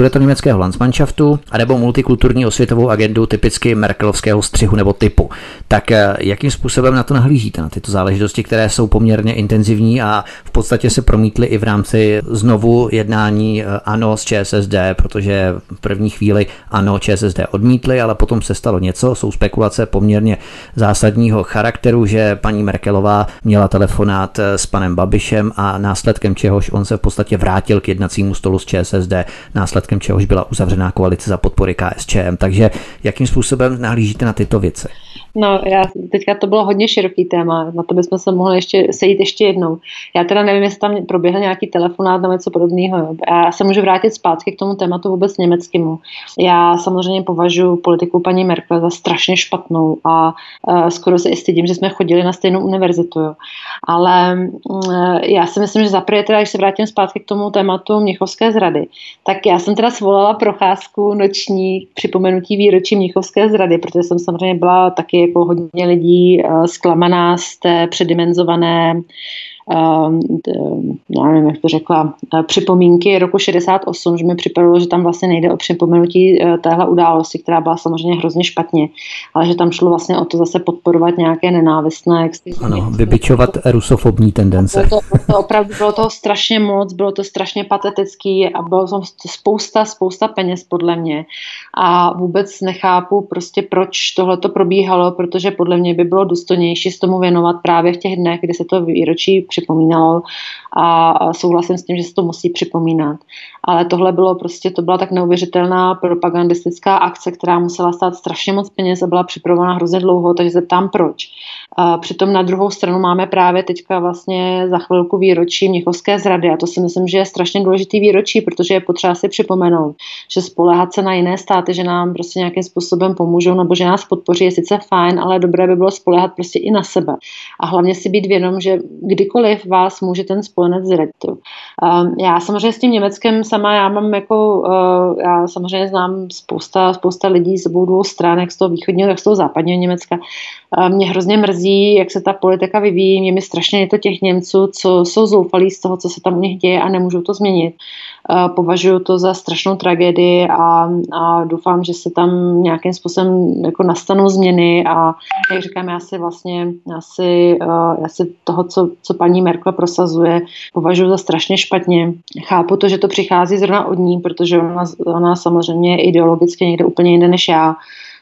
eh, německého Landsmannschaftu, anebo multikulturní osvětovou agendu typicky merkelovského střihu nebo typu. Tak eh, jakým způsobem na to nahlížíte, na tyto záležitosti, které jsou poměrně intenzivní a v podstatě se promítly i v rámci znovu jednání ANO s ČSSD, protože v první chvíli ANO ČSSD odmítli, ale potom se stalo něco, jsou spekulace poměrně zásadního charakteru, že paní Merkelová měla telefonát s panem Babišem a následkem čehož on se v podstatě vrátil k jednacímu stolu s ČSSD, následkem čehož byla uzavřená koalice za podpory KSČM. Takže jakým způsobem nahlížíte na tyto věci? No, já, teďka to bylo hodně široký téma, na to bychom se mohli ještě sejít ještě jednou. Já teda nevím, jestli tam proběhl nějaký telefonát nebo něco podobného. Já se můžu vrátit zpátky k tomu tématu vůbec německému. Já samozřejmě považuji politiku paní Merkel za strašně špatnou a uh, skoro se i stydím, že jsme chodili na stejnou univerzitu. Jo. Ale uh, já si myslím, že zaprvé teda, když se vrátím zpátky k tomu tématu Mnichovské zrady, tak já jsem teda svolala procházku noční připomenutí výročí Mnichovské zrady, protože jsem samozřejmě byla taky jako hodně lidí uh, zklamaná z té předimenzované já nevím, jak to řekla, připomínky roku 68, že mi připadalo, že tam vlastně nejde o připomenutí téhle události, která byla samozřejmě hrozně špatně, ale že tam šlo vlastně o to zase podporovat nějaké nenávistné. Ano, vybičovat rusofobní tendence. Bylo to, to opravdu bylo toho strašně moc, bylo to strašně patetický a bylo to spousta, spousta peněz podle mě a vůbec nechápu prostě, proč tohle to probíhalo, protože podle mě by bylo důstojnější s tomu věnovat právě v těch dnech, kdy se to výročí připomínalo a souhlasím s tím, že se to musí připomínat. Ale tohle bylo prostě, to byla tak neuvěřitelná propagandistická akce, která musela stát strašně moc peněz a byla připravována hrozně dlouho, takže se ptám proč. A přitom na druhou stranu máme právě teďka vlastně za chvilku výročí Měchovské zrady a to si myslím, že je strašně důležitý výročí, protože je potřeba si připomenout, že spolehat se na jiné státy, že nám prostě nějakým způsobem pomůžou nebo že nás podpoří je sice fajn, ale dobré by bylo spolehat prostě i na sebe. A hlavně si být vědom, že kdykoliv vás může ten spojenec zradit. Já samozřejmě s tím Německem sama, já mám jako, uh, já samozřejmě znám spousta, spousta lidí z obou dvou stran, jak z toho východního, tak z toho západního Německa. Mě hrozně mrzí, jak se ta politika vyvíjí. Mě mi strašně je to těch Němců, co jsou zoufalí z toho, co se tam u nich děje a nemůžou to změnit. Považuji to za strašnou tragédii a, a doufám, že se tam nějakým způsobem jako nastanou změny a jak říkám, já si vlastně, já si, já si toho, co, co paní Merkel prosazuje, považuji za strašně špatně. Chápu to, že to přichází zrovna od ní, protože ona, ona samozřejmě je ideologicky někde úplně jinde než já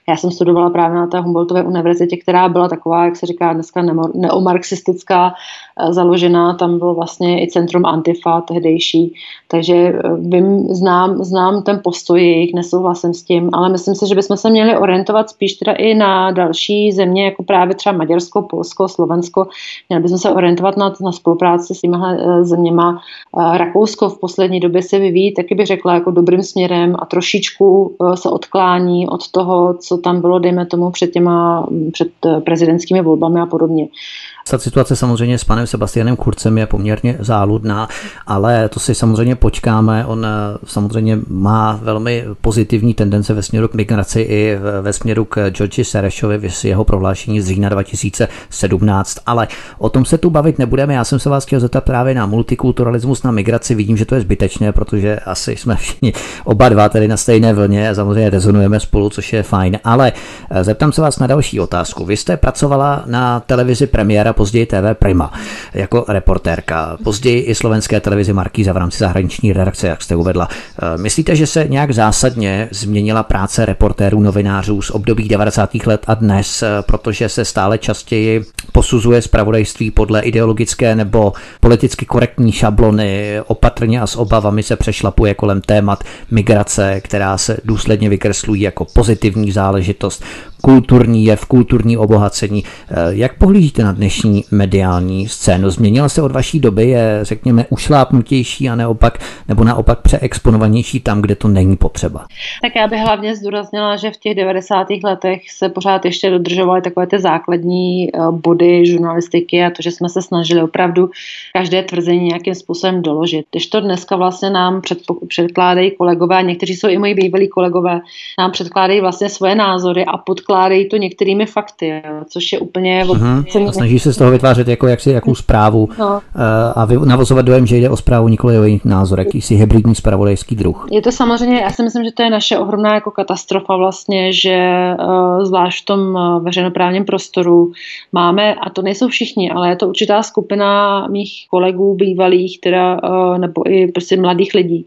já jsem studovala právě na té Humboldtové univerzitě, která byla taková, jak se říká dneska, neomarxistická, eh, založená, tam bylo vlastně i centrum Antifa tehdejší, takže eh, vím, znám, znám ten postoj jejich, nesouhlasím s tím, ale myslím si, že bychom se měli orientovat spíš teda i na další země, jako právě třeba Maďarsko, Polsko, Slovensko, měli bychom se orientovat na, na spolupráci s těmihle eh, zeměma. Rakousko v poslední době se vyvíjí, taky bych řekla, jako dobrým směrem a trošičku se odklání od toho, co tam bylo, dejme tomu, před těma, před eh, prezidentskými volbami a podobně. Ta situace samozřejmě s panem Sebastianem Kurcem je poměrně záludná, ale to si samozřejmě počkáme. On eh, samozřejmě má velmi pozitivní tendence ve směru k migraci i ve směru k Georgi Serešovi s jeho prohlášení z října 2017, ale o tom se tu bavit nebudeme. Já jsem se vás chtěl zeptat právě na multikulturalismus, na migraci. Vidím, že to je zbytečné, protože asi jsme všichni oba dva tedy na stejné vlně a samozřejmě rezonujeme spolu, což je fajn. Ale eh, zeptám se vás na další otázku. Vy jste pracovala na televizi premiéra později TV Prima jako reportérka, později i slovenské televizi Markýza v rámci zahraniční redakce, jak jste uvedla. Eh, myslíte, že se nějak zásadně změnila práce reportérů, novinářů z období 90. let a dnes, eh, protože se stále častěji posuzuje zpravodajství podle ideologické nebo politicky korektní šablony, opatrně a s obavami se přešlapuje kolem témat migrace, která se důsledně vykreslují jako pozitivní záležitost, kulturní jev, kulturní obohacení. Eh, jak pohlížíte na dnešní mediální scénu? Změnila se od vaší doby, je řekněme ušlápnutější a neopak, nebo naopak přeexponovanější tam, kde to není potřeba? Tak já bych hlavně zdůraznila, že v těch 90. letech se pořád ještě dodržovaly takové ty základní eh, body žurnalistiky a to, že jsme se snažili opravdu každé tvrzení nějakým způsobem doložit. Když to dneska vlastně nám předkládají kolegové, někteří jsou i moji bývalí kolegové, nám předkládají vlastně svoje názory a pod podkládají to některými fakty, což je úplně... Uh-huh. A snaží se z toho vytvářet jako jaksi, jakou zprávu no. Eh, a navozovat dojem, že jde o zprávu nikoli o jiný názor, jakýsi hybridní spravodajský druh. Je to samozřejmě, já si myslím, že to je naše ohromná jako katastrofa vlastně, že uh, zvlášť v tom uh, veřejnoprávním prostoru máme, a to nejsou všichni, ale je to určitá skupina mých kolegů bývalých, teda, nebo i prostě mladých lidí,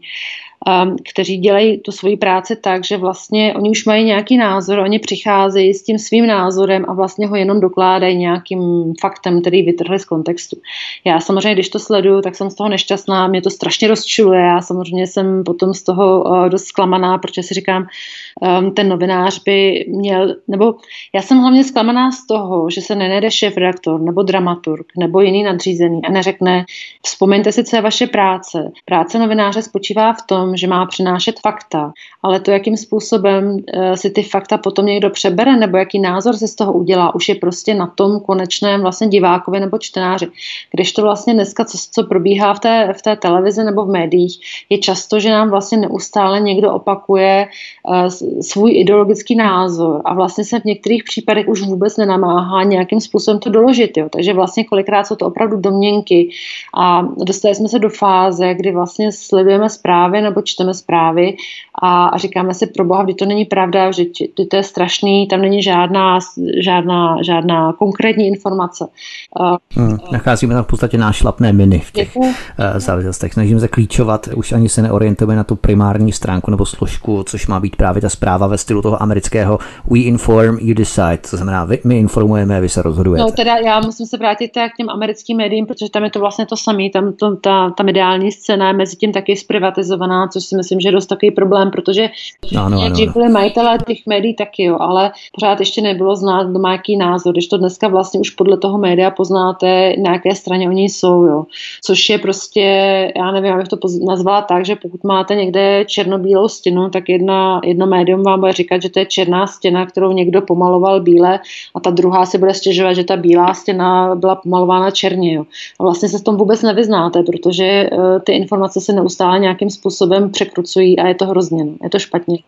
kteří dělají tu svoji práci tak, že vlastně oni už mají nějaký názor, oni přicházejí s tím svým názorem a vlastně ho jenom dokládají nějakým faktem, který vytrhli z kontextu. Já samozřejmě, když to sleduju, tak jsem z toho nešťastná, mě to strašně rozčiluje, já samozřejmě jsem potom z toho dost zklamaná, protože si říkám, ten novinář by měl, nebo já jsem hlavně zklamaná z toho, že se nenede šéf redaktor nebo dramaturg nebo jiný nadřízený a neřekne, vzpomeňte si, co je vaše práce. Práce novináře spočívá v tom, že má přinášet fakta, ale to, jakým způsobem eh, si ty fakta potom někdo přebere nebo jaký názor si z toho udělá, už je prostě na tom konečném vlastně divákovi nebo čtenáři. Když to vlastně dneska, co, co probíhá v té, v té televizi nebo v médiích, je často, že nám vlastně neustále někdo opakuje uh, svůj ideologický názor a vlastně se v některých případech už vůbec nenamáhá nějakým způsobem to doložit. Jo. Takže vlastně kolikrát jsou to opravdu domněnky a dostali jsme se do fáze, kdy vlastně sledujeme zprávy nebo čteme zprávy a, a říkáme si, pro boha, kdy to není pravda, že to je strašný, tam není žádná, žádná, žádná konkrétní informace. Hmm, nacházíme tam v podstatě nášlapné miny v těch uh, záležitostech. Snažíme se klíčovat, už ani se neorientujeme na tu primární stránku nebo složku, což má být právě ta zpráva ve stylu toho amerického We inform, you decide, to znamená, vy, my informujeme, vy se rozhodujete. No teda já musím se vrátit k těm americkým médiím, protože tam je to vlastně to samé, tam to, ta, ta mediální scéna je mezi tím taky zprivatizovaná, což si myslím, že je dost takový problém, protože no, no, no, byli majitelé těch médií taky, jo, ale pořád ještě nebylo znát, kdo má jaký názor, když to dneska vlastně už podle toho média poznáte, na jaké straně oni jsou, jo. Což je prostě, já nevím, jak to nazvala tak, že pokud máte někde černobílou stěnu, tak jedna, jedno médium vám bude říkat, že to je černá stěna, kterou někdo pomaloval bíle a ta druhá si bude stěžovat, že ta bílá stěna byla pomalována černě. Jo. A vlastně se v tom vůbec nevyznáte, protože uh, ty informace se neustále nějakým způsobem překrucují a je to hrozně. No. Je to špatně.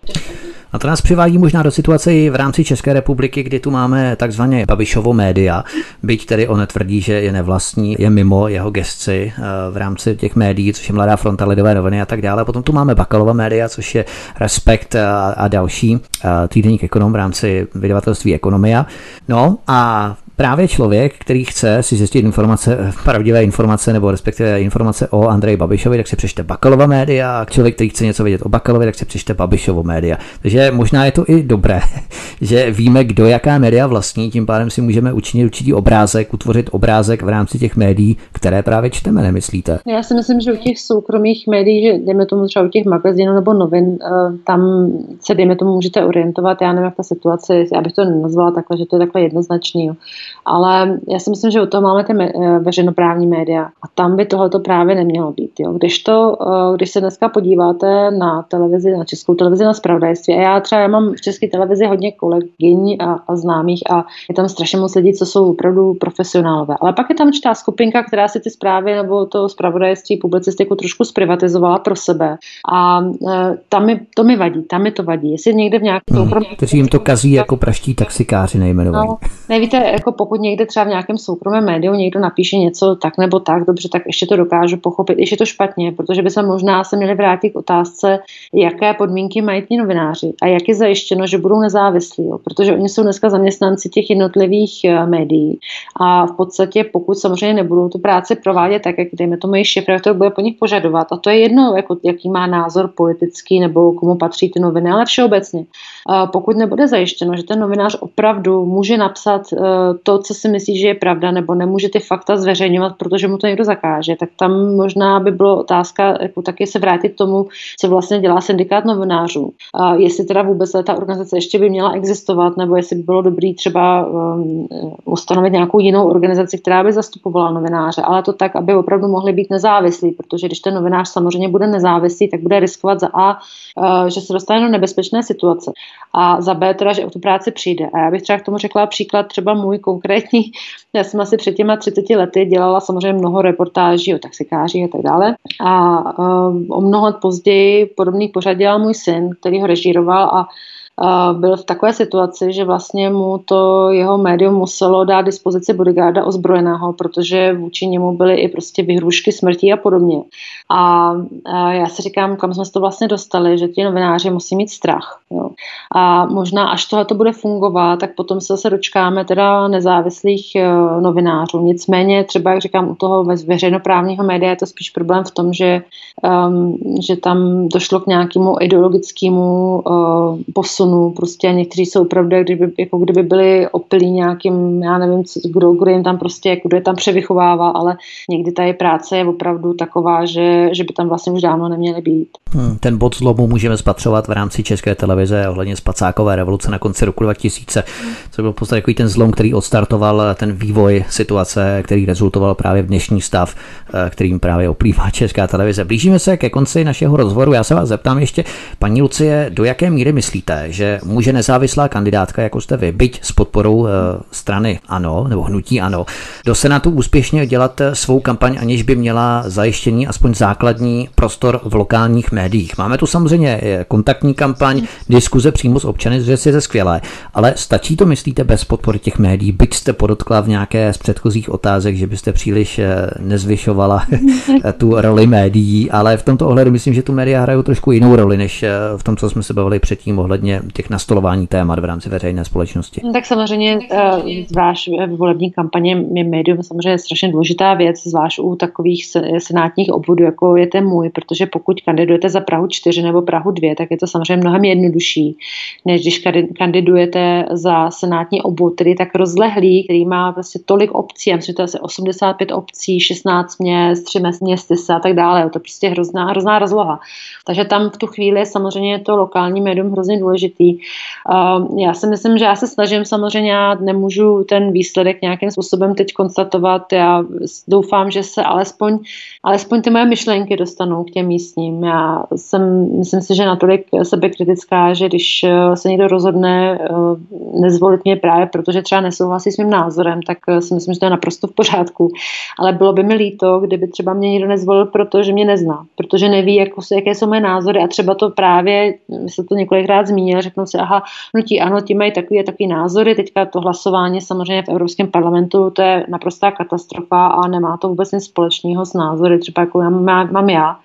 A to nás přivádí možná do situace i v rámci České republiky, kdy tu máme takzvaně Babišovo média, byť tedy on tvrdí, že je nevlastní, je mimo jeho gesci eh, v rámci těch médií, což je Mladá fronta, Lidové noviny a tak dále. Potom tu máme Bakalova média, což je Respekt a, a další týdenník ekonom v rámci vydavatelství Ekonomia. No a právě člověk, který chce si zjistit informace, pravdivé informace nebo respektive informace o Andreji Babišovi, tak si přečte Bakalova média a člověk, který chce něco vědět o Bakalovi, tak si přečte Babišovo média. Takže možná je to i dobré, *laughs* že víme, kdo jaká média vlastní, tím pádem si můžeme učinit určitý obrázek, utvořit obrázek v rámci těch médií, které právě čteme, nemyslíte? Já si myslím, že u těch soukromých médií, že dejme tomu třeba u těch magazínů nebo novin, eh, tam se dejme tomu můžete orientovat. Já nevím, jak ta situace já bych to nazvala takhle, že to je takhle jednoznačný. Ale já si myslím, že u toho máme ty eh, veřejnoprávní média a tam by tohoto právě nemělo být. Jo. Když, to, eh, když se dneska podíváte na televizi, na českou televizi, na spravodajství, a já třeba já mám v české televizi hodně kolegyň a, a známých a je tam strašně moc lidí, co jsou opravdu profesionálové. Ale pak je tam čtá skupinka, která si ty zprávy nebo to spravodajství, publicistiku trošku zprivatizovala pro sebe. A e, tam mi, to mi vadí, tam mi to vadí. Jestli někde v nějakém hmm. Kteří jim to kazí jako praští taxikáři nejmenovaní. No, nevíte, jako pokud někde třeba v nějakém soukromém médiu někdo napíše něco tak nebo tak, dobře, tak ještě to dokážu pochopit, když je to špatně, protože by se možná se měli vrátit k otázce, jaké podmínky mají ti novináři a jak je zajištěno, že budou nezávislí, jo? protože oni jsou dneska zaměstnanci těch jednotlivých eh, médií a v podstatě pokud samozřejmě nebudou tu práci provádět tak, jak dejme tomu šéf to bude po nich požadovat a to je jedno, jako, jaký má názor politický nebo komu patří ty noviny, ale všeobecně. Pokud nebude zajištěno, že ten novinář opravdu může napsat eh, to, co si myslí, že je pravda, nebo nemůže ty fakta zveřejňovat, protože mu to někdo zakáže, tak tam možná by bylo otázka jako taky se vrátit k tomu, co vlastně dělá syndikát novinářů. A jestli teda vůbec ta organizace ještě by měla existovat, nebo jestli by bylo dobré třeba um, ustanovit nějakou jinou organizaci, která by zastupovala novináře, ale to tak, aby opravdu mohli být nezávislí, protože když ten novinář samozřejmě bude nezávislý, tak bude riskovat za A, uh, že se dostane do nebezpečné situace a za B teda, že o tu práci přijde. A já bych třeba k tomu řekla příklad třeba můj konkrétní. Já jsem asi před těma 30 lety dělala samozřejmě mnoho reportáží o taxikářích a tak dále. A um, o mnoho let později podobný pořad dělal můj syn, který ho režíroval a byl v takové situaci, že vlastně mu to jeho médium muselo dát dispozici bodyguarda ozbrojeného, protože vůči němu byly i prostě vyhrušky smrti a podobně. A, a já si říkám, kam jsme se to vlastně dostali, že ti novináři musí mít strach. Jo. A možná až tohle to bude fungovat, tak potom se zase dočkáme teda nezávislých uh, novinářů. Nicméně třeba, jak říkám, u toho veřejnoprávního média je to spíš problém v tom, že, um, že tam došlo k nějakému ideologickému uh, posunu prostě někteří jsou opravdu, kdyby, jako kdyby byli opilí nějakým, já nevím, co, kdo, kdo jim tam prostě, kdo je tam převychovává, ale někdy ta je práce je opravdu taková, že, že by tam vlastně už dávno neměly být. Hmm, ten bod zlomu můžeme spatřovat v rámci České televize ohledně spacákové revoluce na konci roku 2000, co byl v podstatě takový ten zlom, který odstartoval ten vývoj situace, který rezultoval právě v dnešní stav, eh, kterým právě oplývá *laughs* Česká televize. Blížíme se ke konci našeho rozhovoru. Já se vás zeptám ještě, paní Lucie, do jaké míry myslíte, že může nezávislá kandidátka, jako jste vy, byť s podporou eh, strany ANO nebo hnutí ANO, do Senátu úspěšně dělat eh, svou kampaň, aniž by měla zajištění aspoň základní prostor v lokálních médiích. Máme tu samozřejmě kontaktní kampaň, diskuze přímo s občany, že je skvělé, ale stačí to, myslíte, bez podpory těch médií, byť jste podotkla v nějaké z předchozích otázek, že byste příliš eh, nezvyšovala *laughs* tu roli médií, ale v tomto ohledu myslím, že tu média hrajou trošku jinou roli, než eh, v tom, co jsme se bavili předtím ohledně těch nastolování témat v rámci veřejné společnosti. No, tak samozřejmě eh, zvlášť volební kampaně je médium samozřejmě strašně důležitá věc, zvlášť u takových senátních obvodů, jako je ten můj, protože pokud kandidujete za Prahu 4 nebo Prahu 2, tak je to samozřejmě mnohem jednodušší, než když kandidujete za senátní obvod, je tak rozlehlý, který má prostě tolik obcí, já myslím, že to je asi 85 obcí, 16 měst, 3 městy a tak dále. Je to prostě hrozná, hrozná rozloha. Takže tam v tu chvíli samozřejmě je to lokální médium hrozně důležitý. Já si myslím, že já se snažím samozřejmě, já nemůžu ten výsledek nějakým způsobem teď konstatovat. Já doufám, že se alespoň, alespoň ty moje myšlenky dostanou k těm místním. Já jsem, myslím si, že natolik sebekritická, že když se někdo rozhodne eh, nezvolit mě právě, protože třeba nesouhlasí s mým názorem, tak eh, si myslím, že to je naprosto v pořádku. Ale bylo by mi líto, kdyby třeba mě někdo nezvolil, protože mě nezná, protože neví, jaké jsou moje názory a třeba to právě, se to několikrát zmínil, řeknou si, aha, hnutí ano, ti mají takový a takový názory, teďka to hlasování samozřejmě v Evropském parlamentu, to je naprostá katastrofa a nemá to vůbec nic společného s názory, třeba jako já, mám já.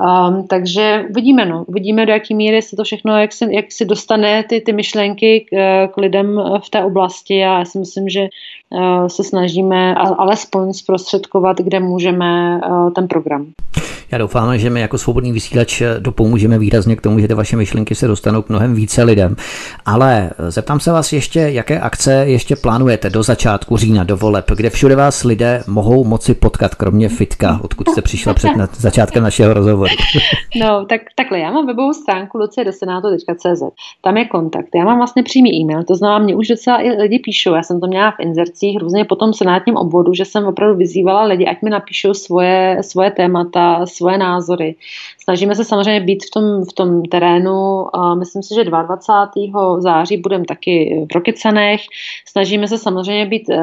Um, takže uvidíme, no. uvidíme, do jaké míry se to všechno, jak si, jak si dostane ty, ty myšlenky k, k lidem v té oblasti a já si myslím, že se snažíme alespoň zprostředkovat, kde můžeme uh, ten program. Já doufám, že my jako svobodný vysílač dopomůžeme výrazně k tomu, že ty vaše myšlenky se dostanou k mnohem více lidem. Ale zeptám se vás ještě, jaké akce ještě plánujete do začátku října, do voleb, kde všude vás lidé mohou moci potkat, kromě fitka, odkud jste přišla před na, začátkem našeho rozhovoru. *laughs* No, tak takhle, já mám webovou stránku lucie.senáto.cz. Tam je kontakt. Já mám vlastně přímý e-mail, to znamená, mě už docela i lidi píšou. Já jsem to měla v inzercích, různě po tom senátním obvodu, že jsem opravdu vyzývala lidi, ať mi napíšou svoje, svoje témata, svoje názory. Snažíme se samozřejmě být v tom, v tom terénu. Myslím si, že 22. září budeme taky v Rokycanech. Snažíme se samozřejmě být eh,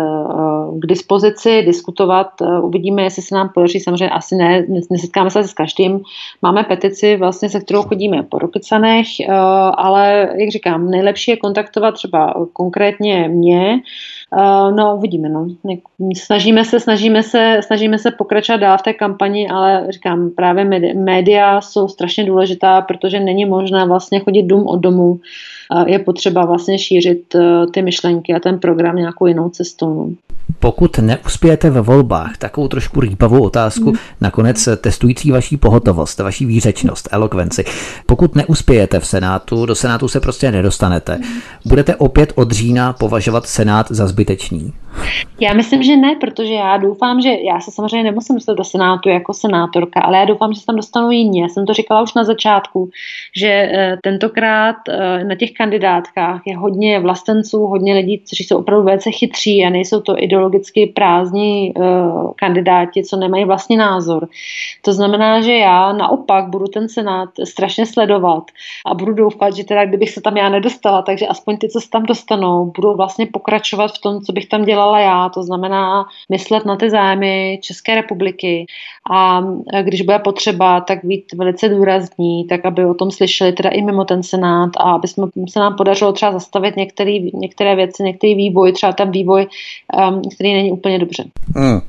k dispozici, diskutovat. Eh, uvidíme, jestli se nám podaří. Samozřejmě asi ne, nesetkáme se s každým. Máme petici, vlastně, se kterou chodíme po Rokycanech, eh, ale jak říkám, nejlepší je kontaktovat třeba konkrétně mě, no, uvidíme, no. Snažíme se, snažíme se, snažíme se pokračovat dál v té kampani, ale říkám, právě média jsou strašně důležitá, protože není možné vlastně chodit dům od domu. Je potřeba vlastně šířit uh, ty myšlenky a ten program nějakou jinou cestou. No. Pokud neuspějete ve volbách, takovou trošku rýpavou otázku, mm. nakonec testující vaší pohotovost, vaší výřečnost, elokvenci. Pokud neuspějete v Senátu, do Senátu se prostě nedostanete. Budete opět od října považovat Senát za zbytečný? Já myslím, že ne, protože já doufám, že já se samozřejmě nemusím dostat do Senátu jako senátorka, ale já doufám, že se tam dostanou jiní. Já jsem to říkala už na začátku, že eh, tentokrát eh, na těch kandidátkách je hodně vlastenců, hodně lidí, kteří jsou opravdu velice chytří a nejsou to ideologicky prázdní eh, kandidáti, co nemají vlastní názor. To znamená, že já naopak budu ten Senát strašně sledovat a budu doufat, že teda kdybych se tam já nedostala, takže aspoň ty, co se tam dostanou, budou vlastně pokračovat v tom, co bych tam dělala dělala já, to znamená myslet na ty zájmy České republiky a když bude potřeba, tak být velice důrazní, tak aby o tom slyšeli teda i mimo ten Senát a aby jsme, se nám podařilo třeba zastavit některý, některé věci, některý vývoj, třeba ten vývoj, um, který není úplně dobře. Hmm.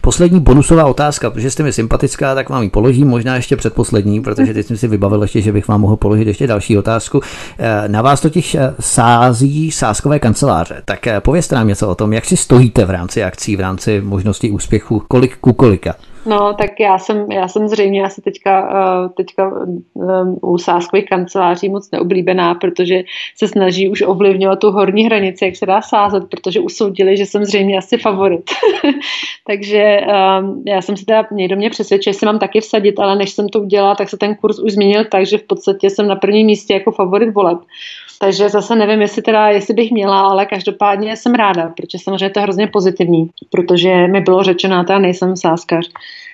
Poslední bonusová otázka, protože jste mi sympatická, tak vám ji položím, možná ještě předposlední, protože teď jsem si vybavil ještě, že bych vám mohl položit ještě další otázku. Eh, na vás totiž eh, sází sáskové kanceláře, tak eh, povězte nám něco o tom, jak si stojíte v rámci akcí, v rámci možnosti úspěchu, kolik ku kolika? No, tak já jsem, já jsem zřejmě asi teďka, uh, teďka um, u sáskových kanceláří moc neoblíbená, protože se snaží už ovlivňovat tu horní hranici, jak se dá sázet, protože usoudili, že jsem zřejmě asi favorit. *laughs* Takže um, já jsem si teda, někdo mě přesvědčil, že si mám taky vsadit, ale než jsem to udělala, tak se ten kurz už změnil tak, že v podstatě jsem na prvním místě jako favorit voleb. Takže zase nevím, jestli teda, jestli bych měla, ale každopádně jsem ráda, protože samozřejmě to je hrozně pozitivní, protože mi bylo řečeno, já nejsem sáskař,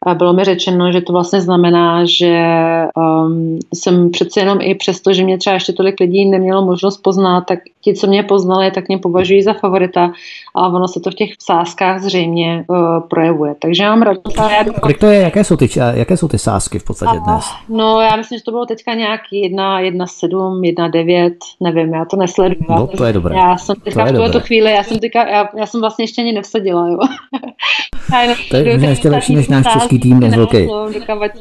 a bylo mi řečeno, že to vlastně znamená, že um, jsem přece jenom i přesto, že mě třeba ještě tolik lidí nemělo možnost poznat, tak ti, co mě poznali, tak mě považují za favorita a ono se to v těch sázkách zřejmě uh, projevuje. Takže mám radost. Kolik to je, jaké jsou ty, jaké jsou ty sázky v podstatě dnes? No já myslím, že to bylo teďka nějaký 1, 1, 7, 1, 9, nevím, já to nesleduju. No to je dobré. Já jsem teďka v tuto chvíli, já jsem teďka, já, já jsem vlastně ještě ani nevsadila, jo. to je *laughs* ještě lepší než náš český tým dnes velký.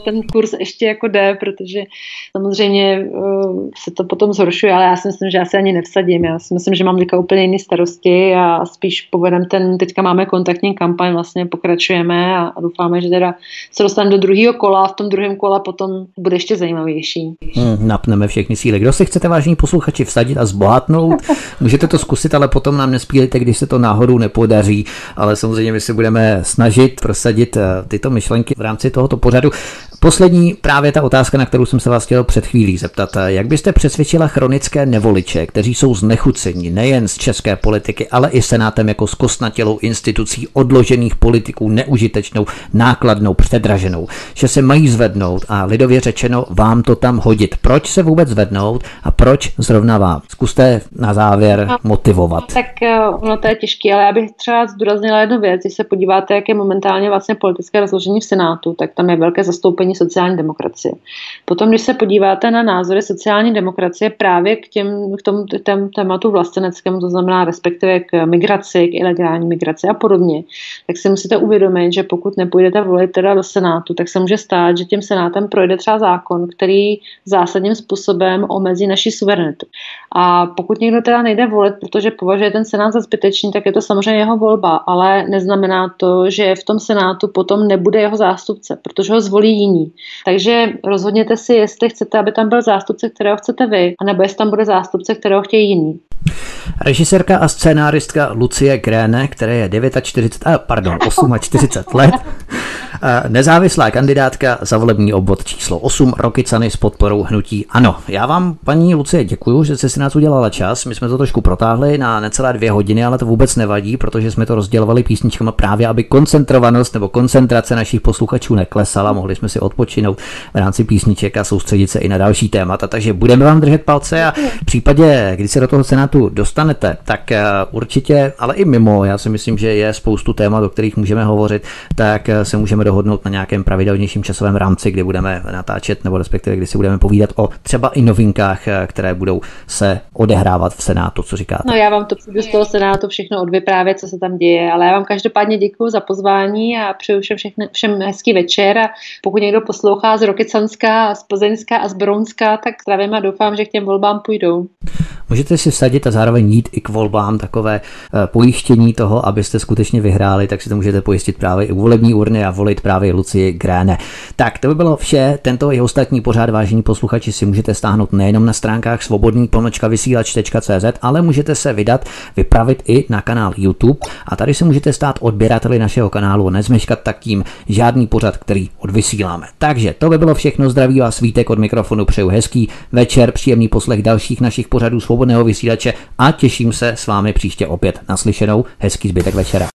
ten kurz ještě jako jde, protože samozřejmě uh, se to potom zhoršuje, ale já si myslím, že já se ani nevsadím. Já si myslím, že mám teďka úplně jiné starosti a spíš povedem ten, teďka máme kontaktní kampaň, vlastně pokračujeme a, a doufáme, že teda se dostaneme do druhého kola a v tom druhém kole potom bude ještě zajímavější. Hmm, napneme všechny síly. Kdo si chcete, vážení posluchači, vsadit a zbohatnout, *laughs* můžete to zkusit, ale potom nám nespílejte, když se to náhodou nepodaří, ale samozřejmě my se budeme snažit prosadit eh, tyto myšlenky v rámci tohoto pořadu. Poslední právě ta otázka, na kterou jsem se vás chtěl před chvílí zeptat. Jak byste přesvědčila chronické nevoliče, kteří jsou znechuceni nejen z české politiky, ale i senátem jako zkostnatělou institucí odložených politiků, neužitečnou, nákladnou, předraženou, že se mají zvednout a lidově řečeno vám to tam hodit. Proč se vůbec zvednout a proč zrovna vám? Zkuste na závěr no, motivovat. Tak no to je těžké, ale já bych třeba zdůraznila jednu věc. Když se podíváte, jak je momentálně vlastně politické rozložení Senátu, tak tam je velké zastoupení sociální demokracie. Potom, když se podíváte na názory sociální demokracie právě k, těm, k tomu tém, tématu vlasteneckému, to znamená respektive k migraci, k ilegální migraci a podobně, tak si musíte uvědomit, že pokud nepůjdete volit teda do Senátu, tak se může stát, že tím Senátem projde třeba zákon, který zásadním způsobem omezí naši suverenitu. A pokud někdo teda nejde volit, protože považuje ten Senát za zbytečný, tak je to samozřejmě jeho volba, ale neznamená to, že v tom Senátu potom nebude jeho zástupce, protože ho zvolí jiní. Takže rozhodněte si, jestli chcete, aby tam byl zástupce, kterého chcete vy, anebo jestli tam bude zástupce, kterého chtějí jiní. Režisérka a scénáristka Lucie Gréne, které je 49, a pardon, 48 let, nezávislá kandidátka za volební obvod číslo 8 Rokicany s podporou hnutí Ano. Já vám, paní Lucie, děkuji, že jste si nás udělala čas. My jsme to trošku protáhli na necelé dvě hodiny, ale to vůbec nevadí, protože jsme to rozdělovali písničkama právě, aby koncentrovanost nebo koncentrace našich posluchačů neklesala. Mohli jsme si odpočinout v rámci písniček a soustředit se i na další témata. Takže budeme vám držet palce a v případě, kdy se do toho Senátu dostanete, tak eh, určitě, ale i mimo, já si myslím, že je spoustu témat, o kterých můžeme hovořit, tak eh, se můžeme dohodnout na nějakém pravidelnějším časovém rámci, kdy budeme natáčet, nebo respektive kdy si budeme povídat o třeba i novinkách, eh, které budou se odehrávat v Senátu, co říkáte? No já vám to přijdu z toho Senátu všechno odvyprávět, co se tam děje, ale já vám každopádně děkuji za pozvání a přeju všem, všechny, všem hezký večer a pokud někdo poslouchá z Rokycanska, z Plzeňska a z Bronska, tak zdravím a doufám, že k těm volbám půjdou. Můžete si vsadit a zároveň jít i k volbám takové eh, pojištění toho, abyste skutečně vyhráli, tak si to můžete pojistit právě i u volební urny a volit právě Lucii Gréne. Tak to by bylo vše. Tento i ostatní pořád, vážení posluchači, si můžete stáhnout nejenom na stránkách svobodný vysílač.cz, ale můžete se vydat, vypravit i na kanál YouTube a tady se můžete stát odběrateli našeho kanálu a nezmeškat tak tím žádný pořad, který odvysíláme. Takže to by bylo všechno. Zdraví vás svítek od mikrofonu, přeju hezký večer, příjemný poslech dalších našich pořadů svobodného vysílače a těším se s vámi příště opět naslyšenou. Hezký zbytek večera.